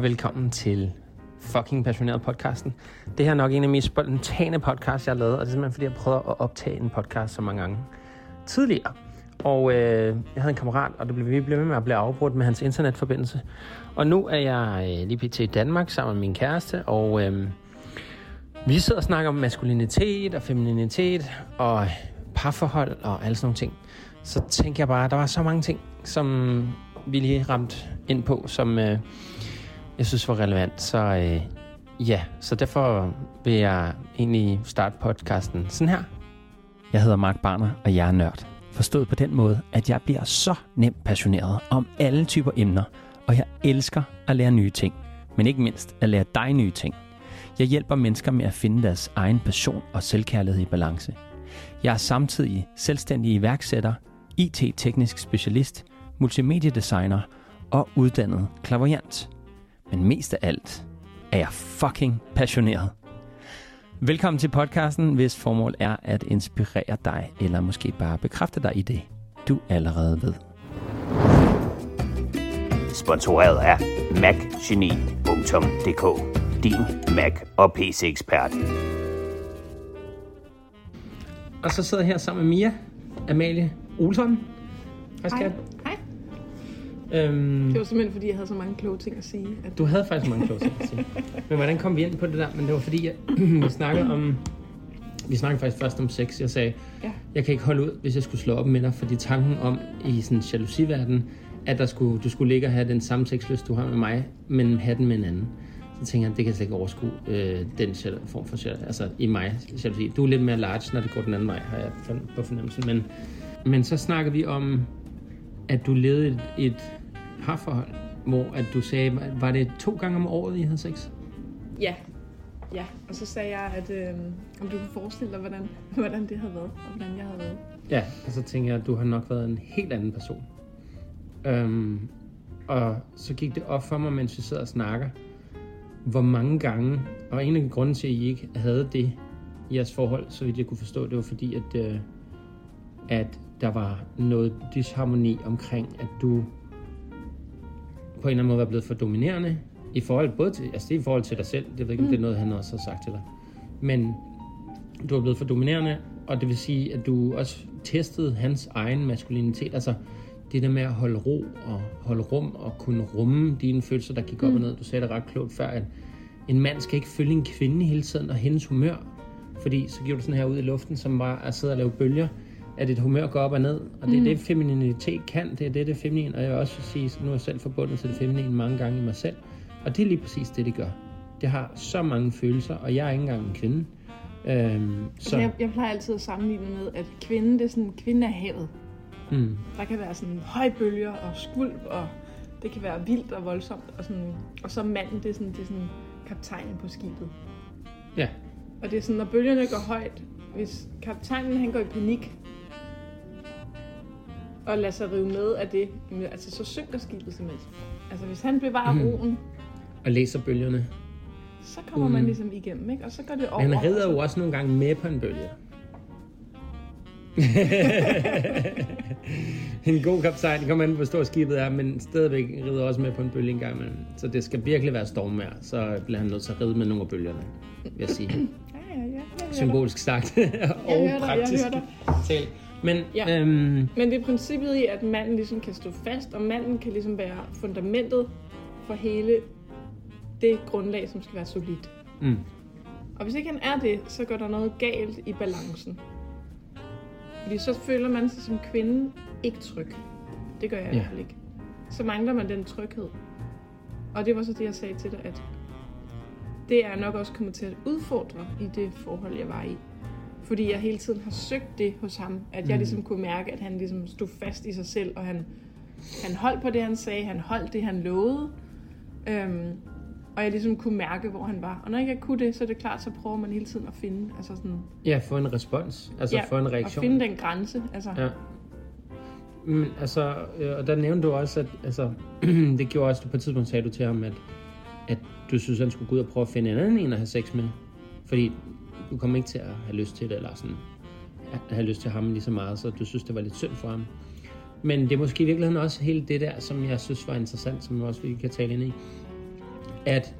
og velkommen til fucking passioneret podcasten. Det her er nok en af de mest spontane podcasts, jeg har lavet, og det er simpelthen fordi, jeg prøver at optage en podcast så mange gange tidligere. Og øh, jeg havde en kammerat, og det blev, vi blev med med at blive afbrudt med hans internetforbindelse. Og nu er jeg øh, lige pt. i Danmark sammen med min kæreste, og øh, vi sidder og snakker om maskulinitet og femininitet og parforhold og alle sådan nogle ting. Så tænker jeg bare, at der var så mange ting, som vi lige ramte ind på, som øh, jeg synes var relevant. Så øh, ja, så derfor vil jeg egentlig starte podcasten sådan her. Jeg hedder Mark Barner, og jeg er nørd. Forstået på den måde, at jeg bliver så nemt passioneret om alle typer emner, og jeg elsker at lære nye ting, men ikke mindst at lære dig nye ting. Jeg hjælper mennesker med at finde deres egen passion og selvkærlighed i balance. Jeg er samtidig selvstændig iværksætter, IT-teknisk specialist, multimediedesigner og uddannet klaverjant. Men mest af alt er jeg fucking passioneret. Velkommen til podcasten, hvis formål er at inspirere dig, eller måske bare bekræfte dig i det, du allerede ved. Sponsoreret af macgeni.dk Din Mac og PC-ekspert. Og så sidder jeg her sammen med Mia, Amalie Olsson. Hej, skat. Øhm, Det var simpelthen, fordi jeg havde så mange kloge ting at sige. At du havde faktisk mange kloge ting at sige. Men hvordan kom vi ind på det der? Men det var fordi, at vi snakkede om... Vi snakkede faktisk først om sex. Jeg sagde, Ja. jeg kan ikke holde ud, hvis jeg skulle slå op med dig. Fordi tanken om i sådan en jalousiverden, at der skulle, du skulle ligge og have den samme sexlyst, du har med mig, men have den med en anden. Så tænker jeg, det kan jeg slet ikke overskue, øh, den form for jal- altså i mig, jalousi. Du er lidt mere large, når det går den anden vej, har jeg på fornemmelsen. Men, men så snakker vi om, at du levede et, et parforhold, hvor at du sagde, var det to gange om året, I havde sex? Ja. Ja, og så sagde jeg, at øh, om du kunne forestille dig, hvordan, hvordan det havde været, og hvordan jeg havde været. Ja, og så tænker jeg, at du har nok været en helt anden person. Øhm, og så gik det op for mig, mens vi sidder og snakker, hvor mange gange, og en af grunden til, at I ikke havde det i jeres forhold, så vidt jeg kunne forstå, det var fordi, at, øh, at der var noget disharmoni omkring, at du på en eller anden måde var blevet for dominerende, i forhold, både til, altså det er i forhold til dig selv, det ved ikke, om det er noget, han også har sagt til dig, men du er blevet for dominerende, og det vil sige, at du også testede hans egen maskulinitet. Altså det der med at holde ro og holde rum og kunne rumme dine følelser, der gik op og ned. Du sagde det ret klogt før, at en mand skal ikke følge en kvinde hele tiden og hendes humør. Fordi så giver du sådan her ud i luften, som bare er at sidde og lave bølger, at dit humør går op og ned. Og det er det, femininitet kan. Det er det, det feminine. Og jeg vil også sige, nu er jeg selv forbundet til det feminine mange gange i mig selv. Og det er lige præcis det, det gør. Det har så mange følelser, og jeg er ikke engang en kvinde. Øhm, Så jeg, jeg plejer altid at sammenligne med, at kvinden, det er sådan, kvinden er havet. mm, Der kan være sådan høje bølger og skvulp, og det kan være vildt og voldsomt. Og, sådan, og så manden, det er sådan, det er sådan kaptajnen på skibet. ja, Og det er sådan, når bølgerne går højt, hvis kaptajnen han går i panik, og lader sig rive med af det, altså så synker skibet simpelthen. Altså hvis han bevarer Mhm. roen, og læser bølgerne. så kommer Mhm. man ligesom igennem, ikke? Og så går det over. Men han rider jo så- også nogle gange med på en bølge. en god kaptajn, det kommer an på, hvor stort skibet er, men stadigvæk rider også med på en bølge en gang imellem. Så det skal virkelig være stormvejr, så bliver han nødt til at ride med nogle af bølgerne, vil jeg sige. Ja, ja, ja. Symbolisk sagt, og dig, jeg praktisk hører dig. talt. Men Ja. øhm, Men det er princippet i, at manden ligesom kan stå fast, og manden kan ligesom være fundamentet for hele det grundlag, som skal være solidt. mm, Og hvis ikke han er det, så går der noget galt i balancen. Fordi så føler man sig som kvinde ikke tryg. Det gør jeg i hvert fald ikke. Så mangler man den tryghed. Og det var så det, jeg sagde til dig, at det er nok også kommet til at udfordre i det forhold, jeg var i. Fordi jeg hele tiden har søgt det hos ham. At jeg Mm. ligesom kunne mærke, at han ligesom stod fast i sig selv, og han, han holdt på det, han sagde. Han holdt det, han lovede. Øhm, og jeg ligesom kunne mærke, hvor han var. Og når ikke jeg kunne det, så er det klart, så prøver man hele tiden at finde, altså sådan, ja, få en respons, altså ja, få en at reaktion. finde den grænse. Altså, Ja. Men altså, øh, og der nævnte du også, at altså, det gjorde også, på et tidspunkt sagde du til ham, at, at du synes, han skulle gå ud og prøve at finde en anden en at have sex med. Fordi du kommer ikke til at have lyst til det, eller sådan, at have lyst til ham lige så meget, så du synes, det var lidt synd for ham. Men det er måske i virkeligheden også hele det der, som jeg synes var interessant, som vi også vi kan tale ind i. at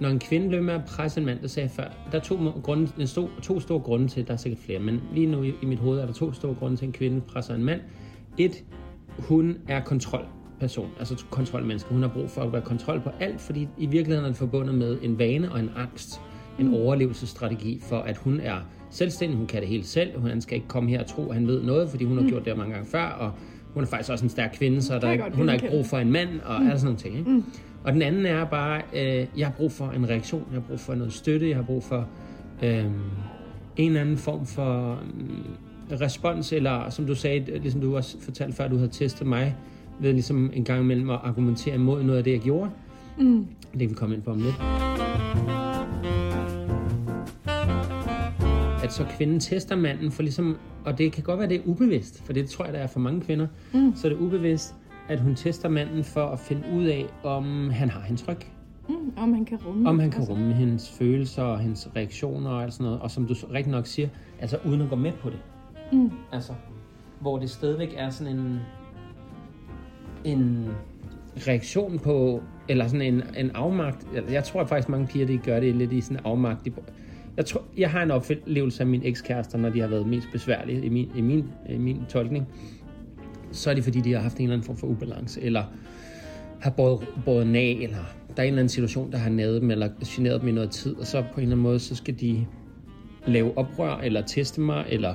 når en kvinde bliver med at presse en mand, der sagde jeg før, der er to, grunde, der to, to store grunde til, der er sikkert flere, men lige nu i, i mit hoved er der to store grunde til, at en kvinde presser en mand. Et, hun er kontrolperson, altså kontrolmenneske. Hun har brug for at være kontrol på alt, fordi i virkeligheden er det forbundet med en vane og en angst. En overlevelsesstrategi for, at hun er selvstændig, hun kan det helt selv, hun skal ikke komme her og tro, at han ved noget, fordi hun har gjort det mange gange før, og hun er faktisk også en stærk kvinde, så der er ikke, hun har ikke brug for en mand, og mm. alle sådan nogle ting. Ikke? Mm. Og den anden er bare, øh, jeg har brug for en reaktion, jeg har brug for noget støtte, jeg har brug for øh, en eller anden form for øh, respons, eller som du sagde, ligesom du også fortalte før, du havde testet mig, ved ligesom en gang imellem at argumentere imod noget af det, jeg gjorde. Mm. Det kan vi komme ind på om lidt. At så kvinden tester manden for ligesom, og det kan godt være, det er ubevidst, for det tror jeg, der er for mange kvinder, mm. så er det ubevidst, at hun tester manden for at finde ud af, om han har hendes ryg. Mm, om han kan rumme Om han kan rumme hendes følelser og hendes reaktioner og alt sådan noget. Og som du rigtig nok siger, altså uden at gå med på det. Mm. Altså, hvor det stadigvæk er sådan en, en reaktion på, eller sådan en, en afmagt. Jeg tror faktisk, mange piger, de gør det lidt i sådan en afmagt. De, jeg, tror, jeg har en oplevelse af mine ekskærester, når de har været mest besværlige i min, i min, i min tolkning. Så er det fordi, de har haft en eller anden form for ubalance, eller har båret, båret nag, eller der er en eller anden situation, der har nadet dem, eller generet dem i noget tid, og så på en eller anden måde, så skal de lave oprør, eller teste mig, eller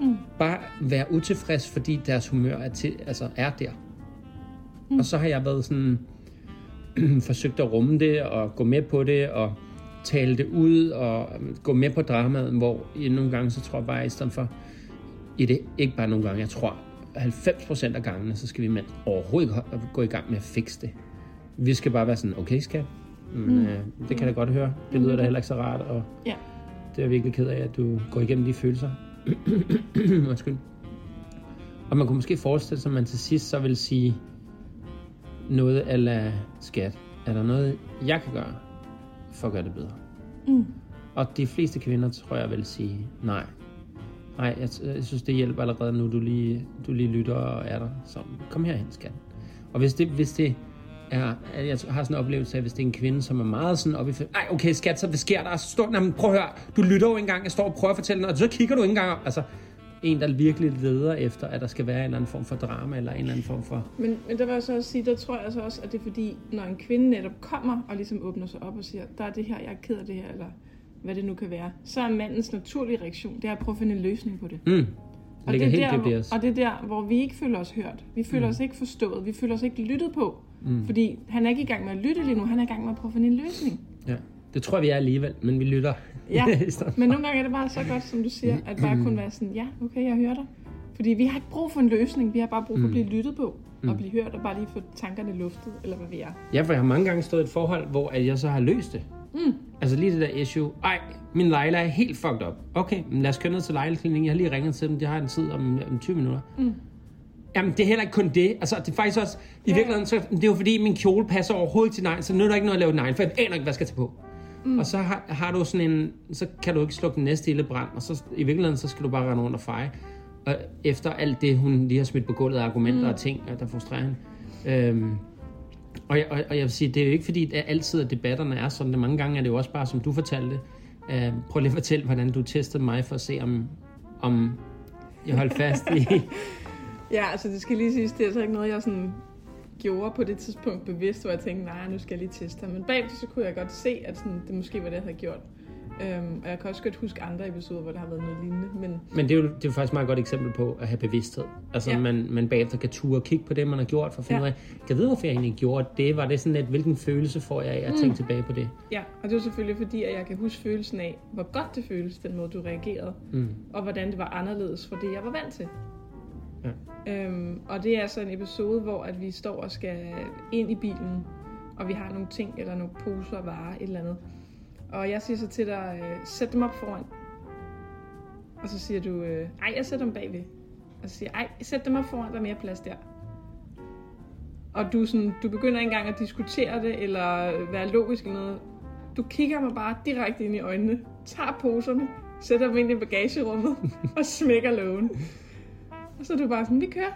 mm. bare være utilfreds, fordi deres humør er, til, altså er der. Mm. Og så har jeg været sådan, forsøgt at rumme det, og gå med på det, og tale det ud, og gå med på dramaet, hvor i nogle gange, så tror jeg bare, i stedet for, i det, ikke bare nogle gange, jeg tror 90% af gangene, så skal vi mænd overhovedet ikke gå i gang med at fikse det. Vi skal bare være sådan, okay skat, men, mm. øh, det kan jeg da godt høre. Det lyder da heller ikke så rart, og Ja. det er jeg virkelig ked af, at du går igennem de følelser. Undskyld. Og man kunne måske forestille sig, at man til sidst så vil sige noget ala skat. Er der noget, jeg kan gøre for at gøre det bedre? Mm. Og de fleste kvinder, tror jeg, vil sige nej. Nej, jeg, jeg synes, det hjælper allerede nu, du lige, du lige lytter og er der. Så kom herhen, skat. Og hvis det, hvis det er, jeg har sådan en oplevelse af, hvis det er en kvinde, som er meget sådan oppe i... Ej, okay, skat, så hvad sker der? Så står, prøv at høre, du lytter jo ikke engang, jeg står og prøver at fortælle noget, og så kigger du ikke engang op. Altså, en, der virkelig leder efter, at der skal være en eller anden form for drama, eller en eller anden form for... Men, men der vil jeg så også sige, der tror jeg altså også, at det er fordi, når en kvinde netop kommer og ligesom åbner sig op og siger, der er det her, jeg er ked af det her, eller hvad det nu kan være, så er mandens naturlige reaktion, det er at prøve at finde en løsning på det. Mm. Og det, helt er der, hvor, og det er der, hvor vi ikke føler os hørt. Vi føler mm. os ikke forstået. Vi føler os ikke lyttet på. Mm. Fordi han er ikke i gang med at lytte lige nu. Han er i gang med at prøve at finde en løsning. Ja. Det tror jeg, vi er alligevel, men vi lytter. Ja, men nogle gange er det bare så godt, som du siger, at bare kun være sådan, ja, okay, jeg hører dig. Fordi vi har ikke brug for en løsning. Vi har bare brug for at blive lyttet på. Og blive hørt og bare lige få tankerne luftet, eller hvad vi er. Ja, for jeg har mange gange stået i et forhold, hvor at jeg så har løst det. Mm. Altså lige det der issue. Ej, min Leila er helt fucked up. Okay, men lad os køre ned til Leila-klinikken. Jeg har lige ringet til dem. De har en tid om, om 20 minutter. Mm. Jamen, det er heller ikke kun det. Altså, det er faktisk også... I Ja. virkeligheden, så, det er jo fordi, min kjole passer overhovedet til neglen, så nu er der ikke noget at lave neglen, for jeg aner ikke, hvad jeg skal tage på. Mm. Og så har, har du sådan en... Så kan du ikke slukke den næste lille brand, og så i virkeligheden, så skal du bare rende rundt og feje. Og efter alt det, hun lige har smidt på gulvet af argumenter mm. og ting, der frustrerer hende. Øhm, og, og, og jeg vil sige, det er jo ikke fordi, at altid at debatterne er sådan. Mange gange er det jo også bare, som du fortalte. Øh, prøv lige at fortælle, hvordan du testede mig for at se, om, om jeg holdt fast i... Ja, altså det skal lige siges, det er altså ikke noget, jeg sådan gjorde på det tidspunkt bevidst, hvor jeg tænkte, nej, nu skal jeg lige teste ham. Men bagefter så kunne jeg godt se, at sådan, det måske var det, jeg havde gjort. Øhm, og jeg kan også godt huske andre episoder, hvor der har været noget lignende. Men Men det er jo det er jo faktisk et meget godt eksempel på at have bevidsthed. Altså, ja. Man, man bagefter kan ture og kigge på det, man har gjort, for at finde Ja. ud af, kan jeg vide, hvorfor jeg egentlig gjorde det? Var det sådan lidt, hvilken følelse får jeg af at tænke tilbage på det? ja, og det er selvfølgelig fordi, at jeg kan huske følelsen af, hvor godt det føles, den måde du reagerede. Mm. Og hvordan det var anderledes fra det, jeg var vant til. Ja. Øhm, og det er så en episode, hvor at vi står og skal ind i bilen, og vi har nogle ting, eller nogle poser, varer, et eller andet. Og jeg siger så til dig, øh, sæt dem op foran. Og så siger du, øh, ej, jeg sætter dem bagved. Og så siger jeg, ej, sæt dem op foran, der er mere plads der. Og du, sådan, du begynder ikke engang at diskutere det, eller være logisk eller noget. Du kigger mig bare direkte ind i øjnene, tager poserne, sætter dem ind i bagagerummet, og smækker lågen. Og så er du bare sådan, vi kører.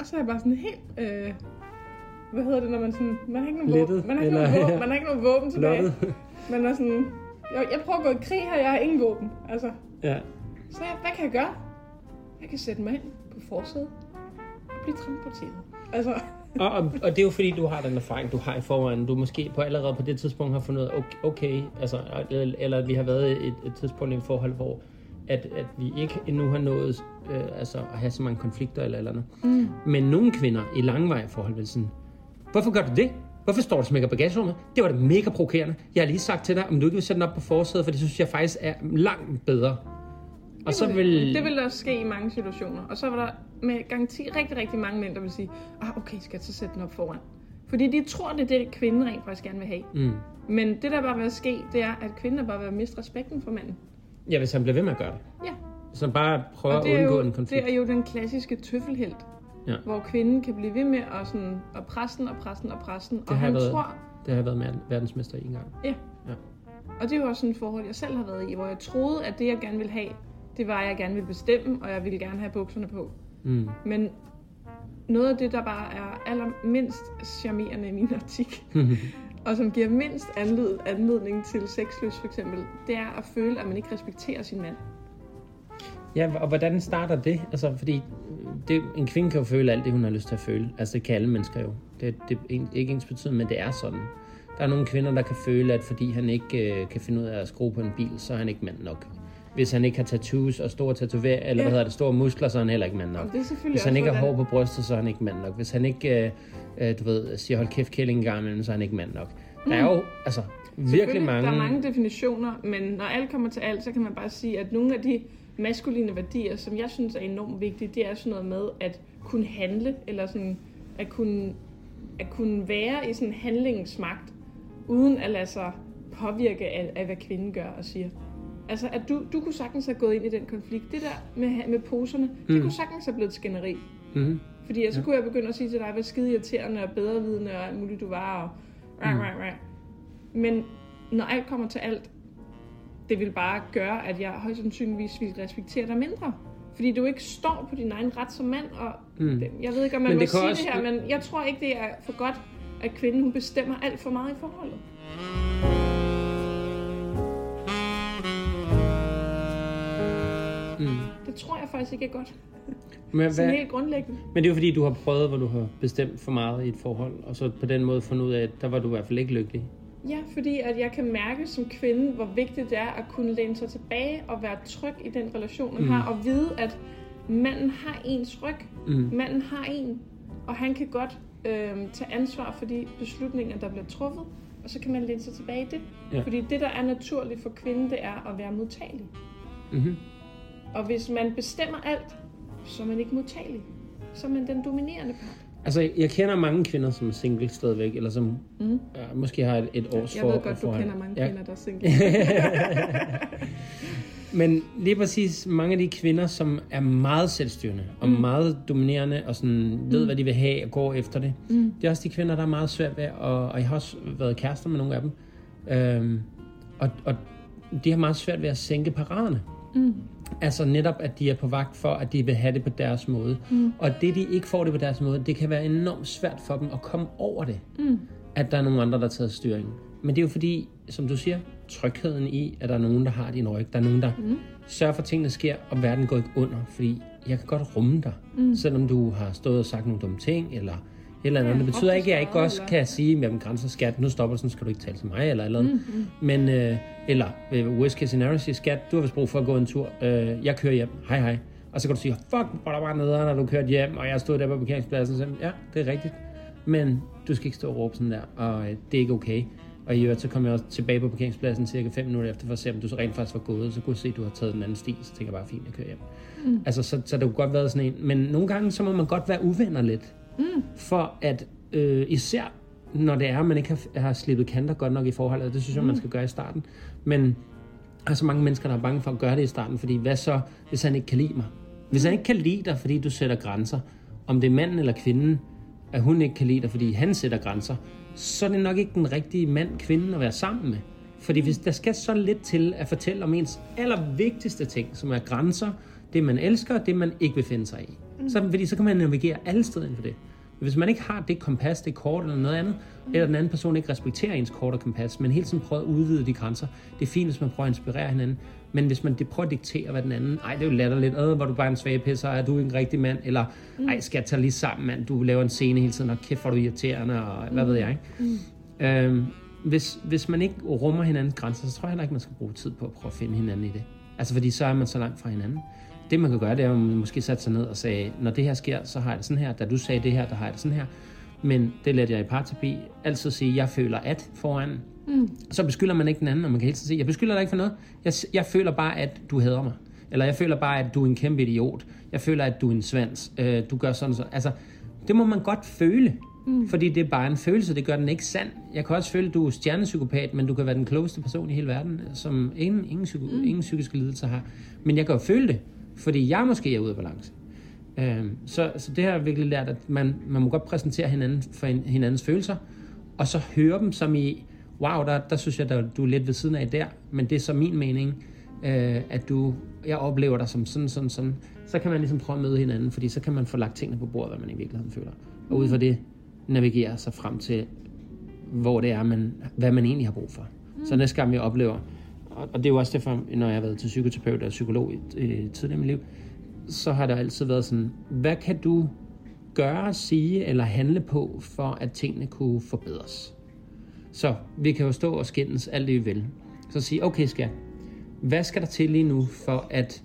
Og så er jeg bare sådan helt, øh, hvad hedder det, når man sådan, man har ikke nogen Lettet, våben, man har ikke, eller- nogen våben, man har ikke nogen våben tilbage. Man er sådan, jeg, jeg prøver at gå i krig her, jeg har ingen våben. Altså, Ja. så jeg, hvad kan jeg gøre? Jeg kan sætte mig ind på forsædet og blive transporteret. Altså, Og, og, og det er jo fordi, du har den erfaring, du har i forvejen. Du måske på allerede på det tidspunkt har fundet okay, okay altså, eller, eller at vi har været et, et tidspunkt i et forhold, hvor at, at vi ikke endnu har nået øh, altså, at have så mange konflikter eller eller andet. Mm. Men nogle kvinder i langvarige forhold vil sådan, hvorfor gør du det? Hvorfor står du og smækker bagagerummet? Det var da mega provokerende. Jeg har lige sagt til dig, om du ikke vil sætte den op på forsædet, for det synes jeg faktisk er langt bedre. Og så vil... Det vil der ske i mange situationer. Og så var der med garanti rigtig, rigtig mange mænd, der vil sige, ah, okay, skal jeg så sætte den op foran? Fordi de tror, det er det, kvinden rent faktisk gerne vil have. Mm. Men det, der bare vil ske, det er, at kvinden bare at miste respekten for manden. Ja, hvis han bliver ved med at gøre det. Ja. Han bare det at undgå jo, en konflikt. det er jo den klassiske tøffelhelt. Ja. Hvor kvinden kan blive ved med at, sådan, at presse den og presse den og presse den. Og han været- tror, Det har jeg været verdensmester en gang. Ja. Ja. Og det er jo også sådan et forhold, jeg selv har været i, hvor jeg troede, at det, jeg gerne ville have, det var, at jeg gerne ville bestemme, og jeg ville gerne have bukserne på. Mm. Men noget af det, der bare er allermindst charmerende i min optik, og som giver mindst anled, anledning til sexløs for eksempel, det er at føle, at man ikke respekterer sin mand. Ja, og hvordan starter det? Altså, fordi det, en kvinde kan jo føle alt det, hun har lyst til at føle. Altså, det kan alle mennesker jo. Det, det er ikke ens betydning, men det er sådan. Der er nogle kvinder, der kan føle, at fordi han ikke øh, kan finde ud af at skrue på en bil, så er han ikke mand nok. Hvis han ikke har tattoos og store tatoveringer, eller Ja. hvad hedder det, store muskler, så er han heller ikke mand nok. Det er Hvis han ikke har hår på brystet, så er han ikke mand nok. Hvis han ikke, øh, øh, du ved, siger hold kæft kælling en gang imellem, så er han ikke mand nok. Der er jo, altså, virkelig mange... Der er mange definitioner, men når alt kommer til alt, så kan man bare sige, at nogle af de maskuline værdier, som jeg synes er enormt vigtige, det er sådan noget med at kunne handle, eller sådan at kunne, at kunne være i sådan handlingens magt, uden at lade sig påvirke af, af hvad kvinden gør og siger. Altså, at du, du kunne sagtens have gået ind i den konflikt. Det der med, med poserne, mm. det kunne sagtens have blevet et skænderi. Mm-hmm. Fordi så kunne jeg begynde at sige til dig, hvad skide irriterende og bedrevidende og alt muligt du var. Og... Mm. Men når alt kommer til alt, det vil bare gøre, at jeg højst sandsynligvis vil respektere dig mindre. Fordi du ikke står på din egen ret som mand. Og Mm. det, jeg ved ikke, om man må sige også- det her, men jeg tror ikke, det er for godt, at kvinden hun bestemmer alt for meget i forholdet. Det tror jeg faktisk ikke er godt. Men, Sådan hvad, helt grundlæggende. men det er jo fordi, du har prøvet, hvor du har bestemt for meget i et forhold, og så på den måde fundet ud af, at der var du i hvert fald ikke lykkelig. Ja, fordi at jeg kan mærke som kvinde, hvor vigtigt det er at kunne læne sig tilbage og være tryg i den relation, man Mm. mm. har, og vide, at manden har ens ryg. Mm. Manden har en, og han kan godt øh, tage ansvar for de beslutninger, der bliver truffet, og så kan man læne sig tilbage i det. Ja. Fordi det, der er naturligt for kvinden, det er at være modtagelig. Mm-hmm. Og hvis man bestemmer alt, så er man ikke modtagelig. Så er man den dominerende part. Altså, jeg kender mange kvinder, som er single stadigvæk, eller som Mm. ja, måske har et, et års Jeg for, ved godt, du forhold. kender mange Ja. kvinder, der er single. Men lige præcis mange af de kvinder, som er meget selvstyrende og mm. meget dominerende og sådan ved, hvad de vil have og går efter det. Mm. Det er også de kvinder, der er meget svært ved, og, og jeg har også været kærester med nogle af dem. Øhm, og, og de har meget svært ved at sænke paraderne. Mm. Altså netop, at de er på vagt for, at de vil have det på deres måde. Mm. Og det, de ikke får det på deres måde, det kan være enormt svært for dem at komme over det. Mm. At der er nogen andre, der har taget styringen. Men det er jo fordi, som du siger, trygheden i, at der er nogen, der har din ryg. Der er nogen, der mm. sørger for, at tingene sker, og verden går ikke under. Fordi jeg kan godt rumme dig, mm. selvom du har stået og sagt nogle dumme ting, eller eller andet. Ja, det betyder ikke, at jeg ikke også kan sige, at grænser skat, nu stopper sådan skal du ikke tale til mig, eller eller andet. Mm, mm. Men, øh, eller øh, worst case scenario, siger skat, du har vist brug for at gå en tur. Øh, jeg kører hjem. Hej hej. Og så kan du sige, fuck, hvor der var nede, når du kørte hjem, og jeg stod der på parkeringspladsen. Så, ja, det er rigtigt. Men du skal ikke stå og råbe sådan der, og øh, det er ikke okay. Og i øvrigt, så kom jeg også tilbage på parkeringspladsen cirka 5 minutter efter, for at se, om du så rent faktisk var gået. Så kunne jeg se, at du har taget den anden sti, så tænker jeg bare, fint, jeg kører hjem. Mm. Altså, så, så det kunne godt været sådan en. Men nogle gange, så må man godt være uvenner lidt. Mm. For at, øh, især når det er, at man ikke har, har slippet kanter godt nok i forholdet, det synes jeg, man skal gøre i starten. Men der er så mange mennesker, der er bange for at gøre det i starten, fordi hvad så, hvis han ikke kan lide mig? Hvis han ikke kan lide dig, fordi du sætter grænser, om det er manden eller kvinden, at hun ikke kan lide dig, fordi han sætter grænser, så er det nok ikke den rigtige mand, kvinden at være sammen med. Fordi hvis der skal så lidt til at fortælle om ens allervigtigste ting, som er grænser, det man elsker, og det man ikke vil finde sig i. Så, fordi så kan man navigere alle steder inden for det. Hvis man ikke har det kompas, det kort eller noget andet, eller den anden person ikke respekterer ens kort og kompas, men hele tiden prøver at udvide de grænser, det er fint, hvis man prøver at inspirere hinanden, men hvis man det prøver at diktere, hvad den anden, ej, det er jo latterligt, øh, hvor du bare en svag pisser, er du ikke en rigtig mand, eller ej, skal jeg tage lige sammen, mand, du laver en scene hele tiden, og kæft, hvor du irriterende, og hvad ved jeg, ikke? Øhm, hvis, hvis man ikke rummer hinandens grænser, så tror jeg heller ikke, man skal bruge tid på at prøve at finde hinanden i det. Altså, fordi så er man så langt fra hinanden. Det, man kan gøre, det er, at man måske sætte sig ned og sige, når det her sker, så har jeg det sådan her. Da du sagde det her, der har jeg det sådan her. Men det lærte jeg i parterapi. Altid sige, jeg føler at foran. Mm. Så beskylder man ikke den anden, og man kan hele tiden sige, jeg beskylder dig ikke for noget. Jeg, jeg føler bare, at du hader mig. Eller jeg føler bare, at du er en kæmpe idiot. Jeg føler, at du er en svans. Øh, du gør sådan sådan. Altså, det må man godt føle. Mm. Fordi det er bare en følelse, det gør den ikke sand. Jeg kan også føle, at du er stjernepsykopat, men du kan være den klogeste person i hele verden, som ingen, ingen, psyko, mm. ingen psykiske lidelser har. Men jeg kan jo føle det, fordi jeg måske er ude af balance. Øhm, så, så det har jeg virkelig lært, at man, man må godt præsentere hinanden for hin- hinandens følelser, og så høre dem som i, wow, der, der synes jeg, at du er lidt ved siden af der, men det er så min mening, øh, at du, jeg oplever dig som sådan, sådan, sådan. Så kan man ligesom prøve at møde hinanden, fordi så kan man få lagt tingene på bordet, hvad man i virkeligheden føler. Og ud fra det navigere sig frem til, hvor det er, man, hvad man egentlig har brug for. Mm. Så næste gang vi oplever, og og det er jo også derfor, når jeg har været til psykoterapeut og psykolog øh, i tidligere i mit liv, så har der altid været sådan, hvad kan du gøre, sige eller handle på, for at tingene kunne forbedres? Så vi kan jo stå og skændes alt det, vi vil. Så sige, okay skat, hvad skal der til lige nu, for at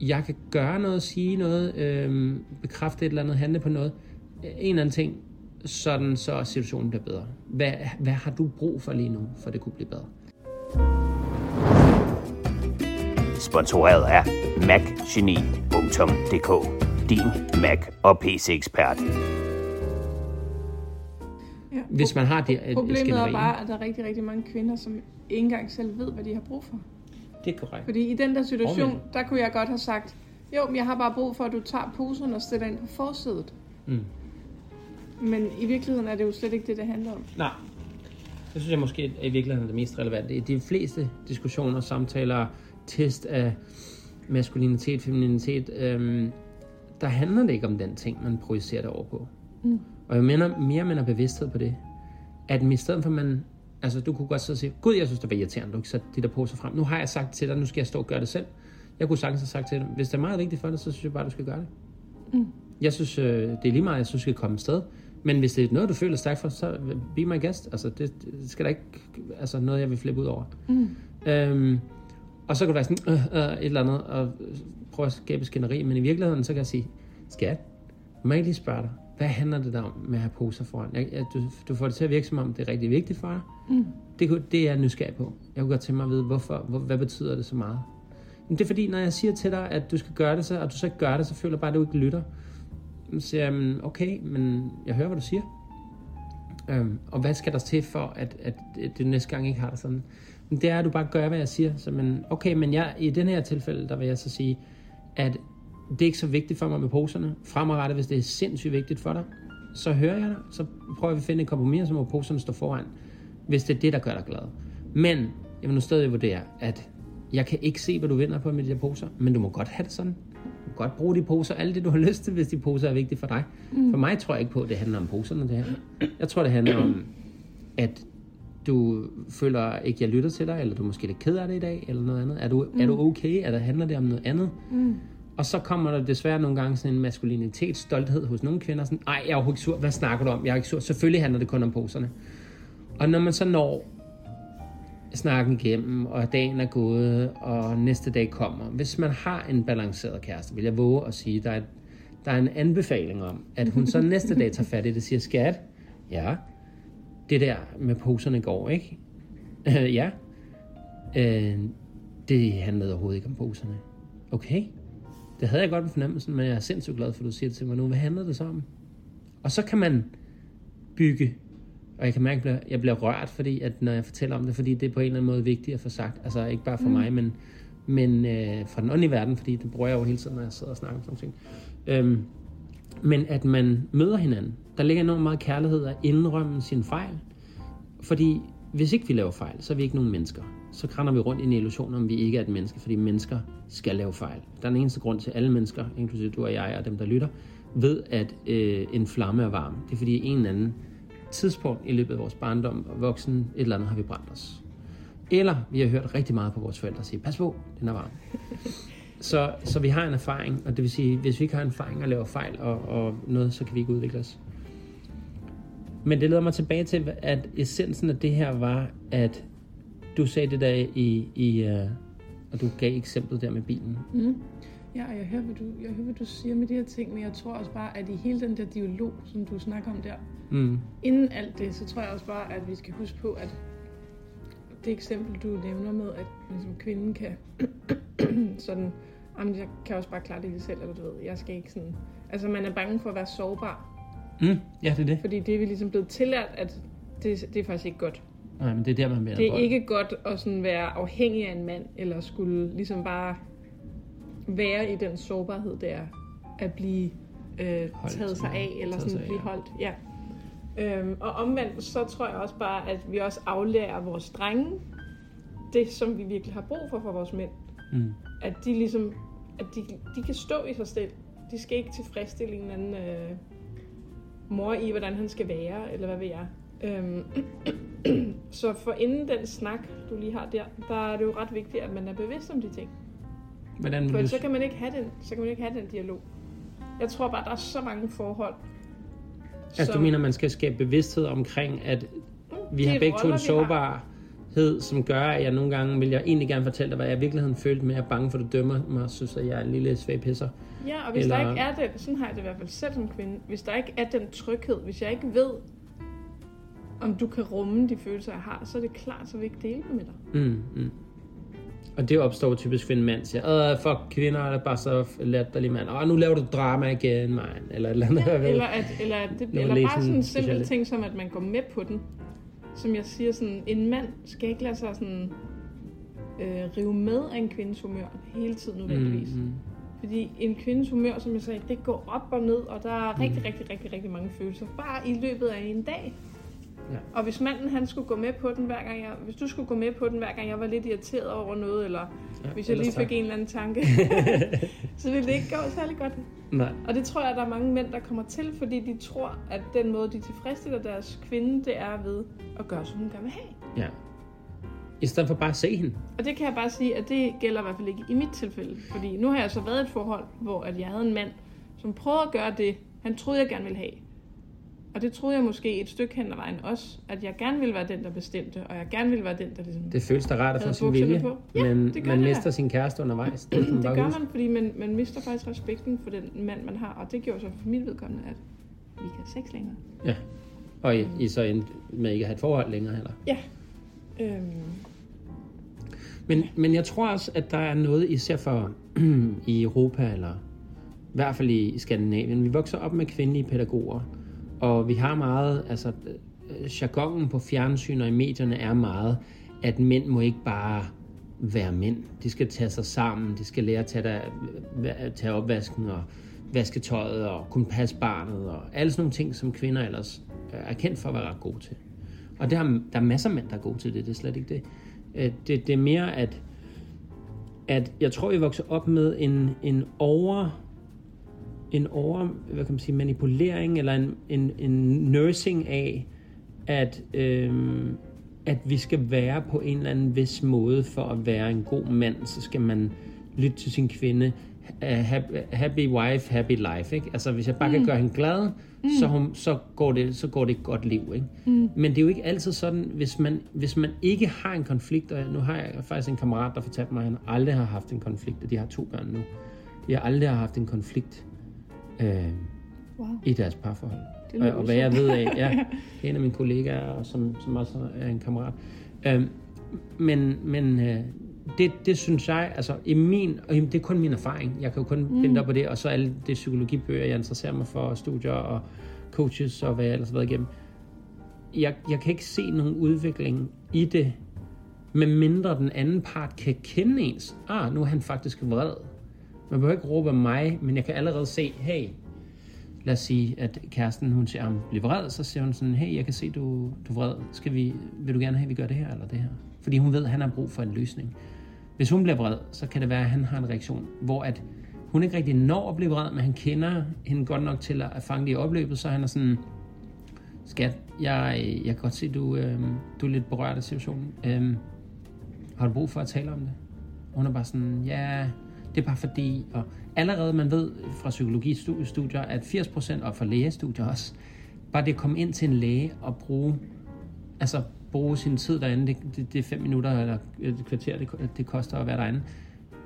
jeg kan gøre noget, sige noget, øh, bekræfte et eller andet, handle på noget, en eller anden ting, sådan så situationen bliver bedre. Hvad, hvad har du brug for lige nu, for det kunne blive bedre? Sponsoreret af macgeni.dk Din Mac og PC-ekspert. Ja. Hvis man har det et- et Problemet skænderi, er bare, at der er rigtig, rigtig mange kvinder, som ikke engang selv ved, hvad de har brug for. Det er korrekt. Fordi i den der situation, Omvendt. der kunne jeg godt have sagt, jo, men jeg har bare brug for, at du tager posen og stiller ind på forsædet. Mm. Men i virkeligheden er det jo slet ikke det, det handler om. Nej. Det synes jeg måske er i virkeligheden det mest relevante. I de fleste diskussioner, samtaler, test af maskulinitet, femininitet, øhm, der handler det ikke om den ting, man projicerer det over på. Mm. Og jeg mener, mere man er bevidsthed på det, at i stedet for man, altså du kunne godt og sige, gud, jeg synes, det var irriterende, du ikke satte de der poser frem. Nu har jeg sagt til dig, nu skal jeg stå og gøre det selv. Jeg kunne sagtens have sagt til dig, hvis det er meget vigtigt for dig, så synes jeg bare, du skal gøre det. Mm. Jeg synes, øh, det er lige meget, jeg synes, du skal komme et sted. Men hvis det er noget, du føler stærkt for, så be my guest. Altså, det, det skal da ikke altså, noget, jeg vil flippe ud over. Mm. Øhm, og så kan du være sådan, øh, øh, et eller andet, og prøve at skabe skænderi. Men i virkeligheden, så kan jeg sige, skat, må jeg lige spørge dig, hvad handler det der om med at have poser foran? Jeg, jeg, du, du får det til at virke som om, det er rigtig vigtigt for dig. Mm. Det, det er jeg nysgerrig på. Jeg kunne godt tænke mig at vide, hvorfor, hvor, hvad betyder det så meget? Men det er fordi, når jeg siger til dig, at du skal gøre det, så, og du så ikke gør det, så føler jeg bare, at du ikke lytter. Så siger jeg, "Men okay, men jeg hører, hvad du siger. Øhm, og hvad skal der til for, at, at, det næste gang ikke har det sådan? Men det er, at du bare gør, hvad jeg siger. Så, men, okay, men jeg, i den her tilfælde, der vil jeg så sige, at det er ikke så vigtigt for mig med poserne. Fremadrettet, hvis det er sindssygt vigtigt for dig, så hører jeg dig. Så prøver vi at finde et kompromis, som hvor poserne står foran. Hvis det er det, der gør dig glad. Men jeg vil nu stadig vurdere, at jeg kan ikke se, hvad du vinder på med de der poser, men du må godt have det sådan. Godt bruge de poser, alt det du har lyst til, hvis de poser er vigtige for dig. Mm. For mig tror jeg ikke på, at det handler om poserne, det her. Jeg tror, det handler om, at du føler ikke, jeg lytter til dig, eller du er måske lidt ked af det i dag, eller noget andet. Er du, mm. er du okay? Eller handler det om noget andet? Mm. Og så kommer der desværre nogle gange sådan en maskulinitetsstolthed hos nogle kvinder. Sådan, ej, jeg er jo ikke sur. Hvad snakker du om? Jeg er ikke sur. Selvfølgelig handler det kun om poserne. Og når man så når snakken igennem, og dagen er gået, og næste dag kommer. Hvis man har en balanceret kæreste, vil jeg våge at sige, der er, der er en anbefaling om, at hun så næste dag tager fat i det og siger, skat, ja, det der med poserne går, ikke? Øh, ja. Øh, det handlede overhovedet ikke om poserne. Okay. Det havde jeg godt en fornemmelse, men jeg er sindssygt glad for, at du siger det til mig nu. Hvad handler det så om? Og så kan man bygge, og jeg kan mærke, at jeg bliver- rørt, fordi at når jeg fortæller om det, fordi det er på en eller anden måde vigtigt at få sagt. Altså ikke bare for mm. mig, men, men øh, fra den åndelige verden, fordi det bruger jeg jo hele tiden, når jeg sidder og snakker om sådan ting. Øhm, men at man møder hinanden. Der ligger enormt meget kærlighed at indrømme sin fejl. Fordi hvis ikke vi laver fejl, så er vi ikke nogen mennesker. så krænder vi rundt i en illusion om, vi ikke er et menneske, fordi mennesker skal lave fejl. Der er den eneste grund til, at alle mennesker, inklusive du og jeg og dem, der lytter, ved, at øh, en flamme er varm. Det er fordi en eller anden tidspunkt i løbet af vores barndom og voksen, et eller andet har vi brændt os. Eller vi har hørt rigtig meget på vores forældre sige, pas på, den er varm. Så, så vi har en erfaring, og det vil sige, hvis vi ikke har en erfaring og laver fejl og, og noget, så kan vi ikke udvikle os. Men det leder mig tilbage til, at essensen af det her var, at du sagde det der i, i uh, og du gav eksemplet der med bilen. Mm. Ja, jeg hører, hvad du, jeg hører, hvad du siger med de her ting, men jeg tror også bare, at i hele den der dialog, som du snakker om der, Mm. inden alt det, så tror jeg også bare, at vi skal huske på, at det eksempel, du nævner med, at ligesom, kvinden kan sådan, jamen, jeg kan også bare klare det lige selv, eller du ved, jeg skal ikke sådan... Altså, man er bange for at være sårbar, Mm. Ja, det er det. fordi det er vi ligesom blevet tillært, at det, det er faktisk ikke godt. Nej, men det er der, man bliver Det er ikke godt at sådan være afhængig af en mand, eller skulle ligesom bare være i den sårbarhed, der at blive øh, Holdt, taget sig af, eller sådan sig af, blive holdt. Ja. Øhm, og omvendt, så tror jeg også bare, at vi også aflærer vores drenge det, som vi virkelig har brug for for vores mænd. Mm. At de ligesom, at de, de kan stå i sig selv. De skal ikke tilfredsstille en eller anden øh, mor i, hvordan han skal være, eller hvad ved jeg. Øhm, så for inden den snak, du lige har der, der er det jo ret vigtigt, at man er bevidst om de ting. Hvordan For vil du... ellers så kan man ikke have den, så kan man ikke have den dialog. Jeg tror bare, der er så mange forhold. Altså, du mener, man skal skabe bevidsthed omkring, at vi har begge to roller, en vi har. sårbarhed, som gør, at jeg nogle gange vil jeg egentlig gerne fortælle dig, hvad jeg i virkeligheden følte med, at jeg er bange for, at du dømmer mig, og synes, at jeg er en lille svag pisser. Ja, og hvis Eller- der ikke er den, sådan har jeg det i hvert fald selv som kvinde, hvis der ikke er den tryghed, hvis jeg ikke ved, om du kan rumme de følelser, jeg har, så er det klart, så vil jeg ikke dele dem med dig. Mm, mm. Og det opstår typisk ved en mand, siger, Åh, fuck, kvinder er bare så latterlige mand. Åh, nu laver du drama igen, man. Eller et eller andet. ved. Eller, at, eller, det, eller bare sådan en simpel ting, som at man går med på den. Som jeg siger, sådan, en mand skal ikke lade sig sådan, øh, rive med af en kvindes humør hele tiden nødvendigvis. Mm, mm. Fordi en kvindes humør, som jeg sagde, det går op og ned, og der er Mm. rigtig, rigtig, rigtig, rigtig mange følelser. Bare i løbet af en dag. Ja. Og hvis manden han skulle gå med på den hver gang jeg, hvis du skulle gå med på den hver gang jeg var lidt irriteret over noget, eller Ja, hvis jeg lige tak. fik en eller anden tanke, så ville det ikke gå særlig godt. Nej. Og det tror jeg, der er mange mænd, der kommer til, fordi de tror, at den måde, de tilfredsstiller deres kvinde, det er ved at gøre, som hun gerne vil have. Ja. I stedet for bare at se hende. Og det kan jeg bare sige, at det gælder i hvert fald ikke i mit tilfælde. Fordi nu har jeg så været i et forhold, hvor at jeg havde en mand, som prøvede at gøre det, han troede, jeg gerne ville have. Og det troede jeg måske et stykke hen ad vejen også, at jeg gerne ville være den, der bestemte, og jeg gerne ville være den, der ligesom... Det føles da rart at få sin vilje, på. Ja, men det man det mister sin kæreste undervejs. Det, Det gør huske. man, fordi man, man mister faktisk respekten for den mand, man har. Og det gjorde så for mit vedkommende, at vi kan have sex længere. Ja. Og I, I så endte med ikke at have et forhold længere heller. Ja. Øhm, Men, men jeg tror også, at der er noget, især for i Europa, eller i hvert fald i Skandinavien. Vi vokser op med kvindelige pædagoger, og vi har meget, altså jargonen på fjernsyn og i medierne er meget, at mænd må ikke bare være mænd. De skal tage sig sammen, de skal lære at tage, der, tage opvasken og vaske tøjet og kunne passe barnet og alle sådan nogle ting, som kvinder ellers øh, er kendt for at være ret gode til. Og det har, der er masser af mænd, der er gode til det, det er slet ikke det. Øh, det, det er mere, at, at jeg tror, vi vokser op med en, en over en over, hvad kan man sige, manipulering eller en, en, en nursing af, at, øhm, at vi skal være på en eller anden vis måde for at være en god mand, så skal man lytte til sin kvinde. Happy, wife, happy life. Ikke? Altså, hvis jeg bare kan gøre hende glad, mm. så, hun, så, går det, så går det et godt liv. Ikke? Mm. Men det er jo ikke altid sådan, hvis man, hvis man ikke har en konflikt, og nu har jeg faktisk en kammerat, der fortalte mig, at han aldrig har haft en konflikt, og de har to børn nu. De har aldrig haft en konflikt øh, wow. i deres parforhold. Det Og, og hvad jeg ved af, ja, det er en af mine kollegaer, og som, som også er en kammerat. Øhm, men men øh, det, det synes jeg, altså i min, og det er kun min erfaring, jeg kan jo kun mm. binde op på det, og så alle de psykologibøger, jeg interesserer mig for, og studier og coaches og hvad jeg ellers har været igennem. Jeg, jeg kan ikke se nogen udvikling i det, medmindre den anden part kan kende ens. Ah, nu er han faktisk vred. Man behøver ikke råbe af mig, men jeg kan allerede se, hey, lad os sige, at kæresten, hun ser ham blive vred, så siger hun sådan, hey, jeg kan se, du, du er vred. Skal vi, vil du gerne have, at vi gør det her eller det her? Fordi hun ved, at han har brug for en løsning. Hvis hun bliver vred, så kan det være, at han har en reaktion, hvor at hun ikke rigtig når at blive vred, men han kender hende godt nok til at fange det i opløbet, så han er sådan, skat, jeg, jeg kan godt se, du, øh, du er lidt berørt af situationen. Øh, har du brug for at tale om det? Og hun er bare sådan, ja, det er bare fordi, og allerede man ved fra psykologistudier, at 80% og fra lægestudier også, bare det at komme ind til en læge og bruge, altså bruge sin tid derinde, det, det, det er fem minutter eller et kvarter, det, det koster at være derinde,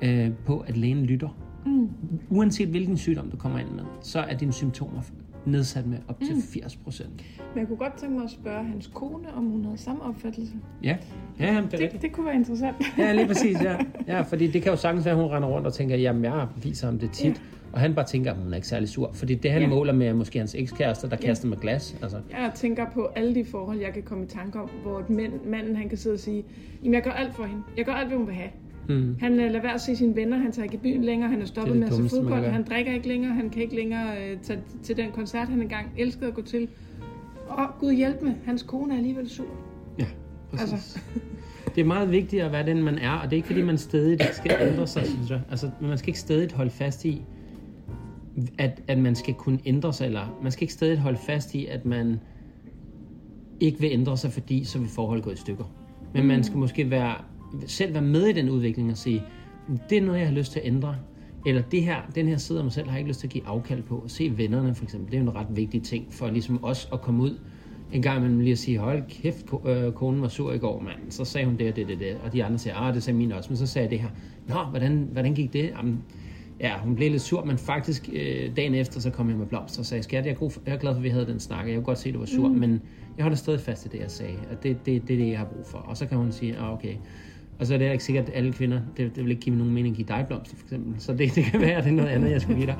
øh, på at lægen lytter. Mm. Uanset hvilken sygdom du kommer ind med, så er dine symptomer nedsat med op til 80 procent. Men jeg kunne godt tænke mig at spørge hans kone, om hun havde samme opfattelse. Ja, ja jamen, det Det, rigtigt. det kunne være interessant. Ja, lige præcis, ja. ja. fordi det kan jo sagtens være, at hun render rundt og tænker, jamen jeg viser ham det tit. Ja. Og han bare tænker, at hun er ikke særlig sur. Fordi det han Ja. måler med, er måske hans ekskæreste, der kaster med glas. Altså, Jeg tænker på alle de forhold, jeg kan komme i tanke om, hvor mænd, manden han kan sidde og sige, jamen jeg gør alt for hende. Jeg gør alt, hvad hun vil have. Hmm. Han uh, lader være at se sine venner, han tager ikke i byen længere, han er stoppet Det med er at se fodbold, han drikker ikke længere, han kan ikke længere uh, tage til den koncert, han engang elskede at gå til. Og Gud hjælp med, hans kone er alligevel sur. Ja, præcis. Altså. Det er meget vigtigt at være den, man er, og det er ikke fordi, man stadig skal ændre sig, synes jeg. Altså, man skal ikke stadig holde fast i, at, at man skal kunne ændre sig, eller man skal ikke stadig holde fast i, at man ikke vil ændre sig, fordi så vil forhold gå i stykker. Men man skal måske være, selv være med i den udvikling og sige, det er noget, jeg har lyst til at ændre. Eller det her, den her side af mig selv har jeg ikke lyst til at give afkald på. Se vennerne for eksempel, det er jo en ret vigtig ting for ligesom os at komme ud en gang imellem lige at sige, hold kæft, øh, konen var sur i går, mand. Så sagde hun det og det, det, det. Og de andre siger, ah, det sagde min også. Men så sagde jeg det her. Nå, hvordan, hvordan gik det? Jamen, ja, hun blev lidt sur, men faktisk øh, dagen efter, så kom jeg med blomster og sagde, skat, jeg er, god, jeg er glad for, at vi havde den snak, jeg kunne godt se, at du var sur, mm. men jeg holder stadig fast i det, jeg sagde, og det, det, det er det, jeg har brug for. Og så kan hun sige, ah, okay. Og så er det ikke sikkert, at alle kvinder, det, det vil ikke give nogen mening at give dig blomster, for eksempel. Så det, det kan være, at det er noget andet, jeg skulle give dig.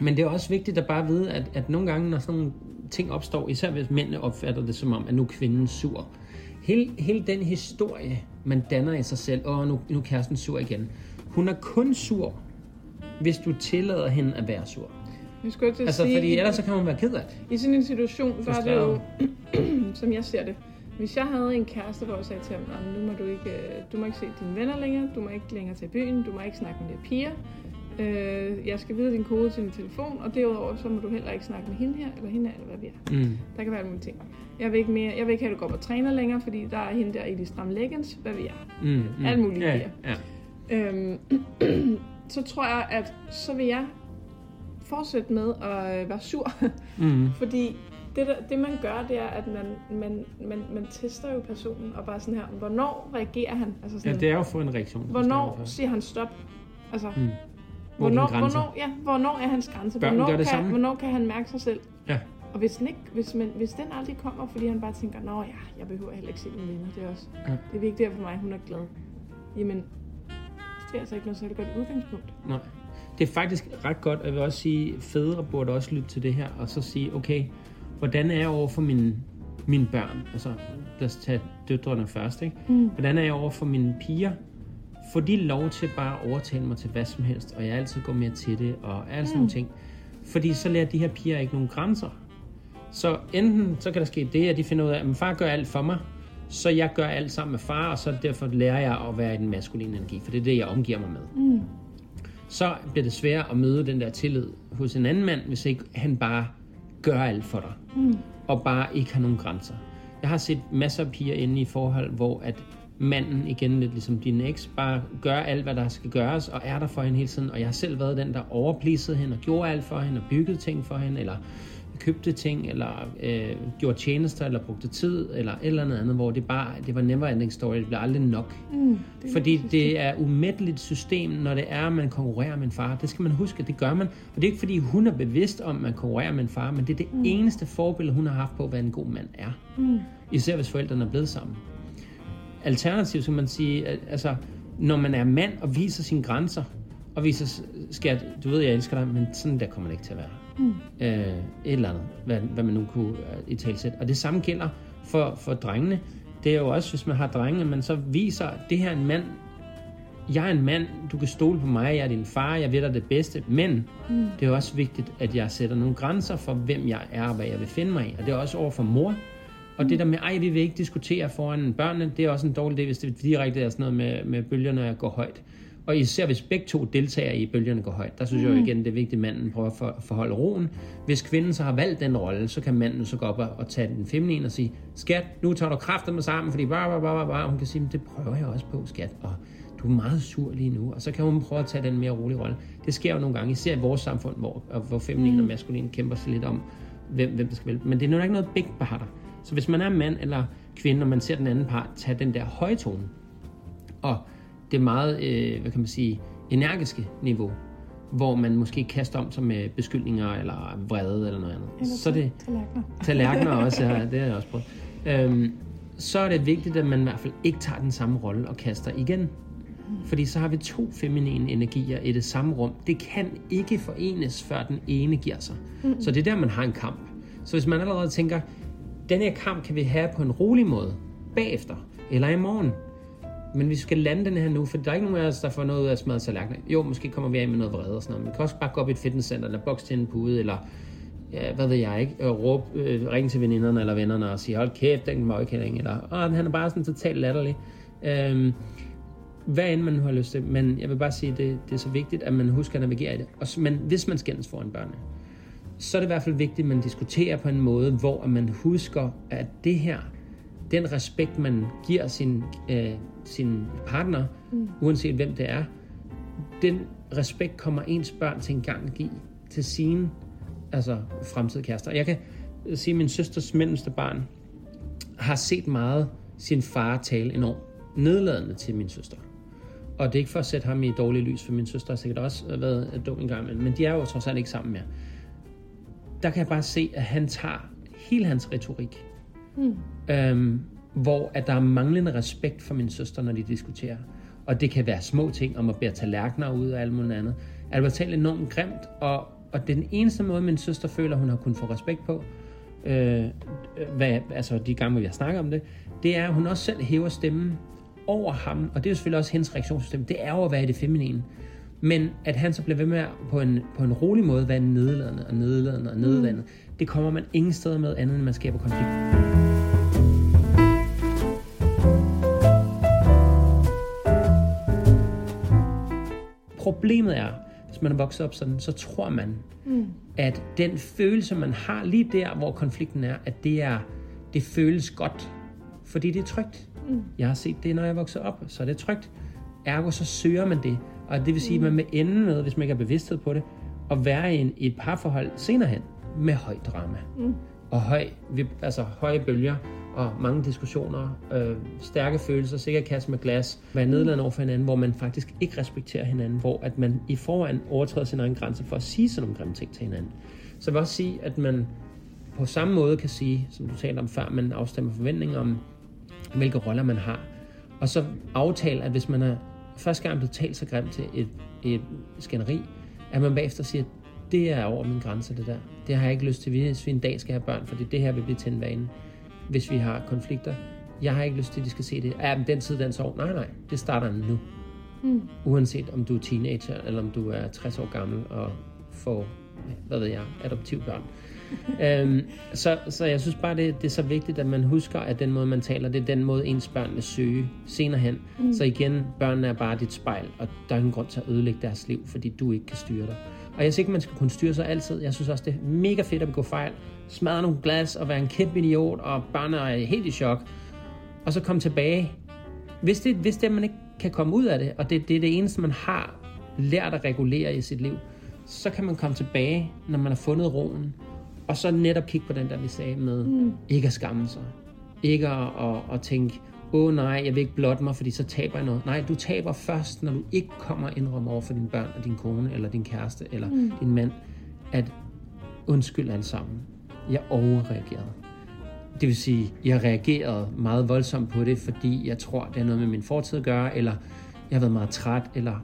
Men det er også vigtigt at bare vide, at, at nogle gange, når sådan nogle ting opstår, især hvis mændene opfatter det som om, at nu er kvinden sur. Hele, hele den historie, man danner i sig selv, og nu, nu er kæresten sur igen. Hun er kun sur, hvis du tillader hende at være sur. Jeg skulle til at Altså, sige, fordi ellers så kan hun være ked af det. I sådan en situation, er det jo, som jeg ser det, hvis jeg havde en kæreste, hvor jeg sagde til ham, "Nå, nu må du ikke, øh, du må ikke se dine venner længere, du må ikke længere til byen, du må ikke snakke med de piger, øh, jeg skal vide din kode til din telefon, og derudover så må du heller ikke snakke med hende her, eller hende her, eller hvad vi er. Mm. Der kan være alle mulige ting. Jeg vil ikke, mere, jeg vil ikke have, at du går på træner længere, fordi der er hende der i de stramme leggings, hvad vi er. Mm, mm. Alle mulige ja, idéer. ja. Øhm, så tror jeg, at så vil jeg fortsætte med at øh, være sur. Mm. Fordi det, der, det man gør, det er, at man, man, man, man tester jo personen, og bare sådan her, hvornår reagerer han? Altså sådan, ja, det er jo for en reaktion. hvornår siger han stop? Altså, Mm. Hvor hvornår, hvornår, ja, hvornår er hans grænse? Børn hvornår, kan, samme. hvornår kan han mærke sig selv? Ja. Og hvis den, ikke, hvis, man, hvis den aldrig kommer, fordi han bare tænker, nå ja, jeg behøver heller ikke se mine venner, det er også, Ja. det er vigtigere for mig, hun er glad. Jamen, det er altså ikke noget særligt godt udgangspunkt. Nej. Det er faktisk ret godt, og jeg vil også sige, fædre burde også lytte til det her, og så sige, okay, hvordan er jeg over for mine, mine børn? Altså, lad os tage døtrene først, ikke? Mm. Hvordan er jeg over for mine piger? Får de lov til bare at overtale mig til hvad som helst, og jeg altid går mere til det, og alle sådan Mm. nogle ting. Fordi så lærer de her piger ikke nogen grænser. Så enten så kan der ske det, at de finder ud af, at min far gør alt for mig, så jeg gør alt sammen med far, og så derfor lærer jeg at være i den maskuline energi, for det er det, jeg omgiver mig med Mm. Så bliver det svært at møde den der tillid hos en anden mand, hvis ikke han bare gør alt for dig, Mm. og bare ikke har nogen grænser. Jeg har set masser af piger inde i forhold, hvor at manden, igen lidt ligesom din eks, bare gør alt, hvad der skal gøres, og er der for hende hele tiden. Og jeg har selv været den, der overplisede hende, og gjorde alt for hende, og byggede ting for hende, eller købte ting, eller øh, gjorde tjenester, eller brugte tid, eller et eller andet andet, hvor det bare, det var never ending story, det blev aldrig nok. Mm. Det er Fordi præcis det er umætteligt system, når det er, at man konkurrerer med en far. Det skal man huske, det gør man. Og det er ikke fordi, hun er bevidst om, at man konkurrerer med en far, men det er det mm. eneste forbillede, hun har haft på, hvad en god mand er. Mm. Især hvis forældrene er blevet sammen. Alternativt skal man sige, at altså, når man er mand og viser sine grænser, og viser, skat, du ved, jeg elsker dig, men sådan der kommer det ikke til at være. Mm. Øh, et eller andet, hvad, hvad man nu kunne uh, i talsæt. Og det samme gælder for, for drengene. det er jo også, hvis man har drenge, man så viser, at det her er en mand, jeg er en mand, du kan stole på mig, jeg er din far, jeg ved dig det bedste, men mm. det er også vigtigt, at jeg sætter nogle grænser for, hvem jeg er og hvad jeg vil finde mig i. Og det er også over for mor. Og det der med, ej, vi vil ikke diskutere foran børnene, det er også en dårlig idé, hvis det direkte er sådan noget med, med bølgerne går højt. Og især hvis begge to deltager i bølgerne går højt, der synes mm. jeg jo igen, det er vigtigt, at manden prøver at for, forholde roen. Hvis kvinden så har valgt den rolle, så kan manden så gå op og, og tage den feminine og sige, skat, nu tager du kræfter med sammen, fordi bare, bare, bare, bare. Hun kan sige, det prøver jeg også på, skat. Og du er meget sur lige nu, og så kan hun prøve at tage den mere rolige rolle. Det sker jo nogle gange, især i vores samfund, hvor, hvor feminin mm. og maskulin kæmper sig lidt om, hvem, hvem der skal vælge. Men det er nu ikke noget begge parter. Så hvis man er mand eller kvinde, og man ser den anden part tage den der høje tone, og det meget, øh, hvad kan man sige, energiske niveau, hvor man måske kaster om sig med beskyldninger eller vrede eller noget andet. Eller så det tallerkener. tallerkener også, ja, det har jeg også prøvet. Øhm, så er det vigtigt, at man i hvert fald ikke tager den samme rolle og kaster igen. Fordi så har vi to feminine energier i det samme rum. Det kan ikke forenes, før den ene giver sig. Mm. Så det er der, man har en kamp. Så hvis man allerede tænker, den her kamp kan vi have på en rolig måde, bagefter, eller i morgen, men vi skal lande den her nu, for der er ikke nogen af os, der får noget ud af at smadre tallerkener. Jo, måske kommer vi af med noget vrede og sådan noget, men vi kan også bare gå op i et fitnesscenter, eller bokse til en pude, eller ja, hvad ved jeg ikke, og råbe, øh, ringe til veninderne eller vennerne og sige, hold kæft, den møgkælling, eller Åh, han er bare sådan totalt latterlig. Øhm, hvad end man nu har lyst til, men jeg vil bare sige, det, det er så vigtigt, at man husker at navigere i det. Og, men hvis man skændes foran børnene, så er det i hvert fald vigtigt, at man diskuterer på en måde, hvor man husker, at det her, den respekt, man giver sin, øh, sin partner, mm. uanset hvem det er, den respekt kommer ens børn til en gang at give til sine altså fremtidige kærester. Jeg kan sige, at min søsters mellemste barn har set meget sin far tale enormt nedladende til min søster. Og det er ikke for at sætte ham i dårlig lys, for min søster har sikkert også været dum en gang, men de er jo trods alt ikke sammen mere. Der kan jeg bare se, at han tager hele hans retorik, mm. Øhm, hvor at der er manglende respekt for min søster, når de diskuterer. Og det kan være små ting, om at bære tallerkener ud og alt muligt andet. At det talt enormt grimt, og, og det er den eneste måde, min søster føler, hun har kunnet få respekt på, øh, hvad, altså de gange, vi har snakket om det, det er, at hun også selv hæver stemmen over ham, og det er jo selvfølgelig også hendes reaktionssystem, det er jo at være i det feminine. Men at han så bliver ved med på en, på en rolig måde være nedladende og nedladende og nedladende, mm. det kommer man ingen steder med andet, end man skaber konflikt. Problemet er, hvis man er vokset op sådan, så tror man, mm. at den følelse, man har lige der, hvor konflikten er, at det er, det føles godt, fordi det er trygt. Mm. Jeg har set det, når jeg vokser op, så er det trygt. Ergo så søger man det. Og det vil sige, at man vil ende med, hvis man ikke har bevidsthed på det, at være i, en, i et parforhold senere hen med høj drama. Mm. Og høj, altså høje bølger og mange diskussioner, øh, stærke følelser, sikkert kaste med glas, være nedladende over for hinanden, hvor man faktisk ikke respekterer hinanden, hvor at man i forvejen overtræder sin egen grænse for at sige sådan nogle grimme ting til hinanden. Så jeg vil også sige, at man på samme måde kan sige, som du talte om før, man afstemmer forventninger om, hvilke roller man har. Og så aftale, at hvis man er første gang blevet talt så grimt til et, et skænderi, at man bagefter siger, det er over min grænse, det der. Det har jeg ikke lyst til, hvis vi en dag skal have børn, fordi det her vil blive til en vane, hvis vi har konflikter. Jeg har ikke lyst til, at de skal se det. Ja, men den tid, den så. Nej, nej, det starter nu. Mm. Uanset om du er teenager, eller om du er 60 år gammel og får, hvad ved jeg, adoptivbørn øhm, så, så jeg synes bare, det, det er så vigtigt, at man husker, at den måde, man taler, det er den måde, ens børn vil søge senere hen. Mm. Så igen, børnene er bare dit spejl, og der er ingen grund til at ødelægge deres liv, fordi du ikke kan styre dig. Og jeg siger ikke, man skal kunne styre sig altid. Jeg synes også, det er mega fedt at begå fejl. Smadre nogle glas og være en kæmpe idiot, og børnene er helt i chok. Og så komme tilbage. Hvis det, hvis det man ikke kan komme ud af det, og det, det er det eneste, man har lært at regulere i sit liv, så kan man komme tilbage, når man har fundet roen, og så netop kigge på den der, vi sagde med mm. ikke at skamme sig. Ikke at, at, at tænke, åh oh, nej, jeg vil ikke blotte mig, fordi så taber jeg noget. Nej, du taber først, når du ikke kommer og indrømmer over for dine børn og din kone, eller din kæreste, eller mm. din mand, at undskyld alt sammen. Jeg overreagerede. Det vil sige, jeg reagerede meget voldsomt på det, fordi jeg tror, det er noget med min fortid at gøre, eller jeg har været meget træt, eller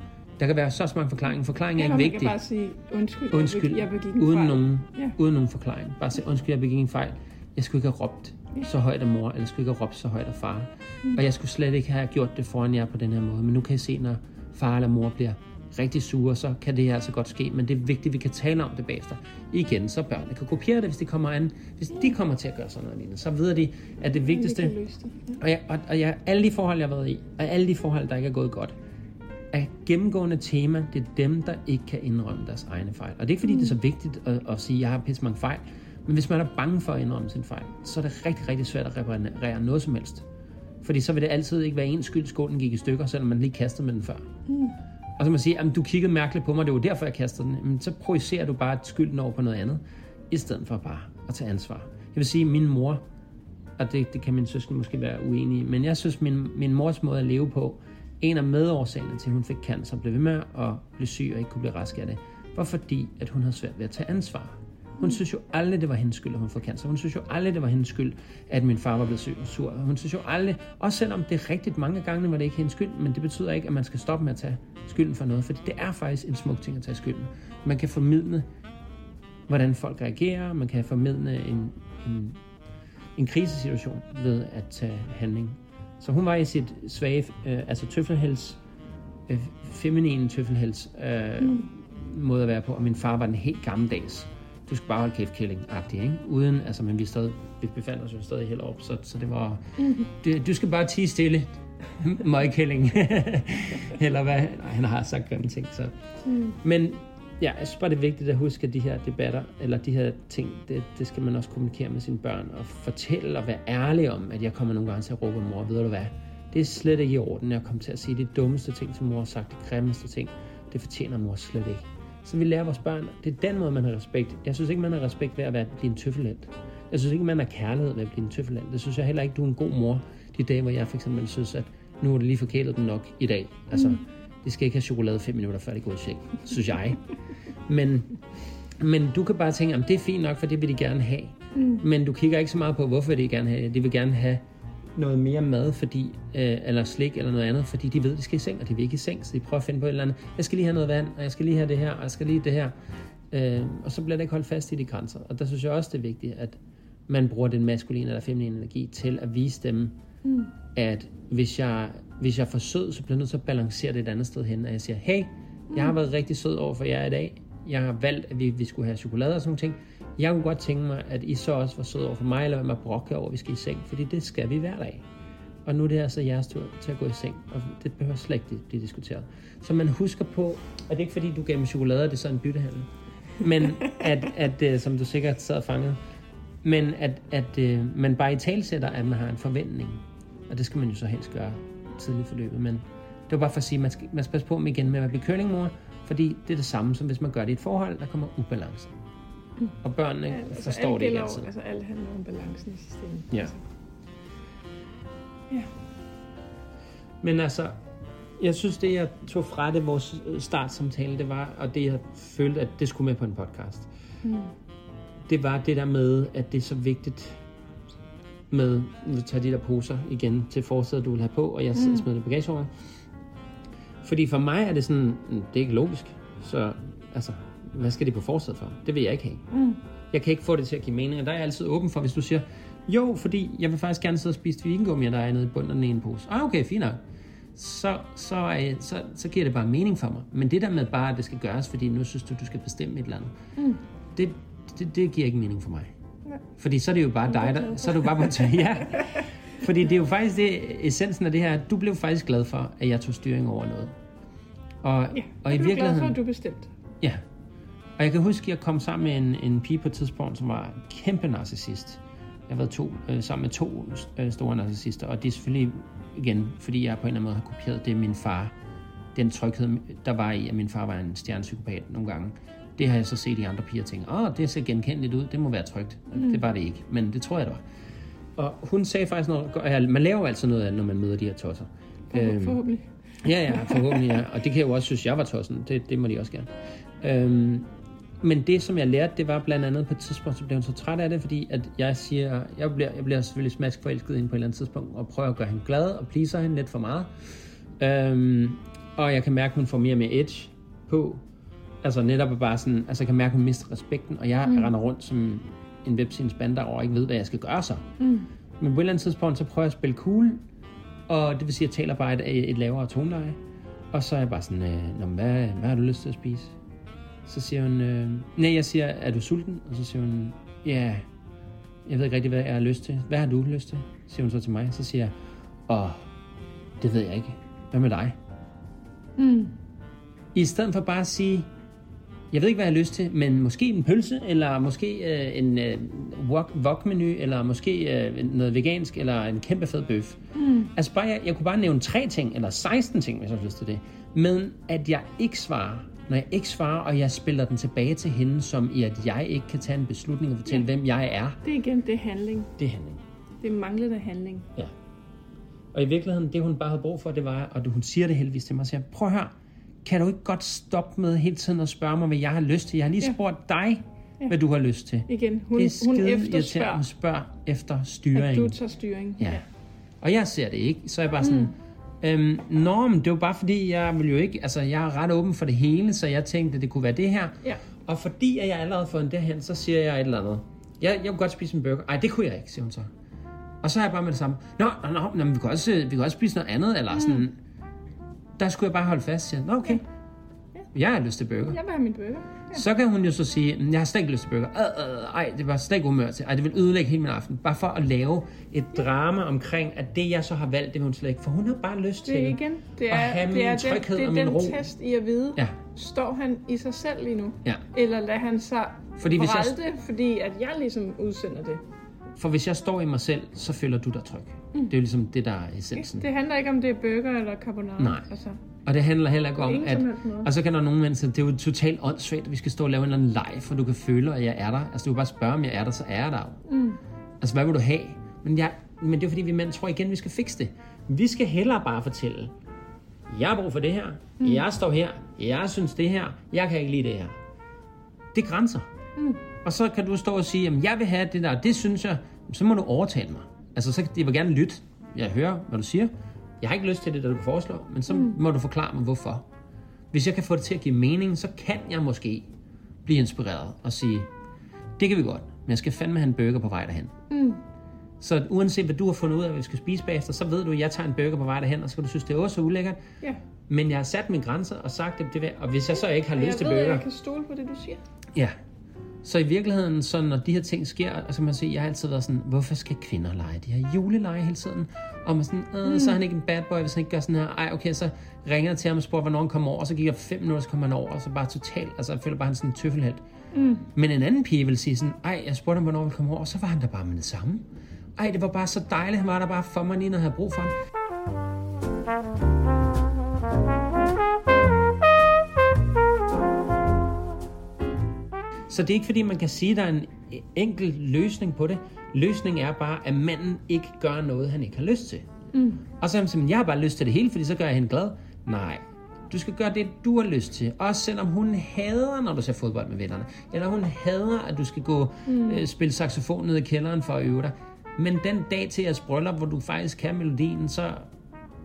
der kan være så mange forklaringer. Forklaringen er ikke vigtig. Kan bare sige, undskyld, undskyld jeg begik en uden fejl. Nogen, ja. Uden nogen forklaring. Bare sige, undskyld, jeg begik en fejl. Jeg skulle ikke have råbt. så højt af mor, eller jeg skulle ikke have råbt så højt af far. Mm. Og jeg skulle slet ikke have gjort det foran jer på den her måde. Men nu kan jeg se, når far eller mor bliver rigtig sure, så kan det her altså godt ske. Men det er vigtigt, at vi kan tale om det bagefter. Igen, så børnene kan kopiere det, hvis de kommer an. Hvis de kommer til at gøre sådan noget lignende, så ved de, at det vigtigste... Det. Ja. Og, jeg, og, og jeg, alle de forhold, jeg har været i, og alle de forhold, der ikke er gået godt, er gennemgående tema, det er dem, der ikke kan indrømme deres egne fejl. Og det er ikke, fordi mm. det er så vigtigt at, at sige, at jeg har pisse mange fejl, men hvis man er bange for at indrømme sin fejl, så er det rigtig, rigtig svært at reparere noget som helst. Fordi så vil det altid ikke være ens skyld, skålen gik i stykker, selvom man lige kastede med den før. Mm. Og så man sige, at du kiggede mærkeligt på mig, det var derfor, jeg kastede den. Men så projicerer du bare skylden over på noget andet, i stedet for bare at tage ansvar. Jeg vil sige, at min mor, og det, det kan min søskende måske være uenige i, men jeg synes, min, min mors måde at leve på, en af medårsagerne til, at hun fik cancer, blev ved med at blive syg og ikke kunne blive rask af det, var fordi, at hun havde svært ved at tage ansvar. Hun synes jo aldrig, det var hendes skyld, at hun fik cancer. Hun synes jo aldrig, det var hendes skyld, at min far var blevet syg og sur. Hun synes jo aldrig, også selvom det er rigtigt mange gange, var det ikke hendes skyld, men det betyder ikke, at man skal stoppe med at tage skylden for noget, for det er faktisk en smuk ting at tage skylden. Man kan formidle, hvordan folk reagerer, man kan formidle en, en, en krisesituation ved at tage handling. Så hun var i sit svage, øh, altså tøffelhels, øh, feminine tøffelhels øh, mm. måde at være på, og min far var den helt gammeldags du skal bare holde kæft killing agtig ikke? Uden, altså, men vi, stadig, vi befandt os jo stadig helt op, så, så det var, mm-hmm. det, du skal bare tige stille, møgkælling, eller hvad, nej, han har sagt grimme ting, så. Mm. Men ja, jeg synes bare, det er vigtigt at huske, at de her debatter, eller de her ting, det, det skal man også kommunikere med sine børn, og fortælle og være ærlig om, at jeg kommer nogle gange til at råbe mor, ved du hvad, det er slet ikke i orden, jeg kommer til at sige de dummeste ting, som mor har sagt, de grimmeste ting, det fortjener mor slet ikke så vi lærer vores børn, det er den måde, man har respekt. Jeg synes ikke, man har respekt ved at være, blive en tøffelhelt. Jeg synes ikke, man har kærlighed ved at blive en tøffelhelt. Det synes jeg heller ikke, du er en god mor. De dage, hvor jeg for eksempel synes, at nu er det lige forkælet den nok i dag. Altså, mm. det skal ikke have chokolade fem minutter, før det går i seng, synes jeg. Men, men du kan bare tænke, at det er fint nok, for det vil de gerne have. Mm. Men du kigger ikke så meget på, hvorfor de gerne have det. De vil gerne have noget mere mad, fordi, øh, eller slik eller noget andet, fordi de ved, de skal i seng, og de vil ikke i seng, så de prøver at finde på et eller andet. Jeg skal lige have noget vand, og jeg skal lige have det her, og jeg skal lige det her. Øh, og så bliver det ikke holdt fast i de grænser. Og der synes jeg også, det er vigtigt, at man bruger den maskuline eller feminine energi til at vise dem, mm. at hvis jeg, hvis jeg er for sød, så bliver jeg nødt til at balancere det et andet sted hen, og jeg siger, hey, jeg har mm. været rigtig sød over for jer i dag. Jeg har valgt, at vi, vi skulle have chokolade og sådan noget ting jeg kunne godt tænke mig, at I så også var søde over for mig, eller med brokke over, at vi skal i seng, fordi det skal vi hver dag. Og nu er det altså jeres tur til at gå i seng, og det behøver slet ikke blive diskuteret. Så man husker på, at det ikke fordi, du gav mig chokolade, det er sådan en byttehandel. Men at, at, at, som du sikkert sad fanget, men at, at at man bare i talsætter, at man har en forventning. Og det skal man jo så helst gøre tidligt i forløbet. Men det var bare for at sige, at man skal, man skal passe på med igen med at blive curlingmor, fordi det er det samme, som hvis man gør det i et forhold, der kommer ubalance. Og børnene ja, altså forstår det ikke altid. Altså alt handler om balancen i systemet. Ja. Altså. Ja. Men altså, jeg synes, det jeg tog fra det, vores startsamtale, det var, og det jeg følte, at det skulle med på en podcast, mm. det var det der med, at det er så vigtigt med, at tage de der poser igen til forsædet, du vil have på, og jeg mm. smider det i bagagerummet. Fordi for mig er det sådan, det er ikke logisk. Så altså, hvad skal det på forsædet for? Det vil jeg ikke have. Mm. Jeg kan ikke få det til at give mening, og der er jeg altid åben for, hvis du siger, jo, fordi jeg vil faktisk gerne sidde og spise vingummi, der er nede i bunden af den ene pose. Ah, okay, fint nok. Så, så, øh, så, så giver det bare mening for mig. Men det der med bare, at det skal gøres, fordi nu synes du, du skal bestemme et eller andet, mm. det, det, det giver ikke mening for mig. Ja. Fordi så er det jo bare dig, der, så er du bare på ja. Fordi det er jo faktisk det, essensen af det her, du blev faktisk glad for, at jeg tog styring over noget. Og, ja, og i virkeligheden... glad for, at du bestemte. Ja, og jeg kan huske, at jeg kom sammen med en, en pige på et tidspunkt, som var kæmpe narcissist. Jeg har været to, øh, sammen med to øh, store narcissister, og det er selvfølgelig igen, fordi jeg på en eller anden måde har kopieret det min far. Den tryghed, der var i, at min far var en stjernepsykopat nogle gange. Det har jeg så set i andre piger tænke, åh, det ser genkendeligt ud, det må være trygt. Mm. Det var det ikke, men det tror jeg, det var. Og hun sagde faktisk noget, man laver altså noget af når man møder de her tosser. Øhm, forhåbentlig. Ja, ja, forhåbentlig, ja. Og det kan jeg jo også synes, jeg var tossen. Det, det må de også gerne. Øhm, men det, som jeg lærte, det var blandt andet på et tidspunkt, så blev hun så træt af det, fordi at jeg siger, jeg bliver, jeg bliver selvfølgelig smask forelsket ind på et eller andet tidspunkt, og prøver at gøre hende glad og pleaser hende lidt for meget. Øhm, og jeg kan mærke, at hun får mere og mere edge på. Altså netop bare sådan, altså jeg kan mærke, at hun mister respekten, og jeg mm. render rundt som en webscenes bander og ikke ved, hvad jeg skal gøre så. Mm. Men på et eller andet tidspunkt, så prøver jeg at spille cool, og det vil sige, at jeg taler bare et, et lavere toneleje. Og så er jeg bare sådan, øh, hvad, hvad har du lyst til at spise? Så siger hun, øh, nej, jeg siger, er du sulten? Og så siger hun, ja, jeg ved ikke rigtig, hvad jeg har lyst til. Hvad har du lyst til? Siger hun så til mig. Så siger jeg, åh, det ved jeg ikke. Hvad med dig? Mm. I stedet for bare at sige, jeg ved ikke, hvad jeg har lyst til, men måske en pølse, eller måske øh, en øh, wok, wok-menu, eller måske øh, noget vegansk, eller en kæmpe fed bøf. Mm. Altså bare, jeg, jeg kunne bare nævne tre ting, eller 16 ting, hvis jeg har lyst til det. Men at jeg ikke svarer, når jeg ikke svarer, og jeg spiller den tilbage til hende, som i at jeg ikke kan tage en beslutning og fortælle, ja. hvem jeg er, Det er igen, det er handling. det er handling. Det er manglende handling. Ja. Og i virkeligheden, det hun bare havde brug for, det var, og hun siger det heldigvis til mig, siger, prøv at høre, kan du ikke godt stoppe med hele tiden at spørge mig, hvad jeg har lyst til? Jeg har lige Ja. spurgt dig, Ja. hvad du har lyst til. Igen, hun, det er hun efterspørger, irriterende spørg efter at styring. du tager styring. Ja. Og jeg ser det ikke, så er jeg bare sådan, øhm, Nå, men det var bare fordi, jeg vil jo ikke, altså jeg er ret åben for det hele, så jeg tænkte, det kunne være det her. Ja. Og fordi at jeg allerede har fået en derhen, så siger jeg et eller andet. Jeg, jeg kunne godt spise en burger. Ej, det kunne jeg ikke, siger hun så. Og så er jeg bare med det samme. Nå, nå, nå, nå men vi kan, også, vi kan også spise noget andet, eller sådan. Der skulle jeg bare holde fast, siger. Nå, okay. Jeg har lyst til burger. Jeg vil have min burger. Så kan hun jo så sige, "Mm, jeg har slet ikke lyst til burger. Øh, øh, ej, det var slet ikke humør til. Ej, det vil ødelægge hele min aften. Bare for at lave et drama omkring, at det jeg så har valgt, det vil hun slet ikke. For hun har bare lyst til Det igen, det at er, have det min er tryghed den, det og er min den ro. test i at vide, Ja, står han i sig selv lige nu? ja. Eller lader han sig Fordi hvis jeg- fordi at jeg ligesom udsender det? For hvis jeg står i mig selv, så føler du dig tryg. Mm. Det er jo ligesom det, der er essensen. Det handler ikke om, det er burger eller carbonara. Nej. Altså, Og det handler heller ikke om, at... Og så kan der nogle mennesker, det er jo totalt åndssvagt, at vi skal stå og lave en eller anden leg, for du kan føle, at jeg er der. Altså, du kan bare spørge, om jeg er der, så er jeg der jo. Mm. Altså, hvad vil du have? Men, jeg, men det er fordi, vi mænd tror igen, vi skal fikse det. Vi skal hellere bare fortælle, jeg har brug for det her, mm. jeg står her, jeg synes det her, jeg kan ikke lide det her. Det er grænser. Mm. Og så kan du stå og sige, jamen, jeg vil have det der, det synes jeg, så må du overtale mig. Altså, så jeg vil gerne lytte. Jeg hører, hvad du siger. Jeg har ikke lyst til det, der du foreslår, men så mm. må du forklare mig, hvorfor. Hvis jeg kan få det til at give mening, så kan jeg måske blive inspireret og sige, det kan vi godt, men jeg skal fandme have en burger på vej derhen. Mm. Så uanset hvad du har fundet ud af, hvad vi skal spise bagefter, så ved du, at jeg tager en burger på vej derhen, og så kan du synes, det er også så ulækkert. ja. Men jeg har sat mine grænser og sagt, at det vil, og hvis jeg så ikke har Og lyst jeg til ved, burger, jeg kan stole på det, du siger. Ja. Så i virkeligheden, så når de her ting sker, altså man siger, jeg har altid været sådan, hvorfor skal kvinder lege de her juleleje hele tiden? Og man sådan, mm. så er han ikke en bad boy, hvis han ikke gør sådan her. Ej, okay, så ringer jeg til ham og spørger, hvornår han kommer over, og så gik jeg fem minutter, så kommer han over, og så bare totalt, altså jeg føler bare, han sådan en tøffelhelt. Mm. Men en anden pige vil sige sådan, ej, jeg spurgte ham, hvornår han kommer over, og så var han der bare med det samme. Ej, det var bare så dejligt, han var der bare for mig lige, når jeg havde brug for ham. Så det er ikke fordi, man kan sige, at der er en enkel løsning på det. Løsningen er bare, at manden ikke gør noget, han ikke har lyst til. Mm. Og så er han simpelthen, jeg har bare lyst til det hele, fordi så gør jeg hende glad. Nej, du skal gøre det, du har lyst til. Også selvom hun hader, når du ser fodbold med vennerne. Eller hun hader, at du skal gå mm. øh, spille saxofon ned i kælderen for at øve dig. Men den dag til jeres bryllup, hvor du faktisk kan melodien, så,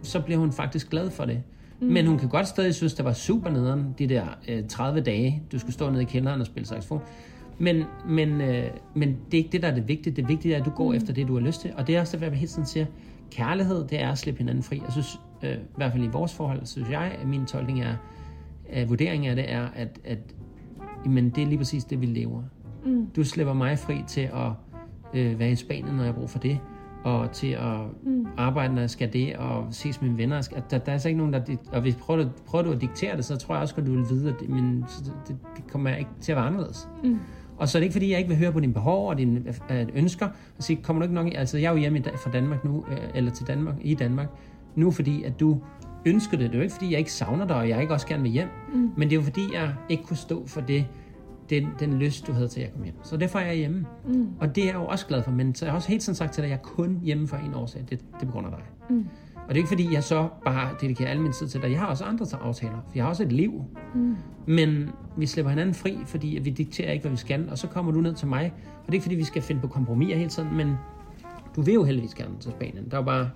så bliver hun faktisk glad for det. Mm. Men hun kan godt stadig synes, det var super nederen, de der øh, 30 dage, du skulle stå nede i kælderen og spille saxofon. Men, men, øh, men det er ikke det, der er det vigtige. Det vigtige er, at du går mm. efter det, du har lyst til. Og det er også det, jeg hele tiden siger. Kærlighed, det er at slippe hinanden fri. Jeg synes, øh, i hvert fald i vores forhold, synes jeg, at min tolkning er, at vurderingen af det er, at, at jamen, det er lige præcis det, vi lever. Mm. Du slipper mig fri til at øh, være i Spanien, når jeg har brug for det, og til at mm. arbejde, når jeg skal det, og ses med mine venner. At der, der er altså ikke nogen, der... Og hvis prøver du, prøver du at diktere det, så tror jeg også, at du vil vide, at det, men, det, det, kommer ikke til at være anderledes. Mm. Og så er det ikke, fordi jeg ikke vil høre på dine behov og dine øh, ønsker, og sige, kommer du ikke nok... Altså, jeg er jo hjemme fra Danmark nu, øh, eller til Danmark, i Danmark, nu fordi, at du ønsker det. Det er jo ikke, fordi jeg ikke savner dig, og jeg ikke også gerne vil hjem. Mm. Men det er jo, fordi jeg ikke kunne stå for det, den, den lyst, du havde til at komme hjem. Så derfor er jeg hjemme. Mm. Og det er jeg jo også glad for. Men så har jeg også helt sådan sagt til dig, at jeg er kun hjemme for en årsag. Det, det er på grund af dig. Mm. Og det er ikke fordi, jeg så bare dedikerer al min tid til dig. Jeg har også andre aftaler, for jeg har også et liv. Mm. Men vi slipper hinanden fri, fordi vi dikterer ikke, hvad vi skal. Og så kommer du ned til mig. Og det er ikke fordi, vi skal finde på kompromiser hele tiden, men du vil jo heldigvis gerne til Spanien. Der er jo bare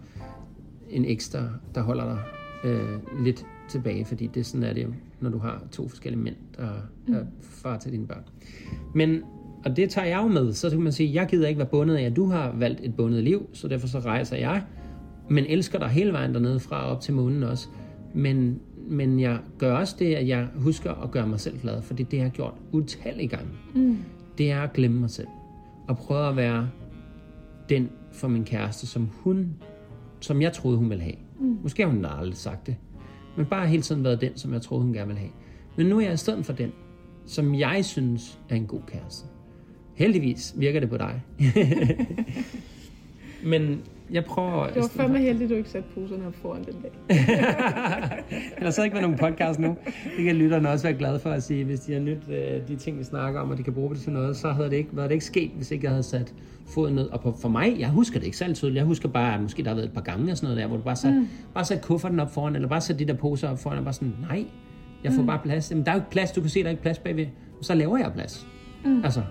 en ekstra, der holder dig øh, lidt tilbage, fordi det sådan er det jo, når du har to forskellige mænd, der er far til dine børn. Men og det tager jeg jo med. Så kan man sige, jeg gider ikke være bundet af, at du har valgt et bundet liv, så derfor så rejser jeg. Men elsker dig hele vejen dernede fra op til månen også. Men, men jeg gør også det, at jeg husker at gøre mig selv glad, for det det, jeg har gjort utallige gange. Mm. Det er at glemme mig selv. Og prøve at være den for min kæreste, som hun, som jeg troede, hun ville have. Mm. Måske har hun aldrig sagt det. Men bare hele tiden været den, som jeg troede, hun gerne ville have. Men nu er jeg i stedet for den, som jeg synes er en god kæreste. Heldigvis virker det på dig. Men jeg prøver... Det var fandme heldigt, du ikke satte poserne op foran den dag. Ellers havde ikke været nogen podcast nu. Det kan lytterne også være glade for at sige, hvis de har nyt øh, de ting, vi snakker om, og de kan bruge det til noget, så havde det ikke, været det ikke sket, hvis ikke jeg havde sat foden ned. Og på, for mig, jeg husker det ikke særlig tydeligt. Jeg husker bare, at måske der har været et par gange og sådan noget der, hvor du bare satte, mm. bare sat kufferten op foran, eller bare sat de der poser op foran, og bare sådan, nej, jeg får mm. bare plads. Jamen, der er jo ikke plads, du kan se, der er ikke plads bagved. Så laver jeg plads. Mm. Altså,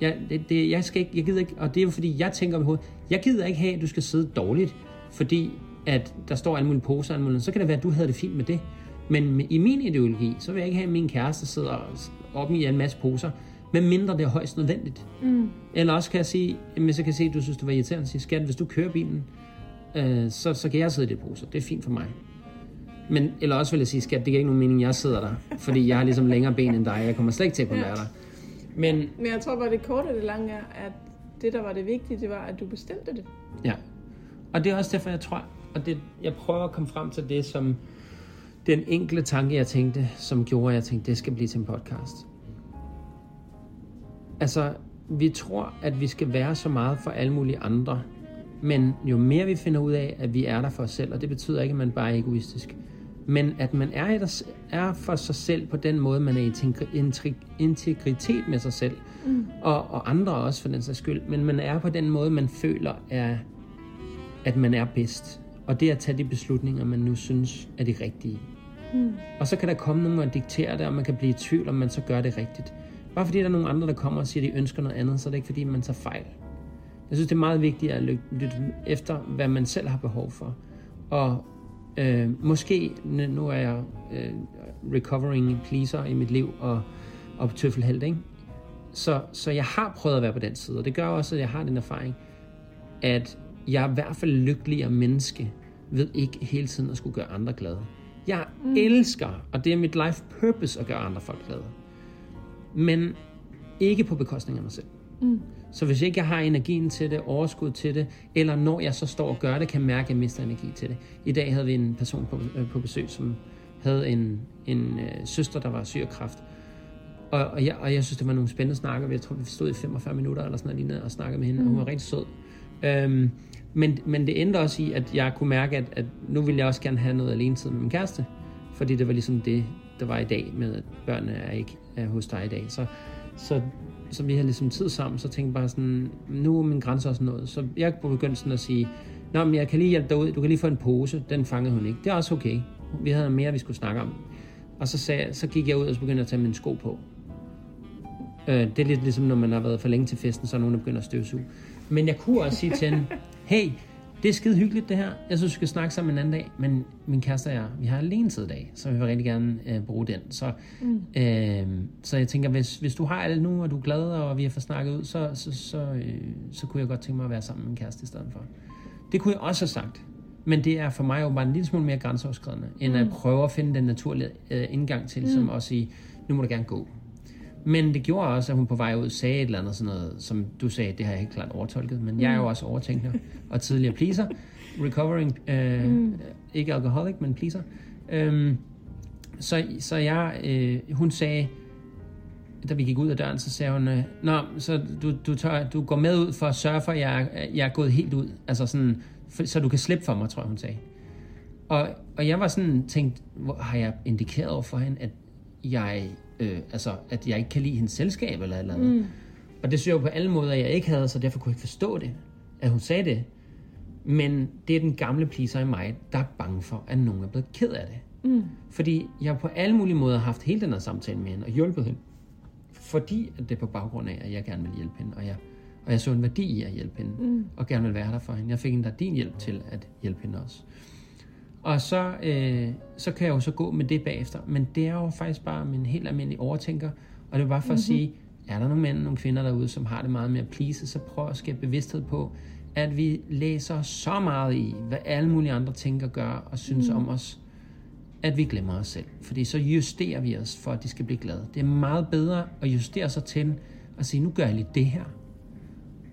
jeg, det, det, jeg, skal ikke, jeg gider ikke, og det er jo fordi, jeg tænker i hovedet, jeg gider ikke have, at du skal sidde dårligt, fordi at der står alle mulige poser, alle mulige, så kan det være, at du havde det fint med det. Men i min ideologi, så vil jeg ikke have, at min kæreste sidder op i en masse poser, med mindre det er højst nødvendigt. Mm. Eller også kan jeg sige, hvis jeg kan se, at du synes, det var irriterende, sige, skat, hvis du kører bilen, øh, så, så kan jeg sidde i det poser. Det er fint for mig. Men, eller også vil jeg sige, skat, det giver ikke nogen mening, jeg sidder der, fordi jeg har ligesom længere ben end dig, jeg kommer slet ikke til at kunne være der. Men, Men jeg tror bare, det korte og det lange er, at det, der var det vigtige, det var, at du bestemte det. Ja. Og det er også derfor, jeg tror, og det, jeg prøver at komme frem til det, som den enkle tanke, jeg tænkte, som gjorde, at jeg tænkte, det skal blive til en podcast. Altså, vi tror, at vi skal være så meget for alle mulige andre, men jo mere vi finder ud af, at vi er der for os selv, og det betyder ikke, at man bare er egoistisk, men at man er, der, er for sig selv på den måde, man er i integritet med sig selv, mm. og, og andre også for den sags skyld, men man er på den måde, man føler, er, at man er bedst. Og det er at tage de beslutninger, man nu synes er de rigtige. Mm. Og så kan der komme nogen og diktere det, og man kan blive i tvivl, om man så gør det rigtigt. Bare fordi der er nogle andre, der kommer og siger, at de ønsker noget andet, så er det ikke fordi, man tager fejl. Jeg synes, det er meget vigtigt at lytte efter, hvad man selv har behov for. Og øh, måske, nu er jeg øh, recovering pleaser i mit liv, og, og tøffelheld, ikke? Så, så jeg har prøvet at være på den side, og det gør også, at jeg har den erfaring, at jeg er i hvert fald lykkeligere menneske ved ikke hele tiden at skulle gøre andre glade. Jeg mm. elsker, og det er mit life purpose at gøre andre folk glade. Men ikke på bekostning af mig selv. Mm. Så hvis ikke jeg har energien til det, overskud til det, eller når jeg så står og gør det, kan jeg mærke, at jeg mister energi til det. I dag havde vi en person på, øh, på besøg, som havde en, en øh, søster, der var syg af kræft. Og, og, jeg, og jeg synes, det var nogle spændende snakker. Jeg tror, vi stod i 45 minutter eller sådan noget lignende og snakkede med hende, mm. og hun var rigtig sød. Øhm, men, men det endte også i, at jeg kunne mærke, at, at nu ville jeg også gerne have noget alene tid med min kæreste. Fordi det var ligesom det, der var i dag med, at børnene er ikke er hos dig i dag. Så, så, så vi har ligesom tid sammen, så tænkte jeg bare sådan, nu er min grænse også noget. Så jeg begyndte sådan at sige, Nå, men jeg kan lige hjælpe dig ud, du kan lige få en pose, den fangede hun ikke. Det er også okay. Vi havde mere, vi skulle snakke om. Og så, sagde, så gik jeg ud og så begyndte at tage mine sko på. Øh, det er lidt ligesom, når man har været for længe til festen, så er nogen, der begynder at støvsuge. Men jeg kunne også sige til hende, hey, det er skide hyggeligt det her. Jeg synes, vi skal snakke sammen en anden dag. Men min kæreste og jeg, vi har alene tid i dag, så vi vil rigtig gerne øh, bruge den. Så, mm. øh, så jeg tænker, hvis, hvis du har alt nu, og du er glad, og vi har fået snakket ud, så, så, så, øh, så kunne jeg godt tænke mig at være sammen med min kæreste i stedet for. Det kunne jeg også have sagt. Men det er for mig jo bare en lille smule mere grænseoverskridende, end mm. at prøve at finde den naturlige øh, indgang til, mm. at sige, nu må du gerne gå. Men det gjorde også, at hun på vej ud sagde et eller andet sådan noget, som du sagde, det har jeg helt klart overtolket, men mm. jeg er jo mm. også overtænker og tidligere pleaser. Recovering, øh, mm. ikke alcoholic, men pleaser. Øhm, så, så jeg, øh, hun sagde, da vi gik ud af døren, så sagde hun, øh, Nå, så du, du, tør, du går med ud for at sørge for, at jeg, jeg er gået helt ud. Altså sådan, for, så du kan slippe for mig, tror jeg, hun sagde. Og, og jeg var sådan tænkt, hvor, har jeg indikeret over for hende, at jeg øh, altså, at jeg ikke kan lide hendes selskab eller eller andet. Mm. Og det synes jeg jo på alle måder, jeg ikke havde, så derfor kunne jeg ikke forstå det, at hun sagde det. Men det er den gamle pleaser i mig, der er bange for, at nogen er blevet ked af det. Mm. Fordi jeg på alle mulige måder har haft hele den her samtale med hende og hjulpet hende. Fordi at det er på baggrund af, at jeg gerne vil hjælpe hende, og jeg, og jeg så en værdi i at hjælpe hende, mm. og gerne vil være der for hende. Jeg fik en din hjælp til at hjælpe hende også. Og så, øh, så kan jeg jo så gå med det bagefter. Men det er jo faktisk bare min helt almindelige overtænker. Og det var bare for mm-hmm. at mhm. sige, er der nogle mænd og nogle kvinder derude, som har det meget med at please, så prøv at skabe bevidsthed på, at vi læser så meget i, hvad alle mulige andre tænker, gør og synes mm. om os, at vi glemmer os selv. Fordi så justerer vi os for, at de skal blive glade. Det er meget bedre at justere sig til at sige, nu gør jeg lige det her.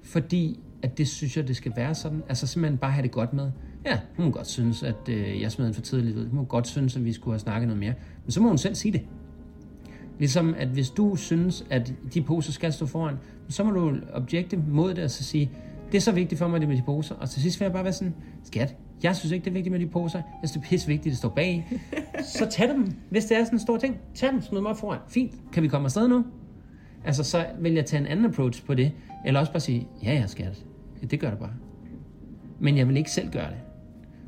Fordi at det synes jeg, det skal være sådan. Altså simpelthen bare have det godt med. Ja, hun må godt synes, at øh, jeg smed en for tidligt ud. Hun må godt synes, at vi skulle have snakket noget mere. Men så må hun selv sige det. Ligesom at hvis du synes, at de poser skal stå foran, så må du objekte mod det og så sige, det er så vigtigt for mig, det med de poser. Og til sidst vil jeg bare være sådan, skat, jeg synes ikke, det er vigtigt med de poser. Jeg synes, det er pisse vigtigt, det står bag. så tag dem, hvis det er sådan en stor ting. Tag dem, smid dem op foran. Fint, kan vi komme afsted nu? Altså, så vil jeg tage en anden approach på det. Eller også bare sige, ja, ja, skat. Det gør det bare. Men jeg vil ikke selv gøre det.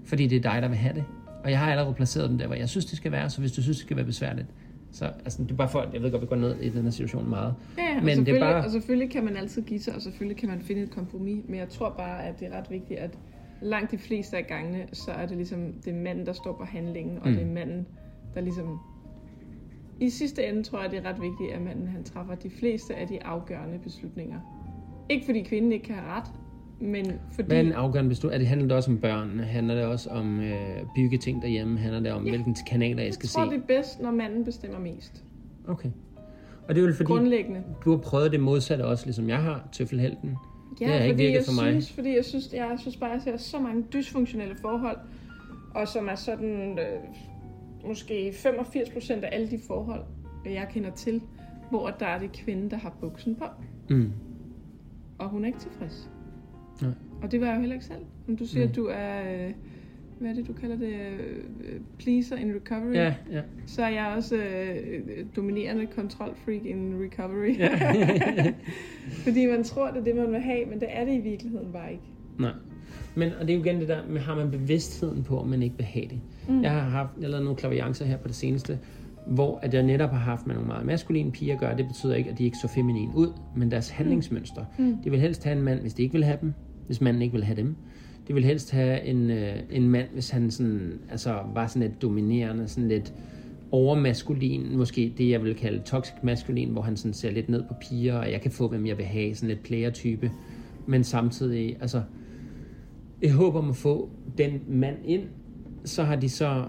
Fordi det er dig, der vil have det. Og jeg har allerede placeret dem der, hvor jeg synes, det skal være. Så hvis du synes, det skal være besværligt, så altså, det er bare for, jeg ved godt, vi går ned i den her situation meget. Ja, Men og, det er bare- og selvfølgelig kan man altid give sig, og selvfølgelig kan man finde et kompromis. Men jeg tror bare, at det er ret vigtigt, at langt de fleste af gangene, så er det ligesom, det er manden, der står på handlingen, og Mm. det er manden, der ligesom... I sidste ende tror jeg, det er ret vigtigt, at manden han træffer de fleste af de afgørende beslutninger. Ikke fordi kvinden ikke kan have ret, men fordi... Hvad er en afgørende beslutning? Er det handler det også om børn? Handler det også om øh, bygge ting derhjemme? Handler det om, Ja. hvilken kanaler jeg jeg skal tror, se? det er bedst, når manden bestemmer mest. Okay. Og det er vel fordi, Grundlæggende. du har prøvet det modsatte også, ligesom jeg har, tøffelhelten. Ja, Det har ikke virket jeg for mig. Synes, fordi jeg synes, jeg synes bare, at jeg ser så mange dysfunktionelle forhold, og som er sådan, øh, måske 85 procent af alle de forhold, jeg kender til, hvor der er det kvinde, der har buksen på, Mm. og hun er ikke tilfreds. Nej. Og det var jeg jo heller ikke selv. Men du siger, Nej. at du er, øh, hvad er det, du kalder det, øh, pleaser in recovery. Ja, ja. Så er jeg også øh, dominerende kontrolfreak in recovery. ja. Fordi man tror, det er det, man vil have, men det er det i virkeligheden bare ikke. Nej. Men og det er jo igen det der med, har man bevidstheden på, om man ikke vil have det. Mm. Jeg har haft, jeg har lavet nogle klaviancer her på det seneste, hvor at jeg netop har haft med nogle meget maskuline piger at gøre. Det betyder ikke, at de ikke så feminin ud, men deres handlingsmønster. Mm. De vil helst have en mand, hvis de ikke vil have dem, hvis manden ikke vil have dem. De vil helst have en, øh, en mand, hvis han sådan, altså, var sådan lidt dominerende, sådan lidt overmaskulin, måske det, jeg vil kalde toxic maskulin, hvor han sådan ser lidt ned på piger, og jeg kan få, hvem jeg vil have, sådan lidt player-type. Men samtidig, altså, jeg håber om at få den mand ind, så har de så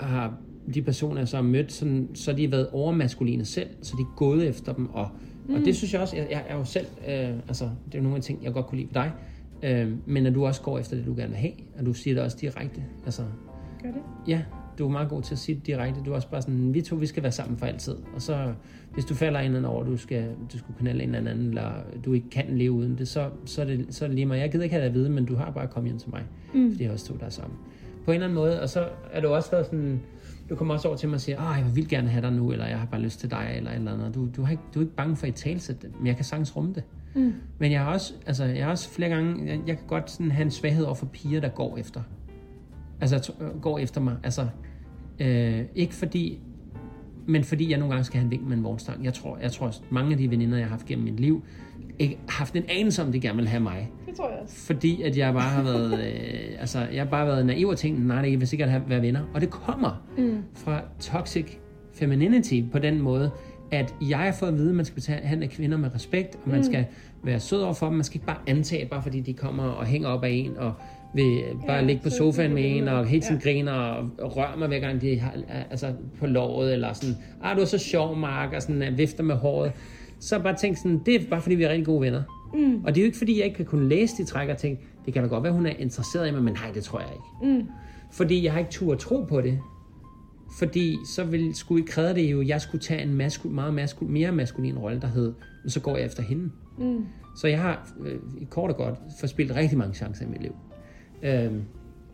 har de personer, jeg så har mødt, sådan, så har de været overmaskuline selv, så de er gået efter dem, og, mm. og det synes jeg også, jeg, jeg er jo selv, øh, altså det er jo nogle af de ting, jeg godt kunne lide ved dig, øh, men at du også går efter det, du gerne vil have, og du siger det også direkte, altså Gør det? ja, du er meget god til at sige det direkte, du er også bare sådan, vi to, vi skal være sammen for altid, og så, hvis du falder ind over, du skal, du skal knalde en eller anden, eller du ikke kan leve uden det, så, så, er, det, så er det lige mig, jeg gider ikke have det at vide, men du har bare kommet hjem til mig, mm. fordi jeg også to, der er sammen. På en eller anden måde, og så er du også været sådan, du kommer også over til mig og siger, Åh, jeg vil gerne have dig nu, eller jeg har bare lyst til dig, eller eller andet. Du, du, har ikke, du er ikke bange for at talsætte det, men jeg kan sagtens rumme det. Mm. Men jeg har også, altså, jeg har også flere gange, jeg, jeg kan godt sådan have en svaghed over for piger, der går efter. Altså, går efter mig. Altså, øh, ikke fordi, men fordi jeg nogle gange skal have en vink med en vognstang. Jeg tror, jeg tror at mange af de veninder, jeg har haft gennem mit liv, ikke har haft en anelse om, de gerne vil have mig. Det tror jeg også. Fordi at jeg bare har været, øh, altså, jeg har bare været naiv og tænkt, nej, det vil sikkert have, være venner. Og det kommer mm. fra toxic femininity på den måde, at jeg har fået at vide, at man skal behandle kvinder med respekt, og man mm. skal være sød over for dem. Man skal ikke bare antage, bare fordi de kommer og hænger op af en, og vil bare Ja, ligge på sofaen med en, og hele tiden Ja. griner og, og rører mig hver gang de har, altså på låret, eller sådan, ah, du er så sjov, Mark, og sådan, vifter med håret. Så bare tænk sådan, det er bare fordi, vi er rigtig gode venner. Mm. Og det er jo ikke fordi, jeg ikke kan kunne læse de træk og tænke, det kan da godt være, hun er interesseret i mig, men nej, det tror jeg ikke. Mm. Fordi jeg har ikke tur at tro på det. Fordi så vil, skulle I kræve det jo, at jeg skulle tage en masku, meget masku, mere maskulin rolle, der hed, men så går jeg efter hende. Mm. Så jeg har øh, kort og godt forspildt rigtig mange chancer i mit liv. Øhm,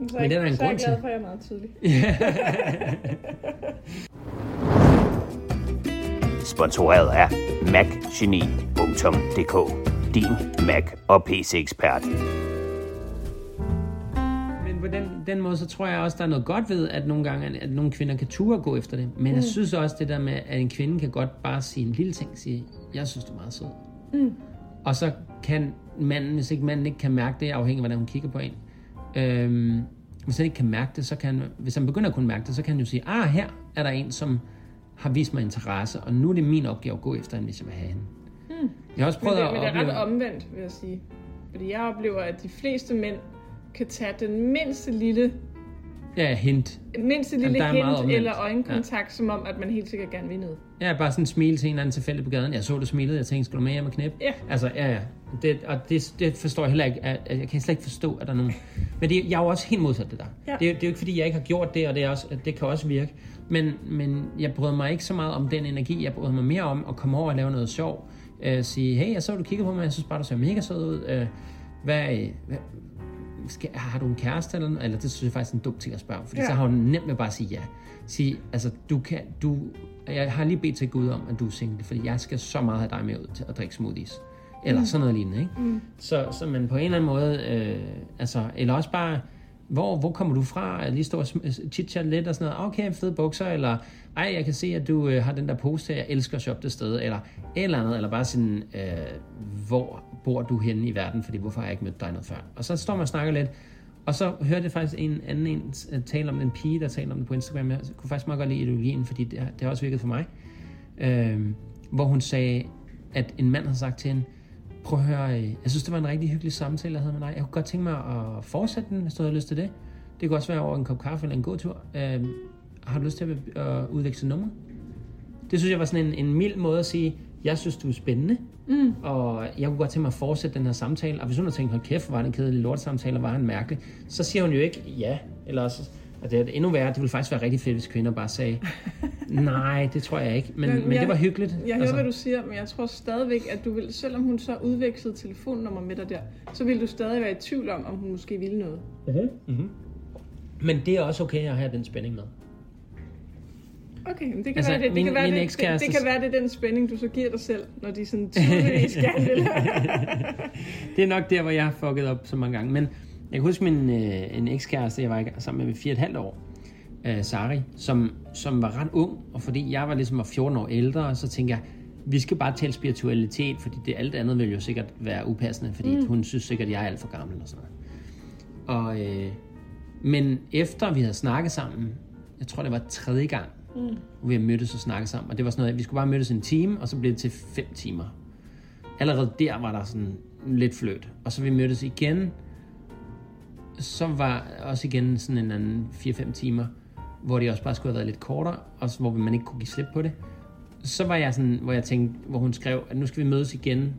Så Men det er en så er jeg grund glad til. for, at jeg er meget tydelig. Sponsoreret af macgeni.dk Din Mac og PC-ekspert. Men på den, den måde, så tror jeg også, der er noget godt ved, at nogle gange, at nogle kvinder kan ture gå efter det. Men mm. jeg synes også, det der med, at en kvinde kan godt bare sige en lille ting, sige, jeg synes, du er meget sød. Mm. Og så kan manden, hvis ikke manden ikke kan mærke det, afhængig af, hvordan hun kigger på en, øhm, hvis han ikke kan mærke det, så kan, hvis han begynder at kunne mærke det, så kan han jo sige, ah, her er der en, som har vist mig interesse, og nu er det min opgave at gå efter hende, hvis jeg vil have hende. Mm. Jeg har også Men prøvet det, at men det er opleve... ret omvendt, vil jeg sige. Fordi jeg oplever, at de fleste mænd kan tage den mindste lille, Ja, hint. mindste Jamen, lille meget hint omvendt. eller øjenkontakt, ja. som om, at man helt sikkert gerne vil noget. Jeg er bare sådan smile til en eller anden tilfældig på gaden. Jeg så, du smilede. Jeg tænkte, skulle du med hjem og knæppe? Ja. Altså, ja, ja. Det, og det, det forstår jeg heller ikke. At jeg kan slet ikke forstå, at der er nogen... Men det, jeg er jo også helt modsat det der. Ja. Det, er, det er jo ikke, fordi jeg ikke har gjort det, og det, er også, det kan også virke. Men, men jeg bryder mig ikke så meget om den energi. Jeg bryder mig mere om at komme over og lave noget sjov. Uh, sige, hey, jeg så, du kigger på mig. Jeg synes bare, du ser mega sød ud. Uh, hvad, øh, hvad, skal, har du en kæreste eller noget? Eller det synes jeg faktisk er en dum ting at spørge om, fordi. Ja. så har hun nemt med bare at sige ja. Sige, altså, du kan, du, jeg har lige bedt til Gud om, at du er single, fordi jeg skal så meget have dig med ud til at drikke smoothies. Eller mm. sådan noget lignende, ikke? Mm. Så, så man på en eller anden måde, øh, altså, eller også bare, hvor, hvor kommer du fra? Jeg lige står og chit lidt og sådan noget. Ah, okay, fede bukser, eller ej, jeg kan se, at du øh, har den der pose her, jeg elsker at shoppe det sted, eller et eller andet, eller bare sådan, øh, hvor bor du henne i verden, fordi hvorfor har jeg ikke mødt dig noget før? Og så står man og snakker lidt, og så hørte jeg faktisk en anden en øh, tale om en pige, der talte om det på Instagram. Jeg kunne faktisk meget godt lide ideologien, fordi det, har- det har også virket for mig. Øh, hvor hun sagde, at en mand havde sagt til hende, prøv at høre, øh, jeg synes, det var en rigtig hyggelig samtale, jeg havde med dig. Jeg kunne godt tænke mig at fortsætte den, hvis du havde lyst til det. Det kunne også være over en kop kaffe eller en god tur. Øh, har du lyst til at, at udveksle nummer? Det synes jeg var sådan en, en mild måde at sige, jeg synes, du er spændende, mm. og jeg kunne godt tænke mig at fortsætte den her samtale. Og hvis hun har tænkt, hold kæft, var det en kedelig lortsamtale, og var han mærkelig, så siger hun jo ikke ja. Eller også, og det er endnu værre, det ville faktisk være rigtig fedt, hvis kvinder bare sagde, nej, det tror jeg ikke. Men, men, Men jeg- det var hyggeligt. Jeg hører, altså. hvad du siger, men jeg tror stadigvæk, at du vil, selvom hun så udvekslede telefonnummer med dig der, så vil du stadig være i tvivl om, om hun måske ville noget. Mm-hmm. Men det er også okay at have den spænding med. Okay, men det kan, Altså, være, det, det, min- kan være, det, det, det kan være, det er den spænding, du så giver dig selv, når de sådan tydeligvis gerne vil. Det er nok der, hvor jeg har fucket op så mange gange. Men jeg kan huske min øh, en ekskæreste, jeg var sammen med i fire og et halvt år, øh, Sari, som, som var ret ung, og fordi jeg var ligesom var 14 år ældre, så tænkte jeg, vi skal bare tale spiritualitet, fordi det alt andet vil jo sikkert være upassende, fordi mm. hun synes sikkert, at jeg er alt for gammel og sådan noget. Og, øh, men efter vi havde snakket sammen, jeg tror det var tredje gang, mm. hvor vi havde mødtes og snakket sammen, og det var sådan noget, at vi skulle bare mødes en time, og så blev det til fem timer. Allerede der var der sådan lidt fløt. Og så vi mødtes igen, så var også igen sådan en anden 4-5 timer, hvor det også bare skulle have været lidt kortere, og hvor man ikke kunne give slip på det. Så var jeg sådan, hvor jeg tænkte, hvor hun skrev, at nu skal vi mødes igen.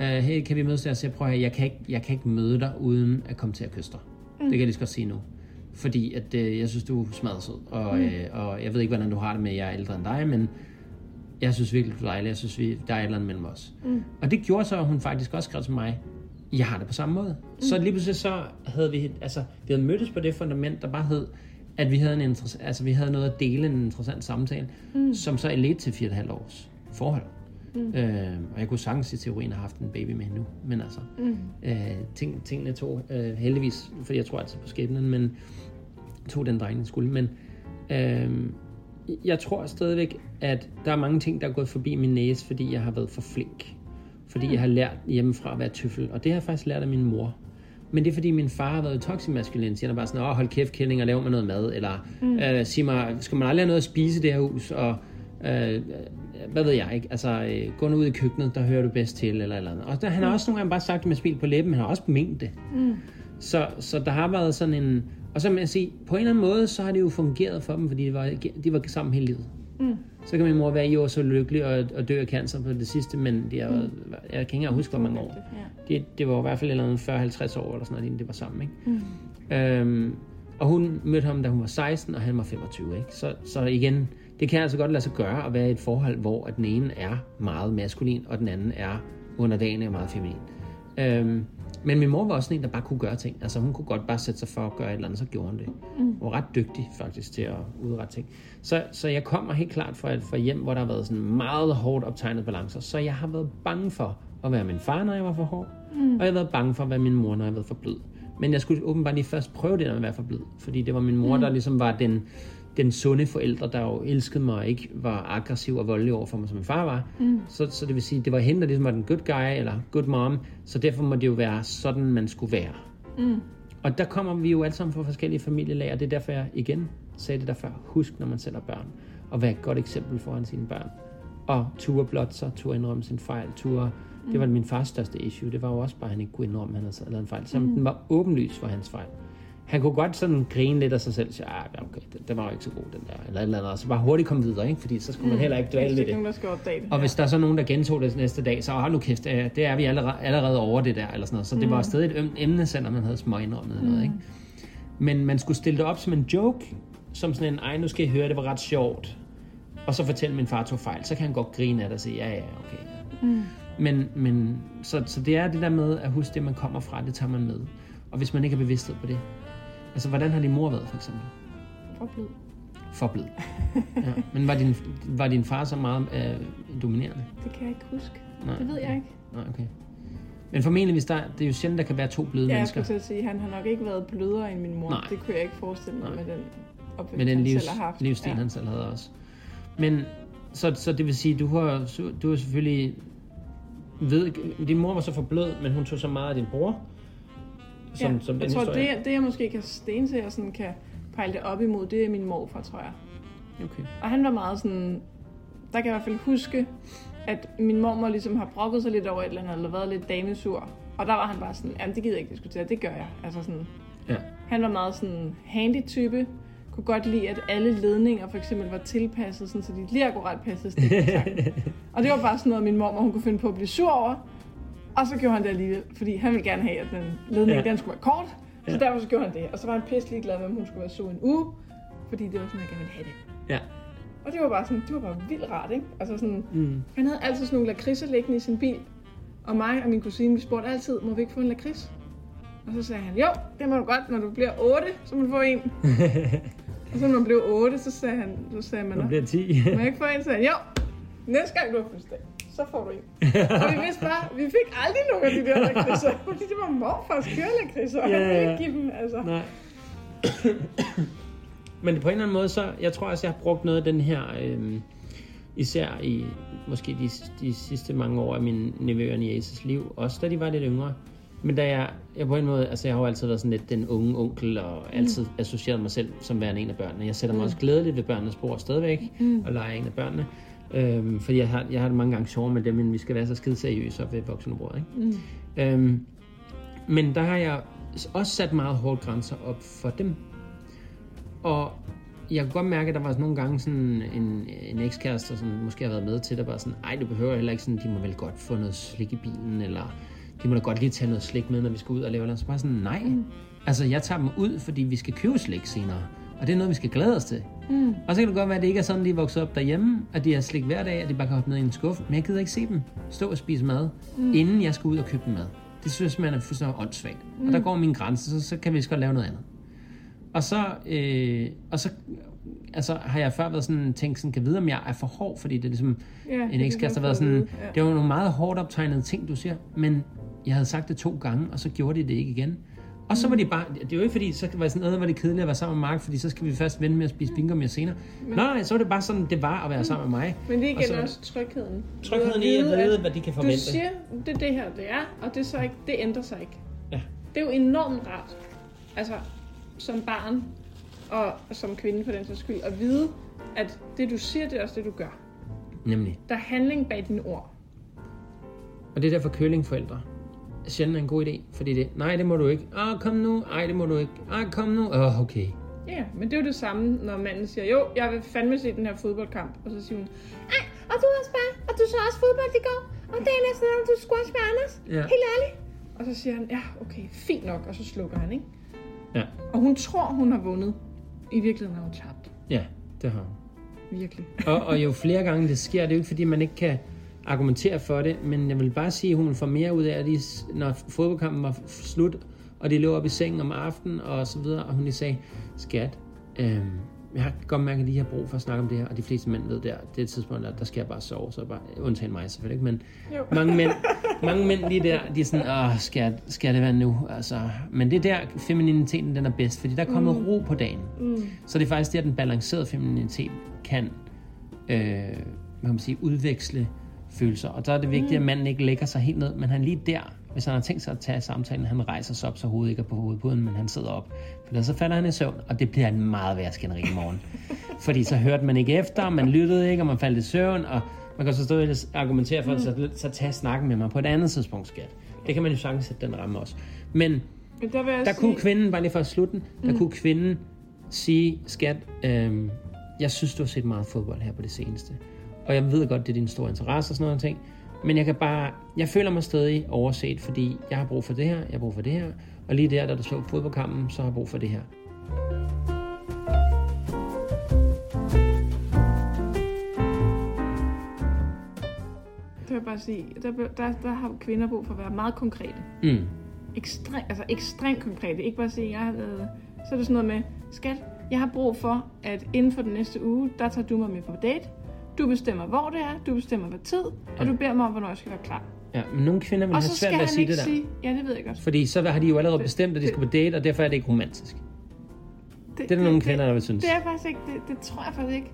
Uh, hey, kan vi mødes der? Så jeg prøver, jeg kan, ikke, jeg kan ikke møde dig, uden at komme til at kysse dig. Mm. Det kan jeg lige så godt sige nu. Fordi at, øh, jeg synes, du er smadret sød. Og, mm. øh, og jeg ved ikke, hvordan du har det med, at jeg er ældre end dig, men jeg synes virkelig, du er dejlig. Jeg synes, vi, der er et eller andet mellem os. Mm. Og det gjorde så, at hun faktisk også skrev til mig, jeg har det på samme måde. Mm. Så lige pludselig så havde vi, altså, vi havde mødtes på det fundament, der bare hed, at vi havde, en interess- altså, vi havde noget at dele, en interessant samtale, mm. som så er ledt til fire og et halvt års forhold. Mm. Øh, og jeg kunne sagtens i teorien have haft en baby med nu, men altså, mm. øh, ting, tingene tog øh, heldigvis, fordi jeg tror altid på skæbnen, men tog den drejning, skulle. Men øh, jeg tror stadigvæk, at der er mange ting, der er gået forbi min næse, fordi jeg har været for flink. Fordi jeg har lært hjemmefra at være tøffel. Og det har jeg faktisk lært af min mor. Men det er fordi min far har været toxic maskulin. Så han er bare sådan, åh hold kæft kælling og lav mig noget mad. Eller mm. øh, sig mig, skal man aldrig have noget at spise i det her hus? Og øh, hvad ved jeg ikke? Altså, øh, gå nu ud i køkkenet, der hører du bedst til. Eller eller andet. Og der, han har også nogle gange bare sagt det med smil på læben, men han har også ment det. Mm. Så, så der har været sådan en... Og så vil jeg sige, på en eller anden måde, så har det jo fungeret for dem, fordi de var, de var sammen hele livet. Mm. Så kan min mor være i år så lykkelig og, og dø af cancer på det sidste, men de har, mm. jeg kan ikke engang huske, hvor mange år. Det, det var i hvert fald eller andet 40-50 år eller sådan noget, inden det var sammen. Ikke? Mm. Øhm, og hun mødte ham, da hun var 16, og han var 25. Ikke? Så, så igen, det kan altså godt lade sig gøre at være i et forhold, hvor at den ene er meget maskulin, og den anden er underdanig og meget feminin. Øhm, men min mor var også en, der bare kunne gøre ting. Altså hun kunne godt bare sætte sig for at gøre et eller andet, så gjorde hun det. Mm. Hun var ret dygtig faktisk til at udrette ting. Så, så jeg kommer helt klart fra et fra hjem, hvor der har været sådan meget hårdt optegnet balancer. Så jeg har været bange for at være min far, når jeg var for hård. Mm. Og jeg har været bange for at være min mor, når jeg været for blød. Men jeg skulle åbenbart lige først prøve det, når jeg var for blød. Fordi det var min mor, mm. der ligesom var den, den sunde forældre, der jo elskede mig og ikke var aggressiv og voldelig over for mig, som min far var. Mm. Så, så det vil sige, det var hende, der ligesom var den good guy, eller good mom. Så derfor må det jo være sådan, man skulle være. Mm. Og der kommer vi jo alle sammen fra forskellige familielag, og det er derfor, jeg igen sagde det der før. Husk, når man selv har børn, og være et godt eksempel foran sine børn. Og ture blot sig, ture indrømme sin fejl, ture... Det var min fars største issue. Det var jo også bare, at han ikke kunne indrømme, at han havde lavet en fejl. Så mm. den var åbenlys for hans fejl. Han kunne godt sådan grine lidt af sig selv og sige, ah, okay, den, den var jo ikke så god, den der, eller et eller andet. Og så bare hurtigt komme videre, ikke? Fordi så skulle man heller ikke dvæle ved det. nogen, der skal opdage det. Og hvis der er så nogen, der gentog det næste dag, så hold nu kæft, det er vi allerede, allerede over det der, eller sådan noget. Så det var stadig et ømt emne, selvom man havde små indrømmet mm. noget, ikke? Men man skulle stille det op som en joke, som sådan en, ej, nu skal I høre, det var ret sjovt. Og så fortælle min far tog fejl, så kan han godt grine af det og sige, ja, ja, okay. Mm. Men, men så, så det er det der med at huske det, man kommer fra, det tager man med. Og hvis man ikke er bevidsthed på det. Altså, hvordan har din mor været, for eksempel? For blød. For blød. Ja. Men var din, var din far så meget øh, dominerende? Det kan jeg ikke huske. Nej. Det ved jeg ikke. Nej, okay. Men formentlig, hvis der, det er jo sjældent, der kan være to bløde Ja, jeg mennesker. skulle til at sige, han har nok ikke været blødere end min mor. Nej. Det kunne jeg ikke forestille mig Nej. med den opvækst, Med den han livs, selv har haft. livsstil, ja. han selv havde også. Men, så, så det vil sige, du har, du har selvfølgelig... Ved, din mor var så for blød, men hun tog så meget af din bror. Som, ja. som den jeg tror, historie. det, det jeg måske kan sten til, og sådan kan pejle det op imod, det er min morfar, tror jeg. Okay. Og han var meget sådan... Der kan jeg i hvert fald huske, at min mormor ligesom har brokket sig lidt over et eller andet, eller været lidt damesur. Og der var han bare sådan, jamen det gider jeg ikke diskutere, det gør jeg. Altså sådan, Ja. han var meget sådan handy type, kunne godt lide, at alle ledninger for eksempel var tilpasset, sådan, så de lige akkurat passede stikkontakten. og det var bare sådan noget, min mormor hun kunne finde på at blive sur over. Og så gjorde han det alligevel, fordi han ville gerne have, at den ledning Ja. den skulle være kort. Så Ja. derfor så gjorde han det. Og så var han pisselig glad med, om hun skulle være sur en uge, fordi det var sådan, jeg gerne ville have det. Ja. Og det var bare sådan, det var bare vildt rart, ikke? Altså sådan, Mm. han havde altid sådan nogle lakridser liggende i sin bil. Og mig og min kusine, vi spurgte altid, må vi ikke få en lakrids? Og så sagde han, jo, det må du godt, når du bliver 8, så må du få en. og så når man blev 8, så sagde, han, så sagde man, Nu "Nå, bliver 10. må jeg ikke få en? Så sagde han, jo, næste gang du har fødselsdag, så får du en. og vi vidste bare, vi fik aldrig nogen af de der lakridser, fordi det var morfars kørelakridser, og Ja, ja, ikke give dem, altså. Nej. Men på en eller anden måde, så jeg tror også, jeg har brugt noget af den her, øhm, især i måske de, de sidste mange år af min nevø og niæses liv, også da de var lidt yngre. Men da jeg, jeg på en måde, altså jeg har jo altid været sådan lidt den unge onkel, og altid associeret mig selv som værende en af børnene. Jeg sætter mig også glædeligt ved børnenes bord stadigvæk, mm. og leger en af børnene. Øhm, fordi jeg har, jeg har det mange gange sjovere med dem, men vi skal være så skide seriøse ved voksenbordet, ikke? Mm. Øhm, men der har jeg også sat meget hårde grænser op for dem. Og jeg kan godt mærke, at der var nogle gange sådan en, en ekskæreste, som måske har været med til, der var sådan, ej, du behøver heller ikke sådan, de må vel godt få noget slik i bilen, eller de må da godt lige tage noget slik med, når vi skal ud og lave noget. Så bare sådan, nej. Mm. Altså, jeg tager dem ud, fordi vi skal købe slik senere. Og det er noget, vi skal glæde os til. Mm. Og så kan det godt være, at det ikke er sådan, de er vokset op derhjemme, at de har slik hver dag, at de bare kan hoppe ned i en skuffe. Men jeg gider ikke se dem stå og spise mad, mm. inden jeg skal ud og købe dem mad. Det synes jeg simpelthen er fuldstændig åndssvagt. Mm. Og der går min grænse, så, så kan vi lige godt lave noget andet. Og så, øh, og så altså, har jeg før været sådan, tænkt sådan, kan vide, om jeg er for hård, fordi det er ligesom, Ja, en ekskæreste har været sådan, ja. det var nogle meget hårdt optegnede ting, du siger, men jeg havde sagt det to gange, og så gjorde de det ikke igen. Og så var de bare, det er jo ikke fordi, så var det sådan noget, hvor det kedeligt at være sammen med Mark, fordi så skal vi først vente med at spise fingre mere senere. Nej, nej, så var det bare sådan, det var at være sammen med mig. Men det er igen Og så- også trygheden. Trygheden i at vide, at hvad de kan Du forvente. siger, det er det her, det er, og det, er så ikke, det ændrer sig ikke. Ja. Det er jo enormt rart, altså som barn og som kvinde for den sags skyld, at vide, at det du siger, det er også det du gør. Nemlig. Der er handling bag dine ord. Og det er derfor kølingforældre sjældent er en god idé, fordi det, nej, det må du ikke. Ah, kom nu. Ej, det må du ikke. Ah, kom nu. Åh, oh, okay. Ja, men det er jo det samme, når manden siger, jo, jeg vil fandme se den her fodboldkamp. Og så siger hun, ej, og du også bare, og du så også fodbold i går. Og det er næsten, om du squash med Anders. Ja. Helt ærligt. Og så siger han, ja, okay, fint nok. Og så slukker han, ikke? Ja, Og hun tror, hun har vundet. I virkeligheden har hun tabt. ja, det har hun. Virkelig. og, og jo flere gange det sker, det er jo ikke fordi, man ikke kan argumentere for det, men jeg vil bare sige, at hun får mere ud af, at de, når fodboldkampen var slut, og de lå op i sengen om aftenen og så videre, og hun lige sagde, skat, øhm, jeg har godt mærket, at de har brug for at snakke om det her, og de fleste mænd ved der, det er tidspunkt, der, der skal jeg bare sove, så bare, undtagen mig selvfølgelig, ikke? men Jo. mange mænd, mange mænd lige der, de er sådan, åh, skal, skal det være nu? Altså, men det er der, femininiteten den er bedst, fordi der er kommet mm. ro på dagen. Mm. Så det er faktisk der, den balancerede femininitet kan øh, hvad kan man sige, udveksle følelser. Og der er det vigtigt, at manden ikke lægger sig helt ned, men han lige der, hvis han har tænkt sig at tage samtalen, han rejser sig op, så hovedet ikke er på hovedpuden, men han sidder op. For så falder han i søvn, og det bliver en meget værre skænderi i morgen. Fordi så hørte man ikke efter, man lyttede ikke, og man faldt i søvn, og Man kan så stå og argumentere for, mm. så, så tag snakken med mig på et andet tidspunkt, skat. Det kan man jo sagtens sætte den ramme også. Men Men der der sige, kunne kvinden, bare lige for at slutte den, der kunne kvinden sige, skat, øhm, jeg synes, du har set meget fodbold her på det seneste. Og jeg ved godt, det er din store interesse og sådan noget ting. Men jeg kan bare, jeg føler mig stadig overset, fordi jeg har brug for det her, jeg har brug for det her. Og lige der, da du så fodboldkampen, så har jeg brug for det her. det vil jeg bare sige, der, der, der har kvinder brug for at være meget konkrete. Mm. Ekstrem, altså ekstremt konkrete. Ikke bare sige, jeg har været... Så er det sådan noget med, skat, jeg har brug for, at inden for den næste uge, der tager du mig med på date. Du bestemmer, hvor det er, du bestemmer, hvad tid, og du beder mig om, hvornår jeg skal være klar. Ja, men nogle kvinder vil Og have svært ved at sige det der. sige, ja, det ved jeg godt. Fordi så har de jo allerede bestemt, at de skal på date, og derfor er det ikke romantisk. Det er der nogle kvinder, der vil synes. Det er faktisk ikke, det, det tror jeg faktisk ikke.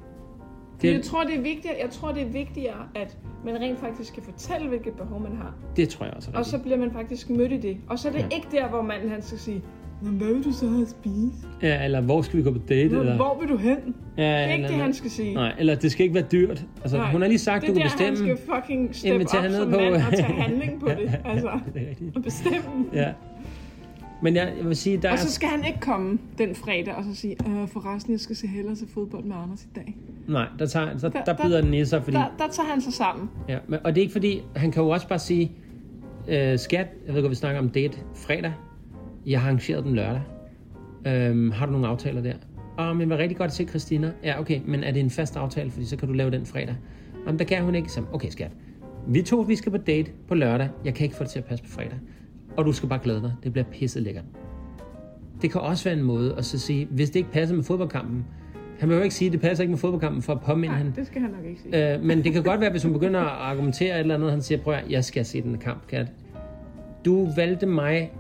Det- Det, jeg, tror, det er vigtigere, jeg tror, det er vigtigere, at man rent faktisk skal fortælle, hvilket behov man har. Det tror jeg også Og så bliver man faktisk mødt i det. Og så er det ja. ikke der, hvor manden han skal sige, "Nå, hvad vil du så have at spise? Ja, eller hvor skal vi gå på date? Hvor, Eller, hvor vil du hen? ja, Det er ikke eller, det, han skal sige. Nej, eller det skal ikke være dyrt. Altså, Nej, hun har lige sagt, det du er kan der, bestemme. han skal fucking steppe op som på- mand og tage handling på det. Altså, det er rigtigt. og bestemme. Ja. Men jeg, jeg vil sige, der Og så er... skal han ikke komme den fredag og så sige, øh, forresten, jeg skal se hellere til fodbold med Anders i dag. Nej, der, tager, så, Der- der der- bider den i sig, fordi... Der, der tager han sig sammen. Ja, men, og det er ikke fordi, han kan jo også bare sige, øh, skat, jeg ved godt, vi snakker om date fredag. Jeg har arrangeret den lørdag. Øhm, har du nogle aftaler der? Åh, men det var rigtig godt se Christina. Ja, okay, men er det en fast aftale, fordi så kan du lave den fredag? Jamen, der kan hun ikke. Så, okay, skat. Vi to, vi skal på date på lørdag. Jeg kan ikke få det til at passe på fredag. Og du skal bare glæde dig. Det bliver pisse lækkert. Det kan også være en måde at så sige, hvis det ikke passer med fodboldkampen, han vil jo ikke sige, at det passer ikke med fodboldkampen for at påminde Nej, hende. det skal han nok ikke sige. Øh, men det kan godt være, hvis hun begynder at argumentere et eller andet, han siger, prøv at, jeg skal se den kamp, Kat. Du valgte mig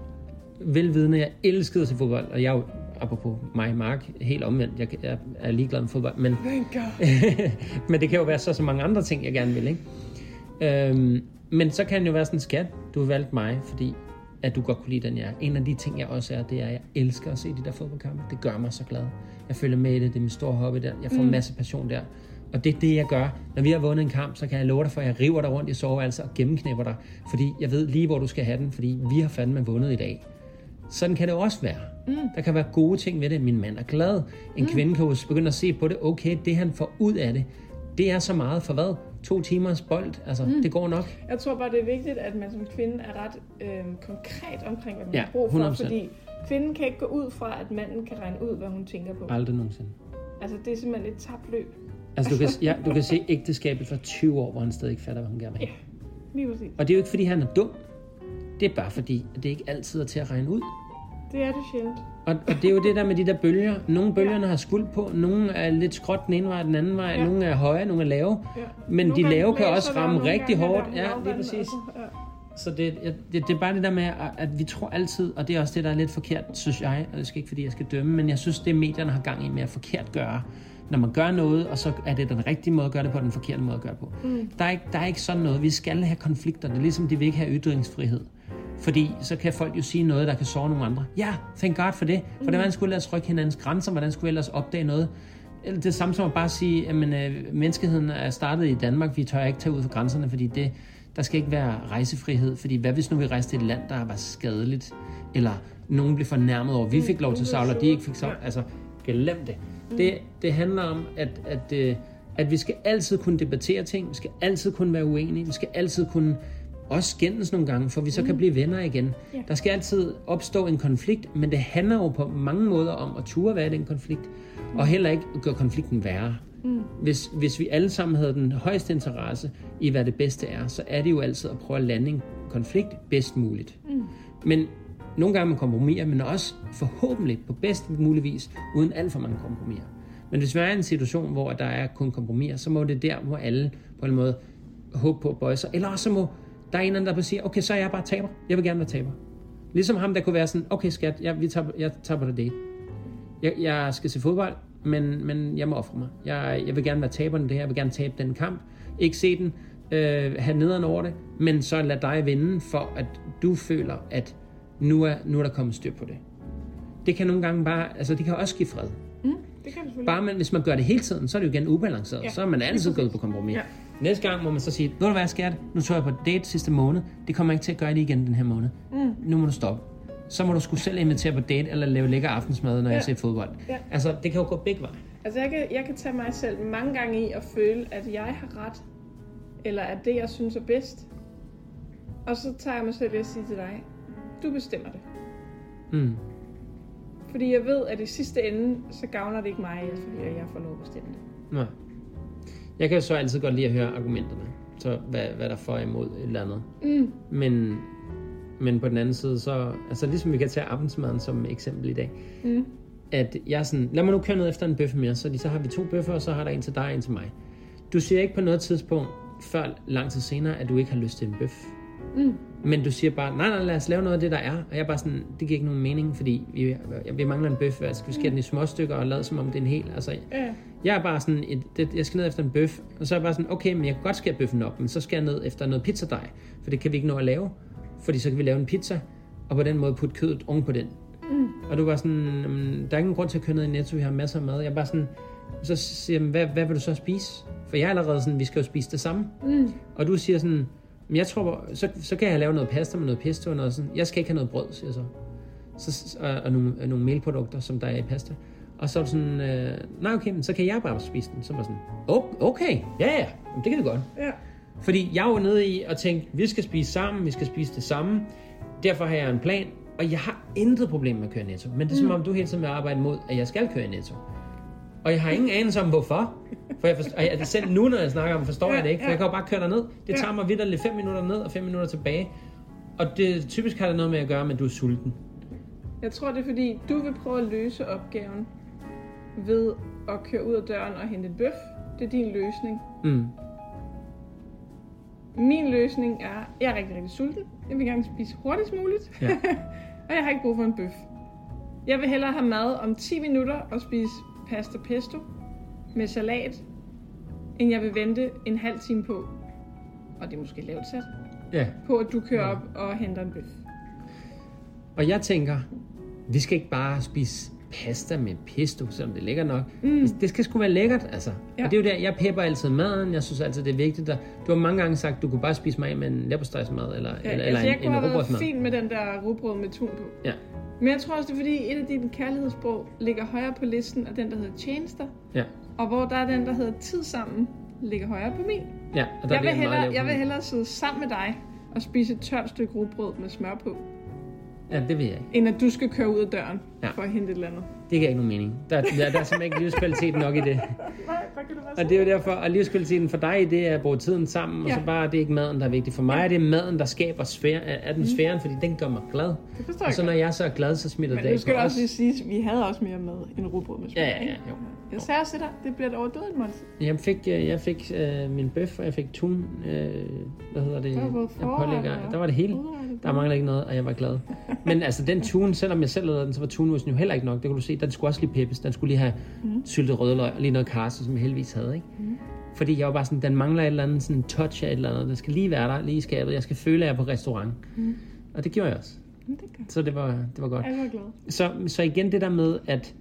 velvidende, jeg elskede at se fodbold, og jeg er jo, apropos mig, Mark, helt omvendt, jeg, jeg er ligeglad med fodbold, men, men det kan jo være så, så mange andre ting, jeg gerne vil, ikke? Øhm, men så kan det jo være sådan, skat, du har valgt mig, fordi at du godt kunne lide den, jeg er. En af de ting, jeg også er, det er, at jeg elsker at se de der fodboldkampe. Det gør mig så glad. Jeg følger med i det, det er min store hobby der. Jeg får en masse passion der. Og det er det, jeg gør. Når vi har vundet en kamp, så kan jeg love dig for, at jeg river dig rundt i soveværelset og gennemknæpper dig. Fordi jeg ved lige, hvor du skal have den, fordi vi har fandme vundet i dag. Sådan kan det også være. Mm. Der kan være gode ting ved det. Min mand er glad. En mm. kvinde kan jo begynde at se på det. Okay, det han får ud af det, det er så meget for hvad? To timers bold. Altså, mm. det går nok. Jeg tror bare, det er vigtigt, at man som kvinde er ret øh, konkret omkring, hvad man Ja, har brug for. 100%. Fordi kvinden kan ikke gå ud fra, at manden kan regne ud, hvad hun tænker på. Aldrig nogensinde. Altså, det er simpelthen et tabt løb. Altså, du kan, ja, du kan se ægteskabet for 20 år, hvor han stadig ikke fatter, hvad hun gerne vil. Ja, lige præcis. Og det er jo ikke, fordi han er dum. Det er bare fordi, at det ikke altid er til at regne ud. Det er det sjældent. Og, og det er jo det der med de der bølger. Nogle bølgerne har skuld på, nogle er lidt skråt den ene vej den anden vej, Ja. nogle er høje, nogle er lave. Ja. Men Nogle de lave kan også ramme rigtig er hårdt. Ja, lavvand, lige præcis. altså. Ja. Så det, det, det er bare det der med, at- at vi tror altid, og det er også det, der er lidt forkert, synes jeg, og det skal ikke, fordi jeg skal dømme, men jeg synes, det medierne har gang i med at forkert gøre. Når man gør noget, og så er det den rigtige måde at gøre det på, og den forkerte måde at gøre det på. Mm. Der, er ikke, der er ikke sådan noget. Vi skal have konflikter. Det er ligesom, de vil ikke have ytringsfrihed. Fordi så kan folk jo sige noget, der kan såre nogle andre. Ja, thank God for det. For mm. hvordan skulle vi ellers rykke hinandens grænser? Hvordan skulle vi ellers opdage noget? Eller Det samme som at bare sige, at øh, menneskeheden er startet i Danmark. Vi tør ikke tage ud for grænserne, fordi det, der skal ikke være rejsefrihed. Fordi hvad hvis nu vi rejste til et land, der var skadeligt? Eller nogen blev fornærmet over, at vi fik lov til savle, og de ikke fik savle. Altså, glem det. Det, det handler om, at, at, øh, at vi skal altid kunne debattere ting. Vi skal altid kunne være uenige. Vi skal altid kunne også skændes nogle gange, for vi så kan blive venner igen. Ja. Der skal altid opstå en konflikt, men det handler jo på mange måder om at ture være i den konflikt, og heller ikke gøre konflikten værre. Mm. Hvis, hvis vi alle sammen havde den højeste interesse i, hvad det bedste er, så er det jo altid at prøve at lande en konflikt bedst muligt. Mm. Men nogle gange med kompromiser, men også forhåbentlig på bedst mulig vis, uden alt for mange kompromiser. Men hvis vi er i en situation, hvor der er kun kompromiser, så må det der, hvor alle på en måde håbe på at bøje sig. Eller også så må der er en eller anden, der bare siger, okay, så er jeg bare taber. Jeg vil gerne være taber. Ligesom ham, der kunne være sådan, okay skat, jeg, vi tager, jeg tager på dig date. Jeg, jeg skal se fodbold, men, men jeg må ofre mig. Jeg, jeg vil gerne være taberen i det her. Jeg vil gerne tabe den kamp. Ikke se den, øh, have nederen over det, men så lad dig vinde, for at du føler, at nu er, nu er der kommet styr på det. Det kan nogle gange bare, altså det kan også give fred. Mm det kan selvfølgelig. Bare man, hvis man gør det hele tiden, så er det jo igen ubalanceret. Ja. Så er man altid gået på kompromis. Ja. Næste gang må man så sige, ved du hvad, skat? Nu tog jeg på date sidste måned. Det kommer jeg ikke til at gøre det igen den her måned. Mm. Nu må du stoppe. Så må du skulle selv invitere på date, eller lave lækker aftensmad, når ja. jeg ser fodbold. Ja. Altså, det kan jo gå begge veje. Altså, jeg kan, jeg kan tage mig selv mange gange i at føle, at jeg har ret, eller at det, jeg synes er bedst. Og så tager jeg mig selv i at sige til dig, du bestemmer det. Mm. Fordi jeg ved, at i sidste ende, så gavner det ikke mig, fordi jeg får lov at bestemme det. Nej. Jeg kan jo så altid godt lide at høre argumenterne. Så hvad, hvad der er for imod et eller andet. Mm. Men, men på den anden side, så... Altså ligesom vi kan tage aftensmaden som eksempel i dag. Mm. At jeg er sådan, lad mig nu køre ned efter en bøf mere. Så, så har vi to bøffer, og så har der en til dig og en til mig. Du siger ikke på noget tidspunkt, før lang tid senere, at du ikke har lyst til en bøf. Mm. Men du siger bare, nej, nej, lad os lave noget af det, der er. Og jeg er bare sådan, det giver ikke nogen mening, fordi vi, vi mangler en bøf. Altså, vi have den i små stykker og lade som om det er en hel. Altså, Ja. jeg er bare sådan, et, det, jeg skal ned efter en bøf, og så er jeg bare sådan, okay, men jeg kan godt skære bøffen op, men så skal jeg ned efter noget pizzadej, for det kan vi ikke nå at lave, fordi så kan vi lave en pizza, og på den måde putte kødet oven på den. Mm. Og du var sådan, "Jamen, der er ingen grund til at køre ned i Netto, vi har masser af mad. Jeg er bare sådan, så siger jeg, hvad, hvad vil du så spise? For jeg er allerede sådan, vi skal jo spise det samme. Mm. Og du siger sådan, men jeg tror, så, så kan jeg lave noget pasta med noget pesto og noget sådan. Jeg skal ikke have noget brød, siger jeg så. så og, og, nogle, og nogle melprodukter, som der er i pasta. Og så er sådan, øh, nej okay, men så kan jeg bare spise den. Så var sådan, "O- okay, ja ja, Jamen, det kan vi godt. Ja. Fordi jeg var nede i og tænkte, vi skal spise sammen, vi skal spise det samme. Derfor har jeg en plan, og jeg har intet problem med at køre netto. Men det er som om, du hele tiden vil arbejde mod, at jeg skal køre netto. Og jeg har ingen anelse om, hvorfor. For jeg, forstår, og jeg selv nu, når jeg snakker om, forstår jeg det ikke. For jeg kan jo bare køre derned. Det tager mig vidderligt 5 minutter ned og 5 minutter tilbage. Og det typisk har det noget med at gøre med, at du er sulten. Jeg tror, det er fordi, du vil prøve at løse opgaven ved at køre ud af døren og hente en bøf. Det er din løsning. Mm. Min løsning er, jeg er rigtig, rigtig sulten. Jeg vil gerne spise hurtigst muligt. Ja. og jeg har ikke brug for en bøf. Jeg vil hellere have mad om 10 minutter og spise pasta pesto med salat, end jeg vil vente en halv time på, og det er måske lavt sat, ja. på at du kører op og henter en bøf. Og jeg tænker, vi skal ikke bare spise pasta med pesto, selvom det er lækkert nok. Mm. Det skal sgu være lækkert, altså. Ja. Og det er jo der, jeg pepper altid maden. Jeg synes altid, det er vigtigt. Og du har mange gange sagt, du kunne bare spise mig med en leverpostejsmad, eller, Ja, eller, altså, eller jeg en, kunne en have været rugbrødsmad. fint med den der rugbrød med tun på. Ja. Men jeg tror også, det er fordi, et af dine kærlighedssprog ligger højere på listen af den, der hedder tjenester. Ja. Og hvor der er den, der hedder tid sammen, ligger højere på min. ja, og der Jeg vil, en hellere, jeg vil hellere sidde sammen med dig og spise et tørt stykke rugbrød med smør på, Ja, det vil jeg ikke. end at du skal køre ud af døren Ja. for at hente et eller andet. Det giver ikke nogen mening. Der, der, der er simpelthen ikke livskvalitet nok i det. Nej, der kan være Og det er jo derfor, at livskvaliteten for dig, det er at bruge tiden sammen, og Ja. så bare, det er ikke maden, der er vigtig. For mig er det maden, der skaber sfære, atmosfæren, fordi den gør mig glad. Det Og så når jeg så er glad, så smitter Men det nu af skal på det også lige sige, at vi havde også mere mad end rugbrød med smør. Ja, ja, ja, jo. Jeg sagde også til dig, det bliver et overdødigt måltid. Jeg fik, øh, jeg fik øh, min bøf, og jeg fik tun, øh, hvad hedder det? Der var forret og der var det hele. udrettet. Der mangler ikke noget, og jeg var glad. Men altså den tun, selvom jeg selv lavede den, så var tunosten jo heller ikke nok. Det kunne du se, den skulle også lige peppes. Den skulle lige have mm. syltet rødløg og lige noget karse, som jeg heldigvis havde. Ikke? Mm. Fordi jeg var bare sådan, den mangler et eller andet sådan touch af et eller andet. Den skal lige være der, lige i skabet. Jeg skal føle, at jeg er på restaurant. Mm. Og det gjorde jeg også. Men det. Så det var, det var godt. Jeg var glad. Så, så igen det der med at,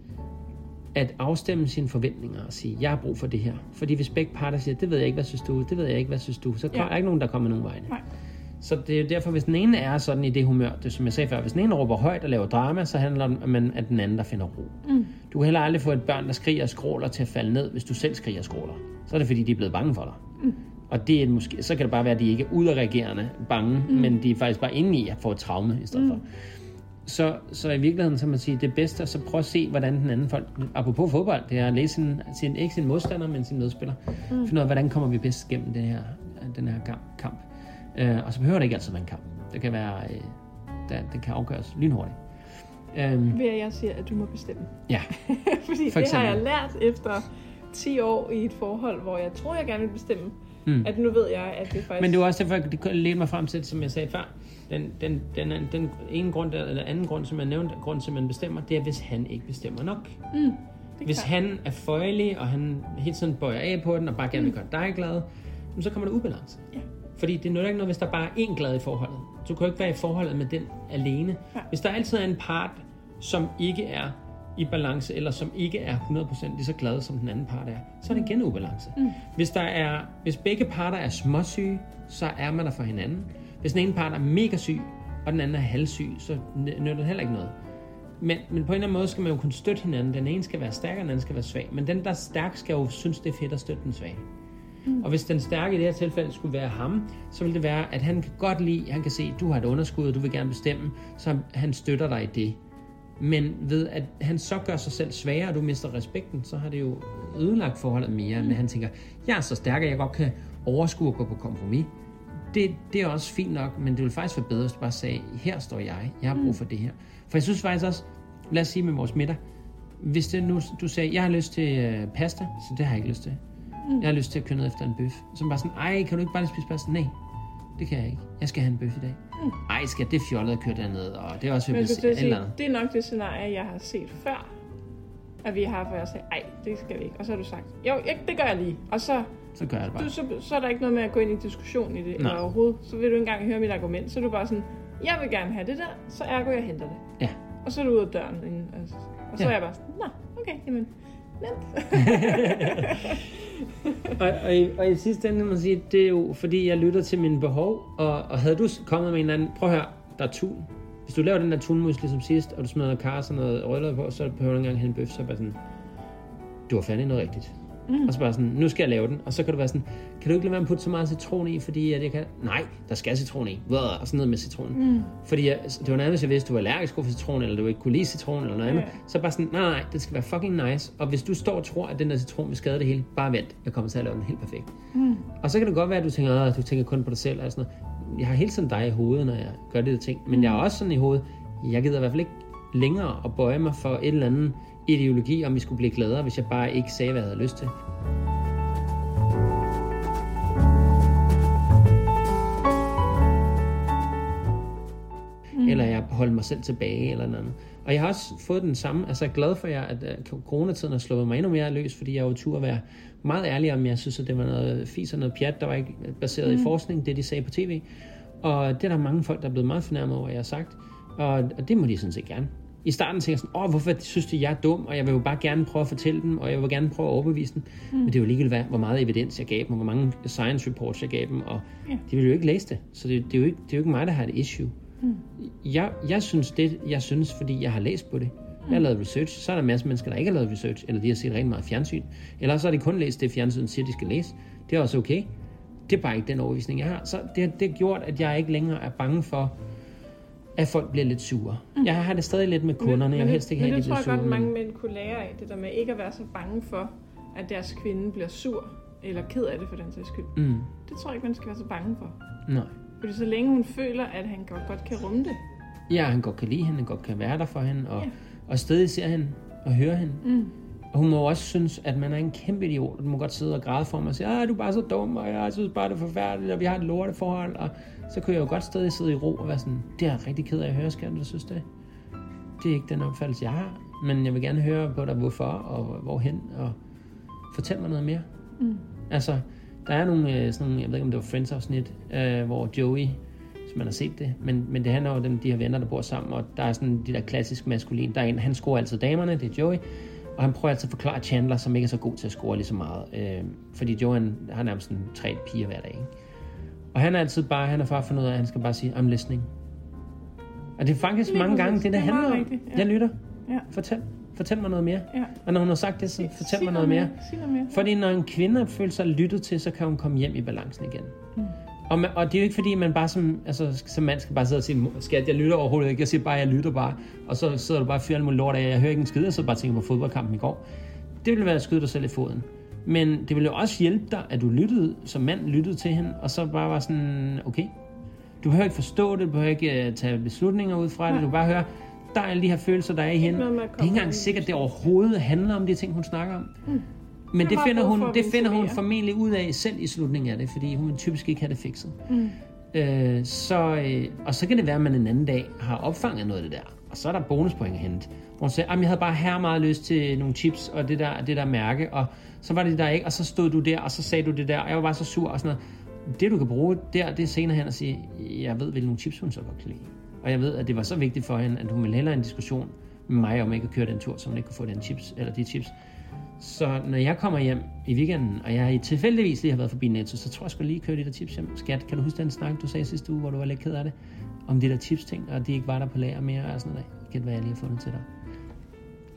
at afstemme sine forventninger og sige, jeg har brug for det her. Fordi hvis begge parter siger, det ved jeg ikke, hvad synes du, det ved jeg ikke, hvad synes du, så Ja. er der ikke nogen, der kommer nogen vegne. Nej. Så det er jo derfor, hvis den ene er sådan i det humør, det som jeg sagde før, hvis den ene råber højt og laver drama, så handler det om, at den anden, der finder ro. Mm. Du kan heller aldrig få et børn, der skriger og skråler til at falde ned, hvis du selv skriger og skråler. Så er det fordi, de er blevet bange for dig. Mm. Og det er måske, så kan det bare være, at de ikke er udadreagerende bange, mm. men de er faktisk bare inde i at få et traume i stedet mm. for. Så, så i virkeligheden, så man sige, det bedste er så prøve at se, hvordan den anden folk, apropos fodbold, det er at læse sin, sin, ikke sin modstander, men sin medspiller. Mm. Finde ud af, hvordan kommer vi bedst gennem det her, den her kamp. Uh, og så behøver det ikke altid være en kamp. Det kan være, uh, der, det kan afgøres lynhurtigt. Um, Ved at jeg siger, at du må bestemme. ja, Fordi For det har eksempel. jeg lært efter 10 år i et forhold, hvor jeg tror, jeg gerne vil bestemme. Mm. At nu ved jeg, at det faktisk... Men det var også derfor, det ledte mig frem til, som jeg sagde før, den, den, den, den, den ene grund, der, eller anden grund, som jeg nævnte, grund til, at man bestemmer, det er, hvis han ikke bestemmer nok. Mm, Hvis klart. han er føjelig, og han hele tiden bøjer af på den, og bare gerne vil gøre dig glad, så kommer der ubalance. Ja. Fordi det nytter ikke noget, hvis der bare er én glad i forholdet. Du kan jo ikke være i forholdet med den alene. Ja. Hvis der altid er en part, som ikke er i balance, eller som ikke er 100% lige så glade, som den anden part er, så er det igen ubalance. Mm. Hvis, der er, hvis begge parter er småsyge, så er man der for hinanden. Hvis den ene part er mega syg, og den anden er halvsyg, så nytter det heller ikke noget. Men, men på en eller anden måde skal man jo kunne støtte hinanden. Den ene skal være stærk, og den anden skal være svag. Men den, der er stærk, skal jo synes, det er fedt at støtte den svage. Mm. Og hvis den stærke i det her tilfælde skulle være ham, så vil det være, at han kan godt lide, han kan se, at du har et underskud, og du vil gerne bestemme, så han støtter dig i det. Men ved at han så gør sig selv svagere, og du mister respekten, så har det jo ødelagt forholdet mere, mm. men han tænker, jeg er så stærk, at jeg godt kan overskue og gå på kompromis. Det, det er også fint nok, men det vil faktisk være bedre, hvis du bare sagde, her står jeg, jeg har brug for det her. For jeg synes faktisk også, lad os sige med vores middag, hvis det nu, du sagde, jeg har lyst til øh, pasta, så det har jeg ikke lyst til. Mm. Jeg har lyst til at køre ned efter en bøf. Så bare sådan, ej, kan du ikke bare lige spise pasta? Nej, det kan jeg ikke. Jeg skal have en bøf i dag. Mm. Ej, skal det fjollet at køre derned, og det er også ved jeg at eller sige, det er nok det scenarie, jeg har set før. At vi har, hvor jeg sagde, ej, det skal vi ikke. Og så har du sagt, jo, ja, det gør jeg lige. Og så, Så gør jeg det bare. du, så, så er der ikke noget med at gå ind i diskussion i det Nej. eller overhovedet. Så vil du ikke engang høre mit argument. Så er du bare sådan, jeg vil gerne have det der, så ergo jeg henter det. Ja. Og så er du ude af døren. inden- altså, Og så Ja. er jeg bare sådan, nå, okay, jamen, nemt. og, og, i, og i sidste ende må man sige, det er jo fordi, jeg lytter til mine behov, og, og havde du kommet med en eller anden, prøv at høre, der er tun. Hvis du laver den der tunmusli som sidst, og du smider noget kars og noget rødløg på, så behøver du ikke engang have en bøf, så er bare sådan, du har fandme noget rigtigt. Mm. Og så bare sådan, nu skal jeg lave den. Og så kan du være sådan, kan du ikke lade være med at putte så meget citron i, fordi at jeg kan... Nej, der skal citron i. Blah, og sådan noget med citronen. Mm. Fordi jeg, det var nærmest, hvis jeg vidste, du var allergisk over for citron, eller du ikke kunne lide citron, eller noget andet. Ja. Så bare sådan, nej, nej, det skal være fucking nice. Og hvis du står og tror, at den der citron vil skade det hele, bare vent. Jeg kommer til at lave den helt perfekt. Mm. Og så kan det godt være, at du tænker, at du tænker kun på dig selv. Og sådan noget. Jeg har hele tiden dig i hovedet, når jeg gør det der ting. Men jeg er også sådan i hovedet, jeg gider i hvert fald ikke længere at bøje mig for et eller andet ideologi, om vi skulle blive gladere, hvis jeg bare ikke sagde, hvad jeg havde lyst til. Mm. Eller jeg holdt mig selv tilbage, eller noget andet. Og jeg har også fået den samme, altså jeg er glad for jer, at uh, coronatiden har slået mig endnu mere løs, fordi jeg jo turde være meget ærlig om, jeg synes, at det var noget fis og noget pjat, der var ikke baseret mm. i forskning, det de sagde på tv. Og det er der mange folk, der er blevet meget fornærmet over, hvad jeg har sagt. Og, og det må de sådan set gerne. I starten tænker jeg sådan, åh, hvorfor synes de, jeg er dum, og jeg vil jo bare gerne prøve at fortælle dem, og jeg vil gerne prøve at overbevise dem. Mm. Men det er jo ligegyldigt, hvad, hvor meget evidens jeg gav dem, og hvor mange science reports jeg gav dem, og Ja. de vil jo ikke læse det. Så det, det, er, jo ikke, det er jo ikke mig, der har et issue. Mm. Jeg, jeg synes det, jeg synes, fordi jeg har læst på det. Jeg har lavet research, så er der en masse mennesker, der ikke har lavet research, eller de har set rigtig meget fjernsyn. Eller så har de kun læst det, fjernsyn siger, de skal læse. Det er også okay. Det er bare ikke den overvisning, jeg har. Så det, det har gjort, at jeg ikke længere er bange for, at folk bliver lidt sure. Mm. Jeg har det stadig lidt med kunderne. jeg vil helst ikke men have, det at de tror jeg godt, men- mange mænd kunne lære af, det der med ikke at være så bange for, at deres kvinde bliver sur, eller ked af det for den sags skyld. Mm. Det tror jeg ikke, man skal være så bange for. Nej. Fordi så længe hun føler, at han godt, godt kan rumme det. Ja, han godt kan lide hende, han godt kan være der for hende, og, Ja. og stadig ser hende og hører hende. Mm. Og hun må også synes, at man er en kæmpe idiot, du må godt sidde og græde for mig og sige, ah, du er bare så dum, og jeg synes bare, det er forfærdeligt, og vi har et lorteforhold, og så kunne jeg jo godt stadig sidde i ro og være sådan, det er jeg rigtig ked af at høre, skal du synes det? Det er ikke den opfattelse, jeg har, men jeg vil gerne høre på dig, hvorfor og hvorhen, og fortæl mig noget mere. Mm. Altså, der er nogle, øh, sådan nogle, jeg ved ikke om det var Friends-afsnit, øh, hvor Joey, hvis man har set det, men, men det handler jo om de her venner, der bor sammen, og der er sådan de der klassisk maskulin, der er en, han scorer altid damerne, det er Joey, og han prøver altid at forklare Chandler, som ikke er så god til at score lige så meget, øh, fordi Joey han har nærmest sådan tre piger hver dag, ikke? Og han er altid bare, han er fundet ud af, at han skal bare sige, I'm listening. Og det er faktisk Lige mange gange det, det Det er handler om. rigtigt, ja. Jeg lytter. Ja. Fortæl. Fortæl mig noget mere. Ja. Og når hun har sagt det, så fortæl mig noget mere. Sig noget mere. Fordi når en kvinde føler sig lyttet til, så kan hun komme hjem i balancen igen. Mm. Og, man, og det er jo ikke fordi, man bare som, altså, som mand skal bare sidde og sige, skat, jeg lytter overhovedet ikke. Jeg siger bare, jeg lytter bare. Og så sidder du bare og fyrer lort af, jeg hører ikke en skid, og så bare tænker på fodboldkampen i går. Det ville være at skyde dig selv i foden. Men det ville jo også hjælpe dig, at du lyttede, som mand lyttede til hende, og så bare var sådan, okay, du behøver ikke forstå det, du behøver ikke uh, tage beslutninger ud fra det, du bare høre, der er alle de her følelser, der er i hende. Det at er ikke engang sikkert, det det. overhovedet handler om de ting, hun snakker om. Mm. Men det finder, hun, at det finder hun formentlig ud af selv i slutningen af det, fordi hun typisk ikke have det fikset. Mm. Øh, så, øh, og så kan det være, at man en anden dag har opfanget noget af det der, og så er der bonuspoint at hente. Hvor hun siger, at jeg havde bare her meget lyst til nogle chips og det der, det der mærke, og så var det der ikke, og så stod du der, og så sagde du det der, og jeg var bare så sur og sådan noget. Det du kan bruge der, det er senere hen at sige, jeg ved, hvilke nogle chips hun så godt kan lide. Og jeg ved, at det var så vigtigt for hende, at hun ville hellere have en diskussion med mig om ikke at køre den tur, så hun ikke kunne få den chips, eller de chips. Så når jeg kommer hjem i weekenden, og jeg tilfældigvis lige har været forbi Netto, så tror jeg, jeg skulle lige køre de der chips hjem. Skat, kan du huske den snak, du sagde sidste uge, hvor du var lidt ked af det? Om de der chips ting, og de ikke var der på lager mere og sådan noget. Gæt, hvad jeg lige har fundet til dig.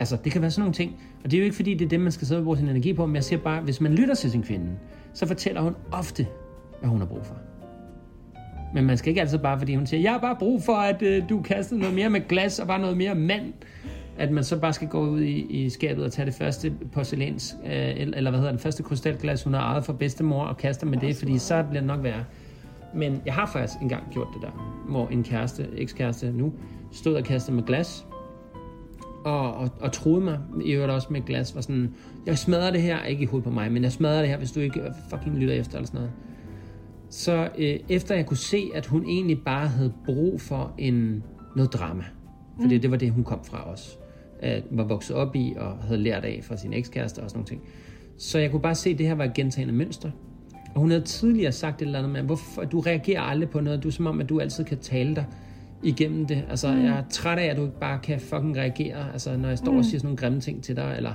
Altså, det kan være sådan nogle ting. Og det er jo ikke fordi, det er det, man skal sidde og bruge sin energi på, men jeg siger bare, hvis man lytter til sin kvinde, så fortæller hun ofte, hvad hun har brug for. Men man skal ikke altid bare, fordi hun siger, jeg har bare brug for, at øh, du kaster noget mere med glas og bare noget mere mand. At man så bare skal gå ud i, i skabet og tage det første porcelæns, øh, eller hvad hedder det, første krystalglas, hun har ejet fra bedstemor og kaster med det, fordi så bliver det nok værre. Men jeg har faktisk engang gjort det der, hvor en kæreste, ekskæreste nu, stod og kastede med glas, og, og, og troede mig, i øvrigt også med glas, var sådan, jeg smadrer det her, ikke i hovedet på mig, men jeg smadrer det her, hvis du ikke fucking lytter efter, eller sådan noget. Så øh, efter jeg kunne se, at hun egentlig bare havde brug for en, noget drama, fordi mm. det var det, hun kom fra os, at var vokset op i, og havde lært af fra sin ekskæreste og sådan nogle ting. Så jeg kunne bare se, at det her var et gentagende mønster. Og hun havde tidligere sagt et eller andet med, hvorfor du reagerer aldrig på noget, du er som om, at du altid kan tale dig igennem det. Altså, mm. jeg er træt af, at du ikke bare kan fucking reagere, altså, når jeg står mm. og siger sådan nogle grimme ting til dig, eller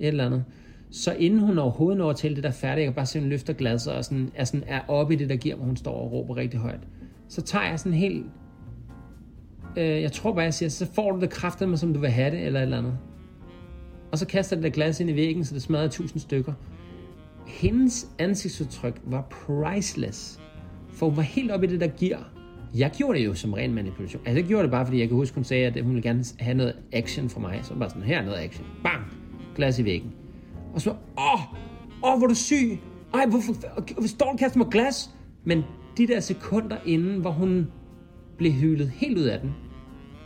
et eller andet. Så inden hun overhovedet når til det der færdige, jeg kan bare se, hun løfter glasset og sådan, er, sådan, er oppe i det der gear, hvor hun står og råber rigtig højt. Så tager jeg sådan helt... Øh, jeg tror bare, jeg siger, så får du det med, som du vil have det, eller et eller andet. Og så kaster det der glas ind i væggen, så det smadrer tusind stykker. Hendes ansigtsudtryk var priceless. For hun var helt oppe i det der gear. Jeg gjorde det jo som ren manipulation. Altså, jeg gjorde det bare, fordi jeg kan huske, hun sagde, at hun ville gerne have noget action fra mig. Så bare sådan, her er noget action. Bang! Glas i væggen. Og så, åh, åh, hvor er du syg. Ej, hvorfor, hvorfor står du kaster mig glas? Men de der sekunder inden, hvor hun blev hylet helt ud af den,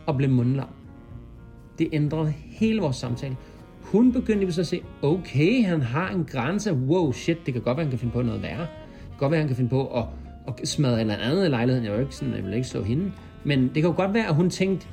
og blev mundlam, det ændrede hele vores samtale. Hun begyndte så at se, okay, han har en grænse. Wow, shit, det kan godt være, han kan finde på noget værre. Det kan godt være, han kan finde på at, at smadre eller andet i lejligheden. Jeg vil ikke, sådan, jeg vil ikke slå hende. Men det kan jo godt være, at hun tænkte,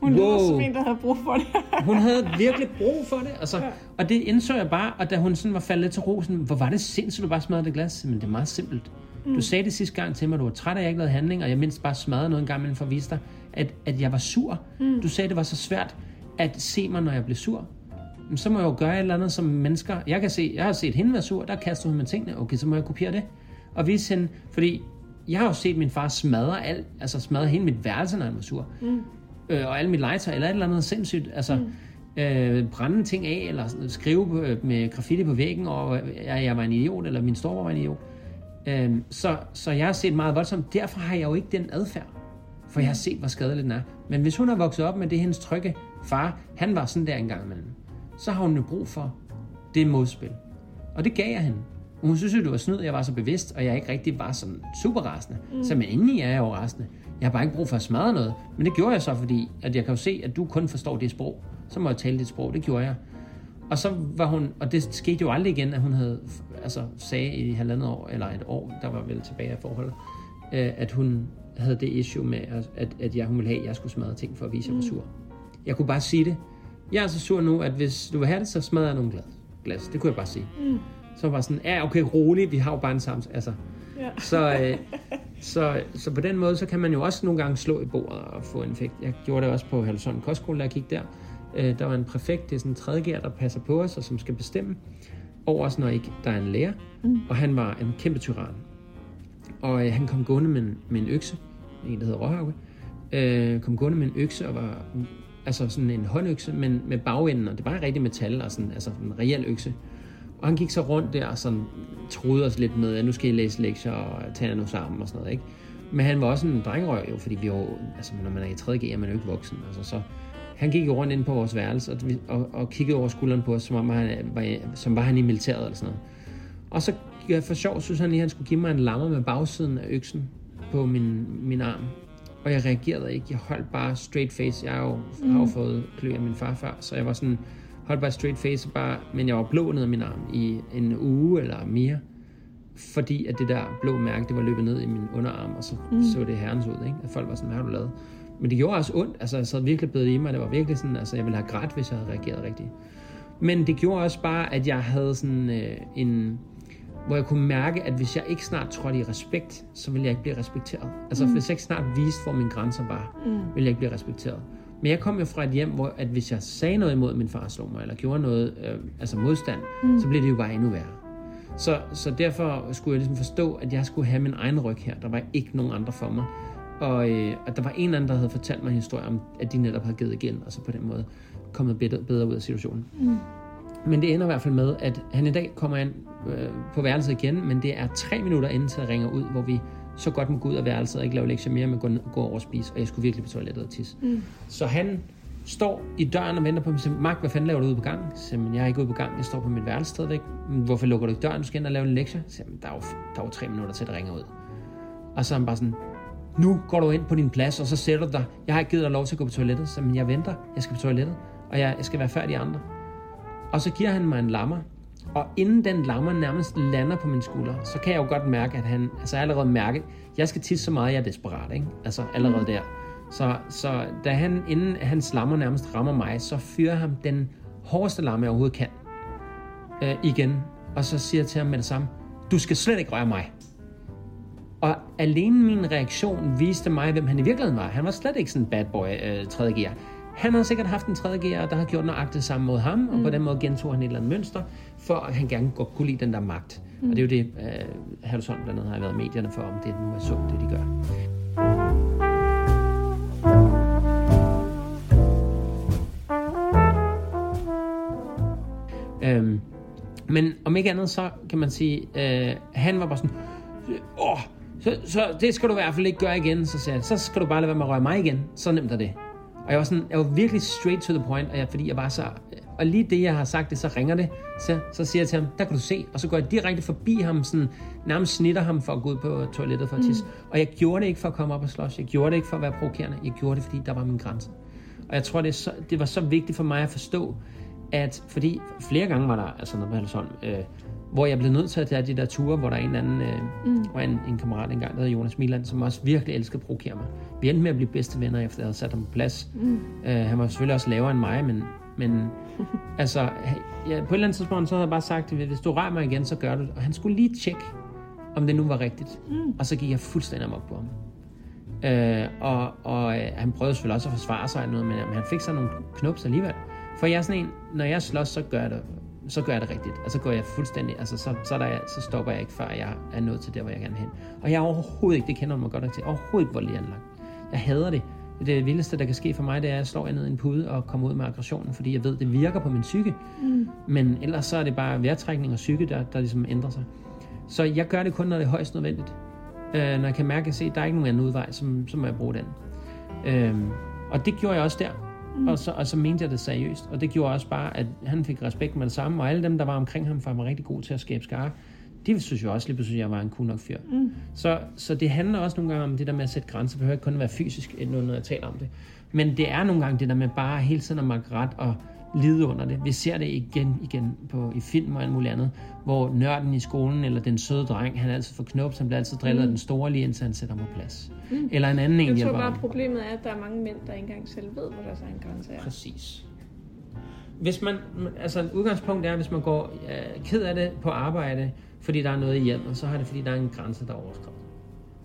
Hun lyder Wow. som en, der havde brug for det. hun havde virkelig brug for det. Altså, Ja. Og det indså jeg bare, og da hun sådan var faldet lidt til ro, sådan, hvor var det sindssygt, du bare smadrede det glas. Men det er meget simpelt. Mm. Du sagde det sidste gang til mig, du var træt af, at jeg ikke lavede handling, og jeg mindst bare smadrede noget en gang imellem for at vise dig, at, at jeg var sur. Mm. Du sagde, det var så svært at se mig, når jeg blev sur. Men så må jeg jo gøre et eller andet som mennesker. Jeg kan se, jeg har set hende være sur, der kaster hun med tingene. Okay, så må jeg kopiere det. Og vise hende, fordi jeg har jo set min far smadre alt, altså smadre hele mit værelse, når han var sur. Mm. Øh, og alle mit legetøj, eller et eller andet sindssygt. Altså, mm. øh, brænde ting af, eller skrive øh, med graffiti på væggen, og jeg, jeg var en idiot, eller min storebror var en idiot. Øh, så, så jeg har set meget voldsomt. Derfor har jeg jo ikke den adfærd. For jeg har set, hvor skadelig den er. Men hvis hun har vokset op med det, hendes trygge far, han var sådan der engang imellem, så har hun jo brug for det modspil. Og det gav jeg hende. Og hun synes jo, det var snyd, jeg var så bevidst, og jeg ikke rigtig var sådan super rasende. Mm. Så men indeni er jeg jo rasende. Jeg har bare ikke brug for at smadre noget. Men det gjorde jeg så, fordi at jeg kan jo se, at du kun forstår det sprog. Så må jeg tale dit sprog. Det gjorde jeg. Og så var hun, og det skete jo aldrig igen, at hun havde, altså sagde i halvandet år, eller et år, der var vel tilbage af forholdet, øh, at hun havde det issue med, at, at, at jeg, hun ville have, at jeg skulle smadre ting for at vise, at jeg var sur. Jeg kunne bare sige det. Jeg er så sur nu, at hvis du vil have det, så smadrer jeg nogle glas. glas. Det kunne jeg bare sige. Mm. Så var sådan, ja okay, rolig, vi har jo bare en samtale. Altså, Ja. så, øh, så, så på den måde, så kan man jo også nogle gange slå i bordet og få en effekt. Jeg gjorde det også på Halvsund Kostskole, da jeg gik der. Øh, der var en præfekt, det er sådan en tredje der passer på os, og som skal bestemme over os, når ikke der er en lærer. Mm. Og han var en kæmpe tyran. Og øh, han kom gående med en, med en økse, en der hedder Råhauke, øh, kom gående med en økse og var altså sådan en håndøkse, men med bagenden, og det var rigtig metal, og sådan, altså en reel økse. Og han gik så rundt der og sådan troede os lidt med, at nu skal I læse lektier og tage nu sammen og sådan noget, ikke? Men han var også en drengerøv jo, fordi vi jo, altså når man er i 3.G, er man jo ikke voksen, altså så han gik jo rundt ind på vores værelse og, og, og kiggede over skulderen på os, som, om han var, som var han i militæret eller sådan noget. Og så ja, for sjov synes han lige, at han skulle give mig en lammer med bagsiden af øksen på min, min arm. Og jeg reagerede ikke. Jeg holdt bare straight face. Jeg har jo, har jo fået klø af min far før, så jeg var sådan, holdt bare straight face, bare, men jeg var blå ned af min arm i en uge eller mere. Fordi at det der blå mærke, det var løbet ned i min underarm, og så mm. så det herrens ud, ikke? At folk var sådan, hvad har du lavet? Men det gjorde også ondt. Altså, jeg sad virkelig blevet i mig. Det var virkelig sådan, altså, jeg ville have grædt, hvis jeg havde reageret rigtigt. Men det gjorde også bare, at jeg havde sådan øh, en... Hvor jeg kunne mærke, at hvis jeg ikke snart trådte i respekt, så ville jeg ikke blive respekteret. Altså, mm. hvis jeg ikke snart viste, hvor mine grænser var, mm. ville jeg ikke blive respekteret. Men jeg kom jo fra et hjem, hvor at hvis jeg sagde noget imod, min far slog mig, eller gjorde noget, øh, altså modstand, mm. så blev det jo bare endnu værre. Så, så derfor skulle jeg ligesom forstå, at jeg skulle have min egen ryg her. Der var ikke nogen andre for mig. Og, øh, og der var en anden, der havde fortalt mig en historie om, at de netop havde givet igen, og så på den måde kommet bedre, bedre ud af situationen. Mm. Men det ender i hvert fald med, at han i dag kommer ind øh, på værelset igen, men det er tre minutter inden til at ringe ud, hvor vi så godt må gå ud af værelset og ikke lave lektier mere, men gå, gå over og spise, og jeg skulle virkelig på toilettet og tisse. Mm. Så han står i døren og venter på mig siger, Mark, hvad fanden laver du ude på gangen? Så siger, jeg er ikke ude på gangen, jeg står på mit værelse stadigvæk. Hvorfor lukker du ikke døren? Du skal ind og lave en lektie. Så siger, der er, jo, der er jo tre minutter til, at det ringer ud. Og så er han bare sådan, nu går du ind på din plads, og så sætter du dig. Jeg har ikke givet dig lov til at gå på toilettet, så men jeg venter, jeg skal på toilettet, og jeg, jeg skal være færdig andre. Og så giver han mig en lammer, og inden den lammer nærmest lander på min skulder, så kan jeg jo godt mærke, at han, altså allerede mærke, jeg skal tisse så meget, jeg er desperat, ikke? Altså allerede der. Så, så da han, inden hans lammer nærmest rammer mig, så fyrer han den hårdeste lamme, jeg overhovedet kan, øh, igen. Og så siger jeg til ham med det samme, du skal slet ikke røre mig. Og alene min reaktion viste mig, hvem han i virkeligheden var. Han var slet ikke sådan en bad boy øh, tredje gear. Han har sikkert haft en tredje gear, der har gjort nøjagtigt samme mod ham, mm. og på mm. den måde gentog han et eller andet mønster, for at han gerne godt kunne lide den der magt. Mm. Og det er jo det, uh, Halvsson blandt andet har været i medierne for, om det nu er sundt, det de gør. Øhm, men om ikke andet, så kan man sige, øh, han var bare sådan, åh, så, så det skal du i hvert fald ikke gøre igen. Så sagde jeg, så skal du bare lade være med at røre mig igen. Så nemt er det. Og jeg var, sådan, jeg var virkelig straight to the point, og jeg, fordi jeg var så... Og lige det, jeg har sagt det, så ringer det. Så, så siger jeg til ham, der kan du se. Og så går jeg direkte forbi ham, sådan, nærmest snitter ham for at gå ud på toilettet for at tisse. Mm. Og jeg gjorde det ikke for at komme op og slås. Jeg gjorde det ikke for at være provokerende. Jeg gjorde det, fordi der var min grænse. Og jeg tror, det, så, det var så vigtigt for mig at forstå, at fordi flere gange var der altså noget på sådan, øh, hvor jeg blev nødt til at tage de der ture, hvor der er en anden, øh, mm. var en, en kammerat engang, der hedder Jonas Milan, som også virkelig elskede at provokere mig. Vi endte med at blive bedste venner, efter jeg havde sat ham på plads. Mm. Øh, han var selvfølgelig også lavere end mig, men, men altså, ja, på et eller andet tidspunkt, så havde jeg bare sagt, hvis du rører mig igen, så gør du det. Og han skulle lige tjekke, om det nu var rigtigt. Mm. Og så gik jeg fuldstændig amok på ham. Øh, og og øh, han prøvede selvfølgelig også at forsvare sig, noget, men, men han fik så nogle knups alligevel. For jeg er sådan en, når jeg slås, så gør jeg det, så gør jeg det rigtigt. Og så går jeg fuldstændig, altså så, så, der, så stopper jeg ikke, før jeg er nået til der, hvor jeg gerne hen. Og jeg er overhovedet ikke, det kender man godt til, overhovedet ikke voldelig anlagt. Jeg hader det. Det vildeste, der kan ske for mig, det er, at jeg slår ned i en pude og kommer ud med aggressionen, fordi jeg ved, det virker på min psyke. Mm. Men ellers så er det bare vejrtrækning og psyke, der, der ligesom ændrer sig. Så jeg gør det kun, når det er højst nødvendigt. Øh, når jeg kan mærke at se, at der er ikke nogen anden udvej, så, så må jeg bruge den. Øh, og det gjorde jeg også der. Mm. Og, så, og så mente jeg det seriøst. Og det gjorde også bare, at han fik respekt med det samme, og alle dem, der var omkring ham, for var rigtig god til at skabe skare, de synes jo også lige pludselig, at jeg var en cool nok fyr. Mm. Så, så det handler også nogle gange om det der med at sætte grænser. Det behøver ikke kun være fysisk, når jeg taler om det. Men det er nogle gange det der med bare hele tiden at magte ret og lide under det. Vi ser det igen igen på, i film og alt muligt andet, hvor nørden i skolen, eller den søde dreng, han er altid for knop, han bliver altid drillet mm. den store lige indtil han sætter ham på plads. Mm. Eller en anden en Jeg tror bare, problemet er, at der er mange mænd, der ikke engang selv ved, hvor deres egen grænse er. Præcis. Hvis man, altså udgangspunkt er, hvis man går ja, ked af det på arbejde, fordi der er noget i hjemmet, så har det, fordi der er en grænse, der er overskrevet.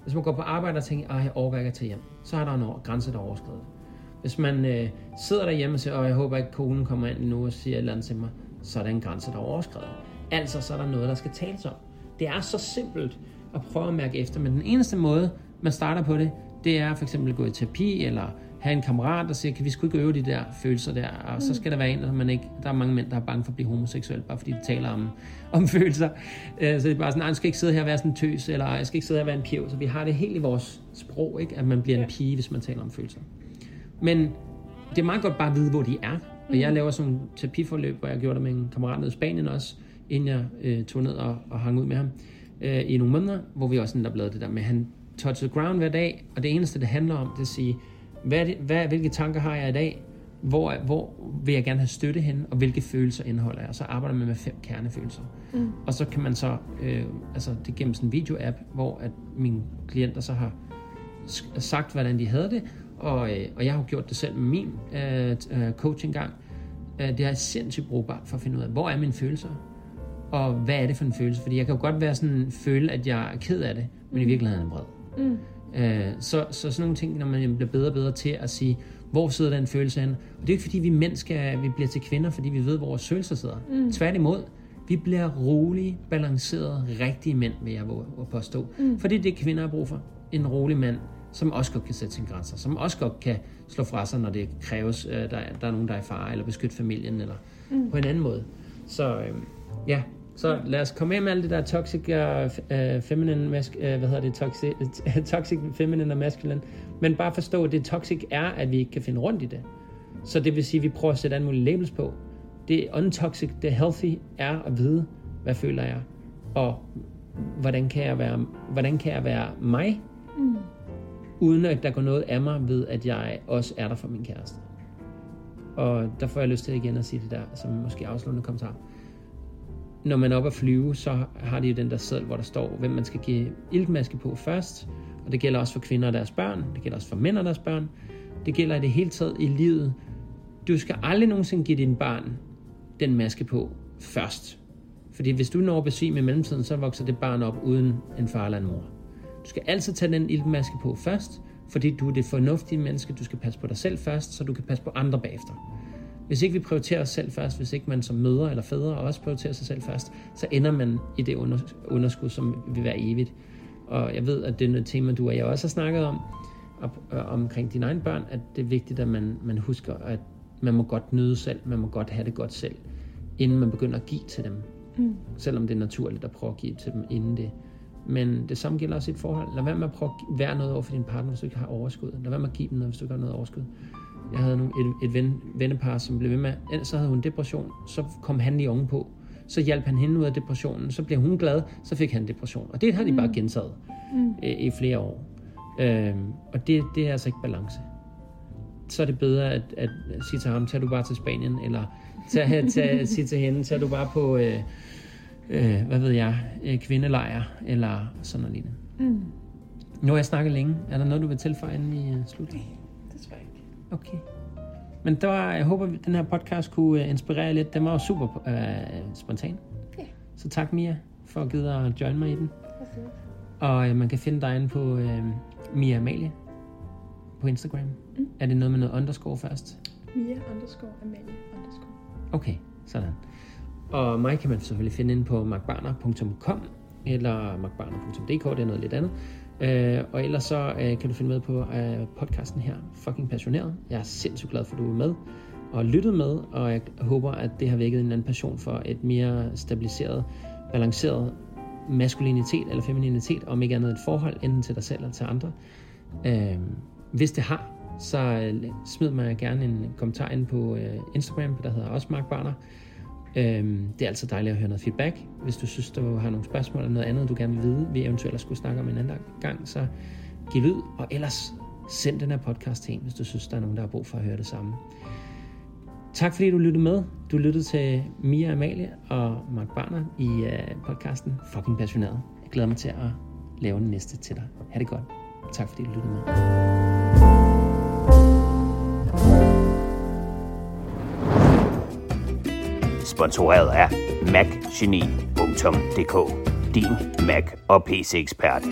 Hvis man går på arbejde og tænker, at jeg overgår ikke at tage hjem, så er der en grænse, der er overskrevet. Hvis man øh, sidder derhjemme og siger, og jeg håber ikke, konen kommer ind nu og siger et eller andet til mig, så er der en grænse, der er overskrevet. Altså, så er der noget, der skal tales om. Det er så simpelt at prøve at mærke efter, men den eneste måde, man starter på det, det er for eksempel at gå i terapi, eller have en kammerat, der siger, kan vi sgu ikke øve de der følelser der, og mm. så skal der være en, der man ikke, der er mange mænd, der er bange for at blive homoseksuel, bare fordi de taler om, om følelser. Øh, så det er bare sådan, jeg skal ikke sidde her og være sådan en tøs, eller jeg skal ikke sidde her og være en pjæv, så vi har det helt i vores sprog, ikke? at man bliver en pige, hvis man taler om følelser. Men det er meget godt bare at vide, hvor de er. Og jeg mm. laver sådan en terapiforløb, hvor jeg gjorde det med en kammerat nede i Spanien også, inden jeg øh, tog ned og, og hang ud med ham øh, i nogle måneder, hvor vi også der det der med, han touched ground hver dag, og det eneste, det handler om, det er at sige, hvad, det, hvad, hvilke tanker har jeg i dag, hvor, hvor vil jeg gerne have støtte hen, og hvilke følelser indeholder jeg. Og så arbejder man med fem kernefølelser. Mm. Og så kan man så, øh, altså det gennem sådan en video-app, hvor at mine klienter så har sagt, hvordan de havde det, og, øh, og jeg har gjort det selv med min øh, øh, coaching gang. Øh, det er sindssygt brugbart for at finde ud af, hvor er mine følelser, og hvad er det for en følelse? Fordi jeg kan jo godt være sådan, føle, at jeg er ked af det, men mm. i virkeligheden er jeg vred. Mm. Øh, så, så sådan nogle ting, når man bliver bedre og bedre til at sige, Hvor sidder den følelse hen? Og det er ikke fordi, vi skal, vi bliver til kvinder, fordi vi ved, hvor vores følelser sidder. Mm. Tværtimod, vi bliver rolige, balancerede, rigtige mænd, vil jeg påstå. Mm. Fordi det kvinder har brug for. En rolig mand, som også godt kan sætte sine grænser, som også godt kan slå fra sig, når det kræves, øh, der, der er nogen, der er i fare, eller beskytte familien, eller mm. på en anden måde. Så øh, ja, så lad os komme af med alt det der toxic uh, feminine, mask, uh, hvad hedder det, toxic, toxic feminine og masculine, men bare forstå, at det toxic er, at vi ikke kan finde rundt i det. Så det vil sige, at vi prøver at sætte alle mulige labels på. Det untoxic, det healthy er at vide, hvad føler jeg, og hvordan kan jeg være, hvordan kan jeg være mig, mm uden at der går noget af mig ved, at jeg også er der for min kæreste. Og der får jeg lyst til igen at sige det der, som måske afsluttende kommentar når man er oppe at flyve, så har de jo den der seddel, hvor der står, hvem man skal give iltmaske på først. Og det gælder også for kvinder og deres børn. Det gælder også for mænd og deres børn. Det gælder i det hele taget i livet. Du skal aldrig nogensinde give din barn den maske på først. Fordi hvis du når at besvime i mellemtiden, så vokser det barn op uden en far eller en mor. Du skal altid tage den iltmaske på først, fordi du er det fornuftige menneske. Du skal passe på dig selv først, så du kan passe på andre bagefter. Hvis ikke vi prioriterer os selv først, hvis ikke man som mødre eller fædre også prioriterer sig selv først, så ender man i det underskud, som vil være evigt. Og jeg ved, at det er et tema, du og jeg også har snakket om, op, øh, omkring dine egne børn, at det er vigtigt, at man, man husker, at man må godt nyde selv, man må godt have det godt selv, inden man begynder at give til dem. Mm. Selvom det er naturligt at prøve at give til dem inden det. Men det samme gælder også i et forhold. Lad være med at prøve at være noget over for din partner, hvis du ikke har overskud. Lad være med at give dem noget, hvis du ikke har noget overskud. Jeg havde nogle, et, et ven, vennepar, som blev ved med, så havde hun depression, så kom han lige ovenpå. Så hjalp han hende ud af depressionen, så blev hun glad, så fik han depression. Og det har de bare mm. gentaget mm. i, i flere år. Øhm, og det, det er altså ikke balance. Så er det bedre at, at sige til ham, tager du bare til Spanien, eller tag, tag, sige til hende, tager du bare på, øh, øh, hvad ved jeg, øh, kvindelejr, eller sådan noget lignende. Mm. Nu har jeg snakket længe. Er der noget, du vil tilføje inden vi uh, slutter? Okay. Men der var, jeg håber, at den her podcast kunne uh, inspirere lidt. Den var jo super uh, spontan. Ja. Så tak, Mia, for at give at join mig i den. Og uh, man kan finde dig inde på uh, Mia Amalie på Instagram. Mm. Er det noget med noget underscore først? Mia underscore Amalie underscore. Okay, sådan. Og mig kan man selvfølgelig finde inde på markbarner.com eller markbarner.dk, det er noget lidt andet. Øh, og ellers så øh, kan du finde med på øh, podcasten her, Fucking Passioneret. Jeg er sindssygt glad for, at du er med og lyttet med, og jeg håber, at det har vækket en anden passion for et mere stabiliseret, balanceret maskulinitet eller femininitet, om ikke andet et forhold, enten til dig selv eller til andre. Øh, hvis det har, så øh, smid mig gerne en kommentar ind på øh, Instagram, der hedder også Mark Barner. Øhm, det er altid dejligt at høre noget feedback. Hvis du synes, du har nogle spørgsmål eller noget andet, du gerne vil vide, vi eventuelt skulle snakke om en anden gang, så giv lyd, og ellers send den her podcast til en, hvis du synes, der er nogen, der har brug for at høre det samme. Tak fordi du lyttede med. Du lyttede til Mia Amalie og Mark Barner i øh, podcasten Fucking Passioneret. Jeg glæder mig til at lave den næste til dig. Ha' det godt. Tak fordi du lyttede med. Sponsoreret af macgeni.dk. Din Mac og PC-ekspert.